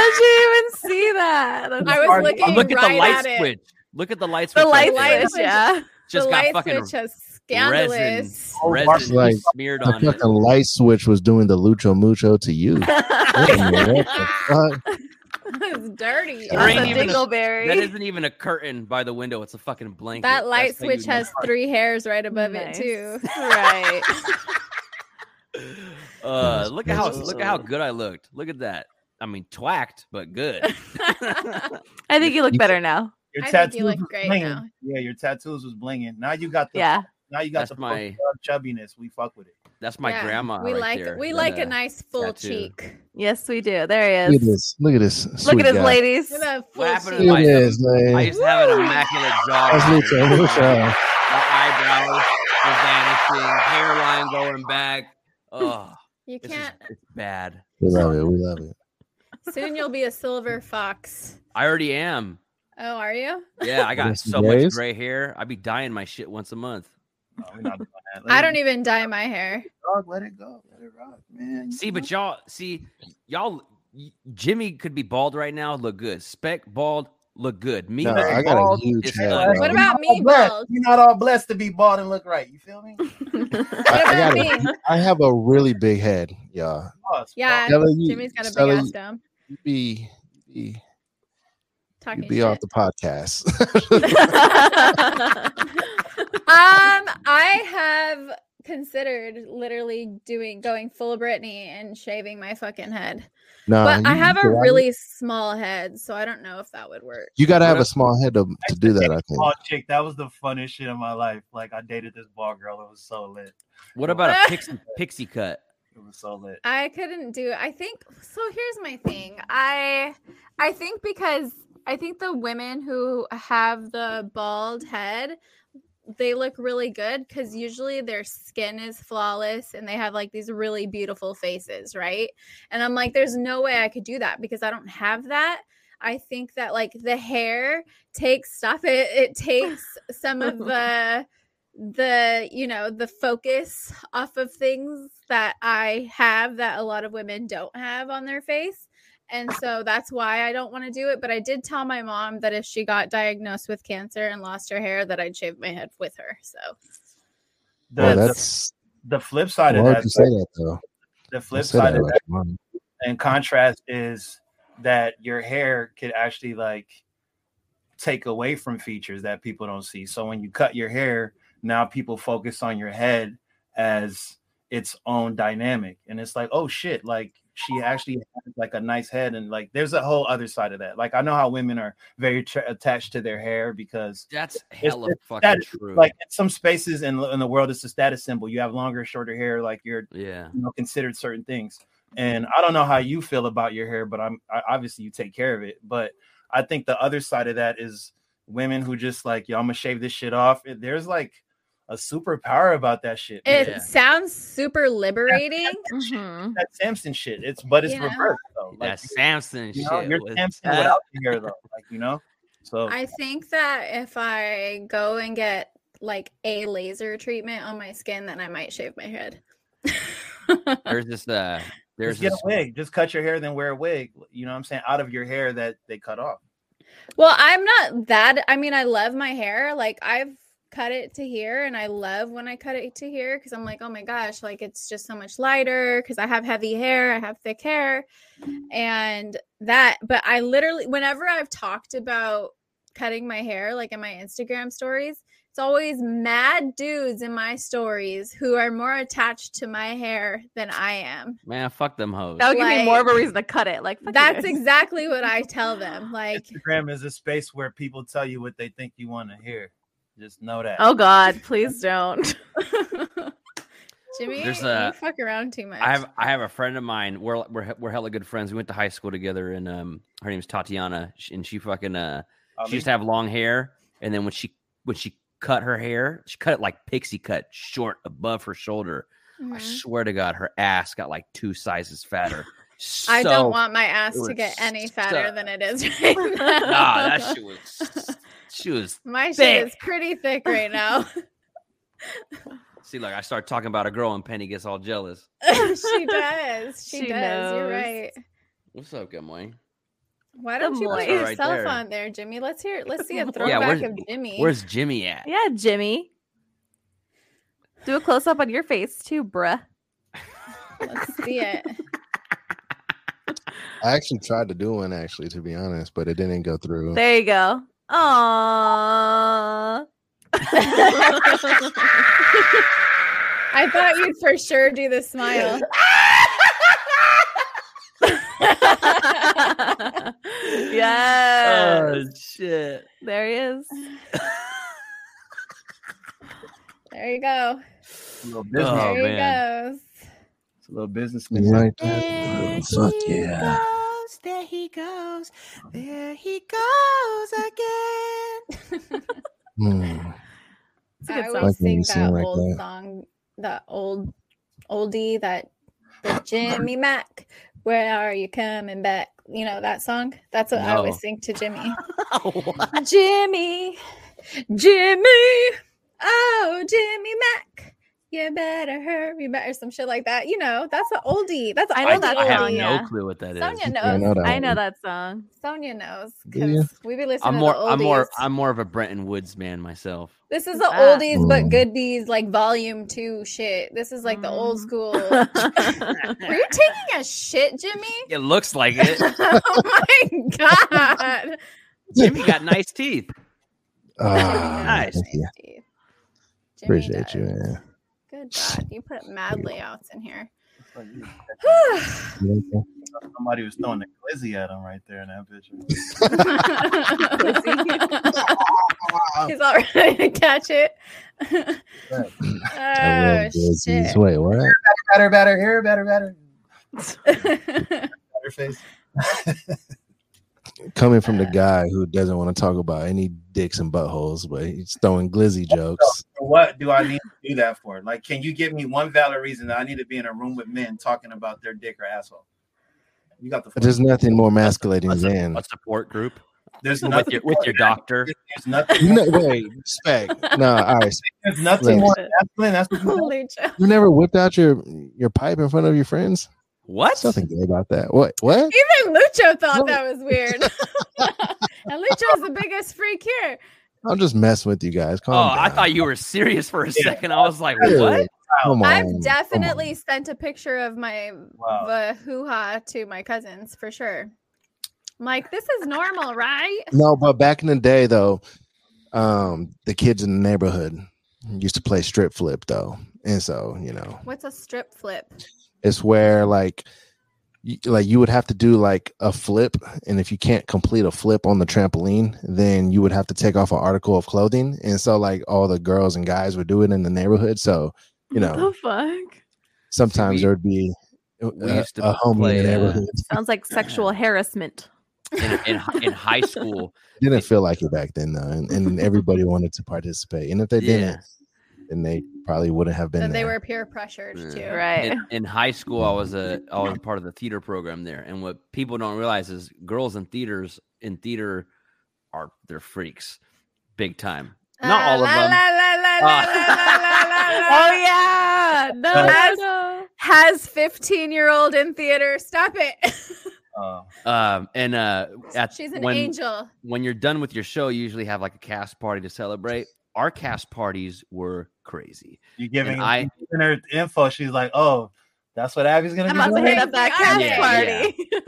did you even see that? That's I was Sorry. looking look at right the light at it. switch. Look at the light switch. the light there. switch, yeah. just the got light fucking switch has resin, scandalous. Oh, resin Like, smeared The on it. fucking light switch was doing the lucho mucho to you. What the it's dirty. There That's ain't a even a- dingleberry. That isn't even a curtain by the window. It's a fucking blanket. That light That's how you switch know. has three hairs right above Nice. it too. right. Uh, look at how look at how good I looked. Look at that. I mean, twacked, but good. I think you look better now. Your I think tattoos you look great blinging. now. Yeah, your tattoos was blinging. Now you got the Yeah. Now you got That's the my- my chubbiness. We fuck with it. That's my Yeah, grandma. We right like there. we like a uh, nice full tattoo. cheek. Yes, we do. There Look he at is. this. Look at this. Look at his guy. ladies. Look at that full What happened to cheek. Look my- at this, man. I used to have an immaculate jaw. That's Lucha, Lucha. My eyebrows are vanishing, hairline going back. Oh, You can't. it's bad. We love it. We love it. Soon you'll be a silver fox. I already am. Oh, are you? Yeah, I got Yes, so much gray hair. I'd be dyeing my shit once a month. No, we're not doing that. Let I don't even dye my hair. dog, let it go. Let it rock, man. See, but y'all see, y'all, Jimmy could be bald right now, look good. Spec bald, look good. Me, No, I got a huge head, ugly. What about me, all blessed. bald? You're not all blessed to be bald and look right. You feel me? I, What I, about got me? a, I have a really big head, y'all. Oh, Yeah, bald. Stella, you- Jimmy's got a big Stella, ass dome. You be, you be, Talking you be shit. off the podcast. Um, I have considered literally doing going full Britney and shaving my fucking head, no, but I have a you- really small head, so I don't know if that would work. You got to have a small head to, to do that. I think. Bald chick. That was the funnest shit of my life. Like I dated this ball girl. It was so lit. What about a pixie pixie cut? It was so lit. I couldn't do I think so here's my thing. I I think because I think the women who have the bald head they look really good cuz usually their skin is flawless and they have like these really beautiful faces, right? And I'm like there's no way I could do that because I don't have that. I think that like the hair takes stuff it it takes some of the the you know the focus off of things that i have that a lot of women don't have on their face and so that's why i don't want to do it but i did tell my mom that if she got diagnosed with cancer and lost her hair that i'd shave my head with her so The, Well, the, that's the flip side why of would that, you say that though? the flip side that of that your mom. in contrast is that your hair could actually like take away from features that people don't see. So when you cut your hair, now people focus on your head as its own dynamic. And it's like, oh shit, like she actually has like a nice head. And like there's a whole other side of that. Like I know how women are very tra- attached to their hair because That's hella it's fucking that- true. like in some spaces in, in the world, it's a status symbol. You have longer, shorter hair, like you're yeah, you know considered certain things and i don't know how you feel about your hair but i'm I, obviously you take care of it but i think the other side of that is women who just like yo i'm gonna shave this shit off there's like a superpower about that shit it Yeah. sounds super liberating Mhm. that samson shit it's but it's Yeah. reversed though like that Samson you know shit. you're was samson tough. without the hair though like you know so i think that if i go and get like a laser treatment on my skin then i might shave my head There's this. Uh, there's just get this. a wig just cut your hair then wear a wig you know what i'm saying out of your hair that they cut off Well, I'm not that. I mean, I love my hair. Like I've cut it to here, and I love when I cut it to here because I'm like, oh my gosh, like it's just so much lighter because I have heavy hair, I have thick hair, and that. But I literally, whenever I've talked about cutting my hair, like in my Instagram stories. It's always mad dudes in my stories who are more attached to my hair than I am. Man, fuck them hoes. That would give me more of a reason to cut it. Like fuck you That's guys. exactly what I tell them. Like, instagram is a space where people tell you what they think you want to hear just know that Oh God, please don't. Jimmy, There's you a- fuck around too much. I have I have a friend of mine. We're we're he- we're hella good friends. We went to high school together, and um, her name's Tatiana, and she fucking uh, Ali. she used to have long hair, and then when she when she cut her hair, she cut it like pixie cut, short above her shoulder. I Mhm. swear to God, her ass got like two sizes fatter. I don't want my ass to get any fatter so- than it is right now. Nah, that shit was she was. My shit is pretty thick right now. See, like I start talking about a girl, and Penny gets all jealous. she does. She, She does. You're right. What's up, Gamoy? Why don't you put moist. Right yourself there. on there, Jimmy? Let's hear. Let's see a throwback where's- of Jimmy. Where's Jimmy at? yeah, Jimmy. Do a close up on your face too, bruh. Let's see it. I actually tried to do one actually, to be honest, but it didn't go through. There you go. Aww. I thought you'd for sure do the smile. yes. Oh shit. there he is. there you go. A little oh, business, Oh, there he man. goes. a little businessman. You like? Fuck yeah. Goes, there he goes, there he goes again. Hmm. It's a I good always song. Like sing that like old that. song, that old oldie, that the Jimmy Mack. Where are you coming back? You know that song. That's what I always No. sing to Jimmy. what? Jimmy, Jimmy, oh Jimmy Mack, you better hurry back or some shit like that. You know, that's an oldie. That's I know oldie that I have song, no yeah. clue what that is. Sonia Yeah, I knows. know that. I know that song. Sonia knows Do you? because we be listening I'm to more. the oldies. I'm more. I'm more of a Brenton Woods man myself. this is the that? oldies but Mm. goodies, like volume two shit. This is like the old Mm. school. Were you taking a shit, Jimmy? It looks like it. oh my god! Jimmy got nice teeth. Ah, Nice. thank you. Jimmy Appreciate you, does. man. Good God, you put mad layouts in here. You like that? Somebody was throwing a glizzy at him right there in that picture. He's all ready to catch it. I oh love glizzies. shit! Wait, what? better, better, here, better, better. Better face. Coming from the guy who doesn't want to talk about any dicks and buttholes, but he's throwing glizzy jokes. What do I need to do that for? Like, can you give me one valid reason that I need to be in a room with men talking about their dick or asshole? You got the. There's nothing more masculating A, than a support group There's with nothing your with your doctor. There's nothing. no, wait, respect. No, all right. There's nothing Look. more masculine. That's what you Lucha. You never whipped out your your pipe in front of your friends? What? There's nothing gay about that. What? What? Even Lucho thought No. that was weird. and Lucho's the biggest freak here. I'm just messing with you guys. Calm Oh, I thought you were serious for a Yeah. second. I was like, Dude, what? Come on. I've come definitely on. sent a picture of my Wow. hoo ha to my cousins for sure. I'm like, this is normal, right? No, but back in the day though, um, the kids in the neighborhood used to play strip flip though. And so, you know, What's a strip flip? It's where like you, like you would have to do like a flip and if you can't complete a flip on the trampoline then you would have to take off an article of clothing and so like all the girls and guys would do it in the neighborhood so you What know the fuck? sometimes there would be we a, used to a homie play, in the uh, neighborhood Sounds like sexual harassment. In, in, in high school, didn't feel like it back then though and, and everybody wanted to participate and if they Yeah. didn't then they probably wouldn't have been That they were peer pressured Yeah. too. Right. in, in high school, I was a I was part of the theater program there, and what people don't realize is girls in theaters in theater are they're freaks, big time. Not all of Ah, them. Ah. Oh yeah. No, no, Has- no. Has 15 year old in theater. Stop it. Uh, Um, and uh, at She's an when, angel. when you're done with your show, you usually have like a cast party to celebrate. Our cast parties were crazy. you giving And I- giving her info. She's like, oh, that's what Abby's gonna do. I'm be about to hit up that cast Yeah,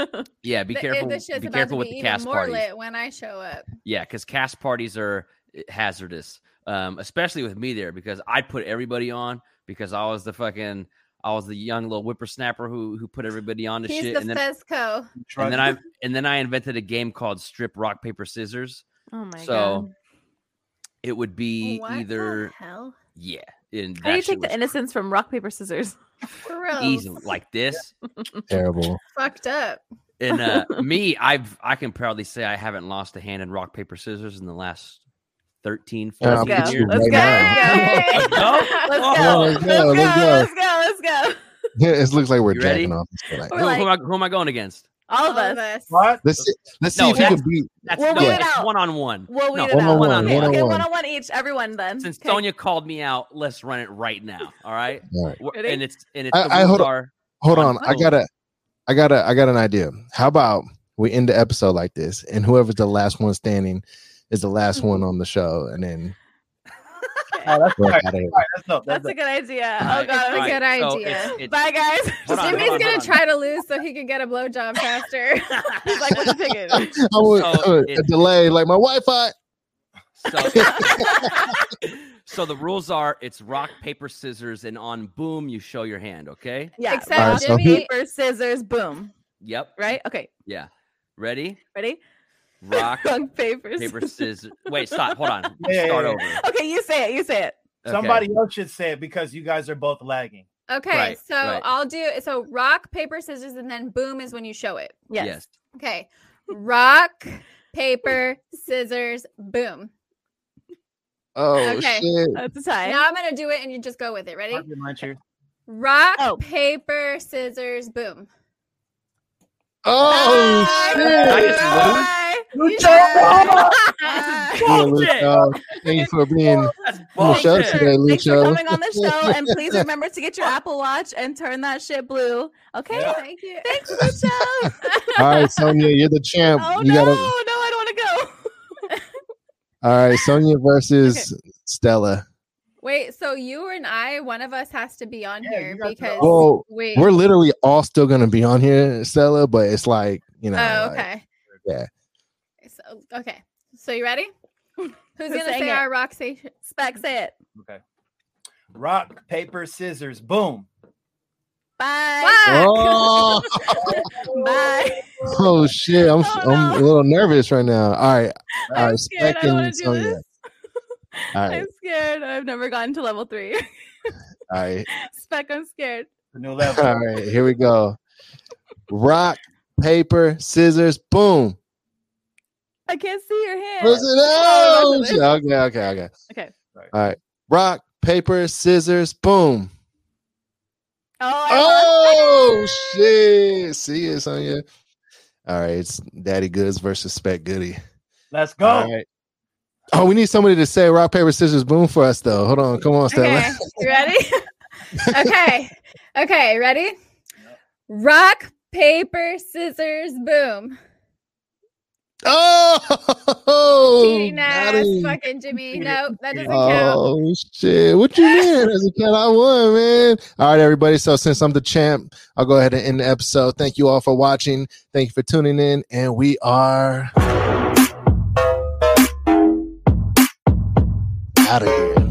party. Yeah, be The- careful. Be careful to with be the cast more parties. lit when I show up. Yeah, because cast parties are eh, hazardous, um, especially with me there because I put everybody on because I was the fucking I was the young little whippersnapper who who put everybody on to He's shit, the and then Fezco. and then I and then I invented a game called Strip Rock Paper Scissors. oh my So god. It would be What the either hell? yeah, and How do you take the was innocence from rock paper scissors? Gross. easy like this. terrible Fucked up. And uh, me, I've I can proudly say I haven't lost a hand in rock paper scissors in the last 13, 14 I'll years. you Let's right go. Let's go. Let's Let's go. go. Let's Let's go, go. let's go. Let's go. Let's go. Yeah, it looks like we're You ready? jacking off this like, We're Who, like- who am I, who am I going against? All of All us. us. what? let's see, let's see No, if you can beat That's We'll no, weed it it's out. one on one. We'll weed No, it one out. on one, Okay, one on okay, one. one on one each. Everyone then. Since Okay. Sonia called me out, let's run it right now. All right. All right. And it's and it's I- the I- hold on. Hold on on. I gotta I gotta I got an idea. How about we end the episode like this and whoever's the last one standing is the last mm-hmm. one on the show and then that's all right. out of here. All right, that's dope. That's That's a good idea. Oh god. that's a good right, so idea. it's- it's- Bye guys. On, Jimmy's on, gonna on. try to lose so he can get a blowjob faster. He's like, what's the ticket? I was, So uh, a delay like my Wi-Fi. So, so the rules are it's rock paper scissors and on boom you show your hand. Okay. Yeah. Except Alright, so Jimmy, who- paper, scissors, boom. Yep. right? Okay, Yeah. Ready? ready? Rock, Rock, paper, paper, scissors. scissors. Wait, stop. Hold on. Yeah, Start yeah, over. Okay, you say it. You say it. Okay. Somebody else should say it because you guys are both lagging. Okay, Right, so right. I'll do so rock, paper, scissors, and then boom is when you show it. Yes. Yes. Okay. Rock, paper, scissors, boom. Oh Okay. shit! That's a tie. Now I'm gonna do it and you just go with it. Ready? Mark your muncher. Rock, Oh. paper, scissors, boom. Oh Bye. shit! I just Bye. Bye. Yeah, Lucho, thank you for being That's on the show bullshit. today, Thanks for coming on the show, and please remember to get your Apple Watch and turn that shit blue. Okay. Yeah. Thank you. Thanks, Lucho. All right, Sonia, you're the champ. oh you no, gotta. no, I don't want to go. All right, Sonia versus Stella. Wait, so you and I, one of us has to be on Yeah, here you guys are because all- wait. We're literally all still gonna be on here, Stella, but it's like you know. oh, like- okay. yeah. So, okay. So you ready? Who's Who's gonna say it? our rock station? Spec, say it. Okay. Rock, paper, scissors, boom. Bye. Oh, Bye. oh shit! I'm Oh, I'm a little nervous right now. All right, all I'm right, scared. Spec I don't want and to do Sonia. this. All right, I'm scared. I've never gotten to level three. all right, Spec, I'm scared. New level. all right. Here we go. Rock, paper, scissors, boom. I can't see your hand. Was? Oh, okay, okay, okay. Okay. All right. Rock, paper, scissors, boom. Oh, Oh shit! See it, Sonya. All right, it's Daddy Goods versus Spec Goody. Let's go. All right. Oh, we need somebody to say rock, paper, scissors, boom for us, though. Hold on, come on, Stella. Okay. You ready? okay. Okay, ready? Rock, paper, scissors, boom. Oh, Cheating ass fucking Jimmy. Nope, that doesn't oh, count. Oh shit! What you mean? As a cat, I won, man. All right, everybody. So since I'm the champ, I'll go ahead and end the episode. Thank you all for watching. Thank you for tuning in, and we are out of here.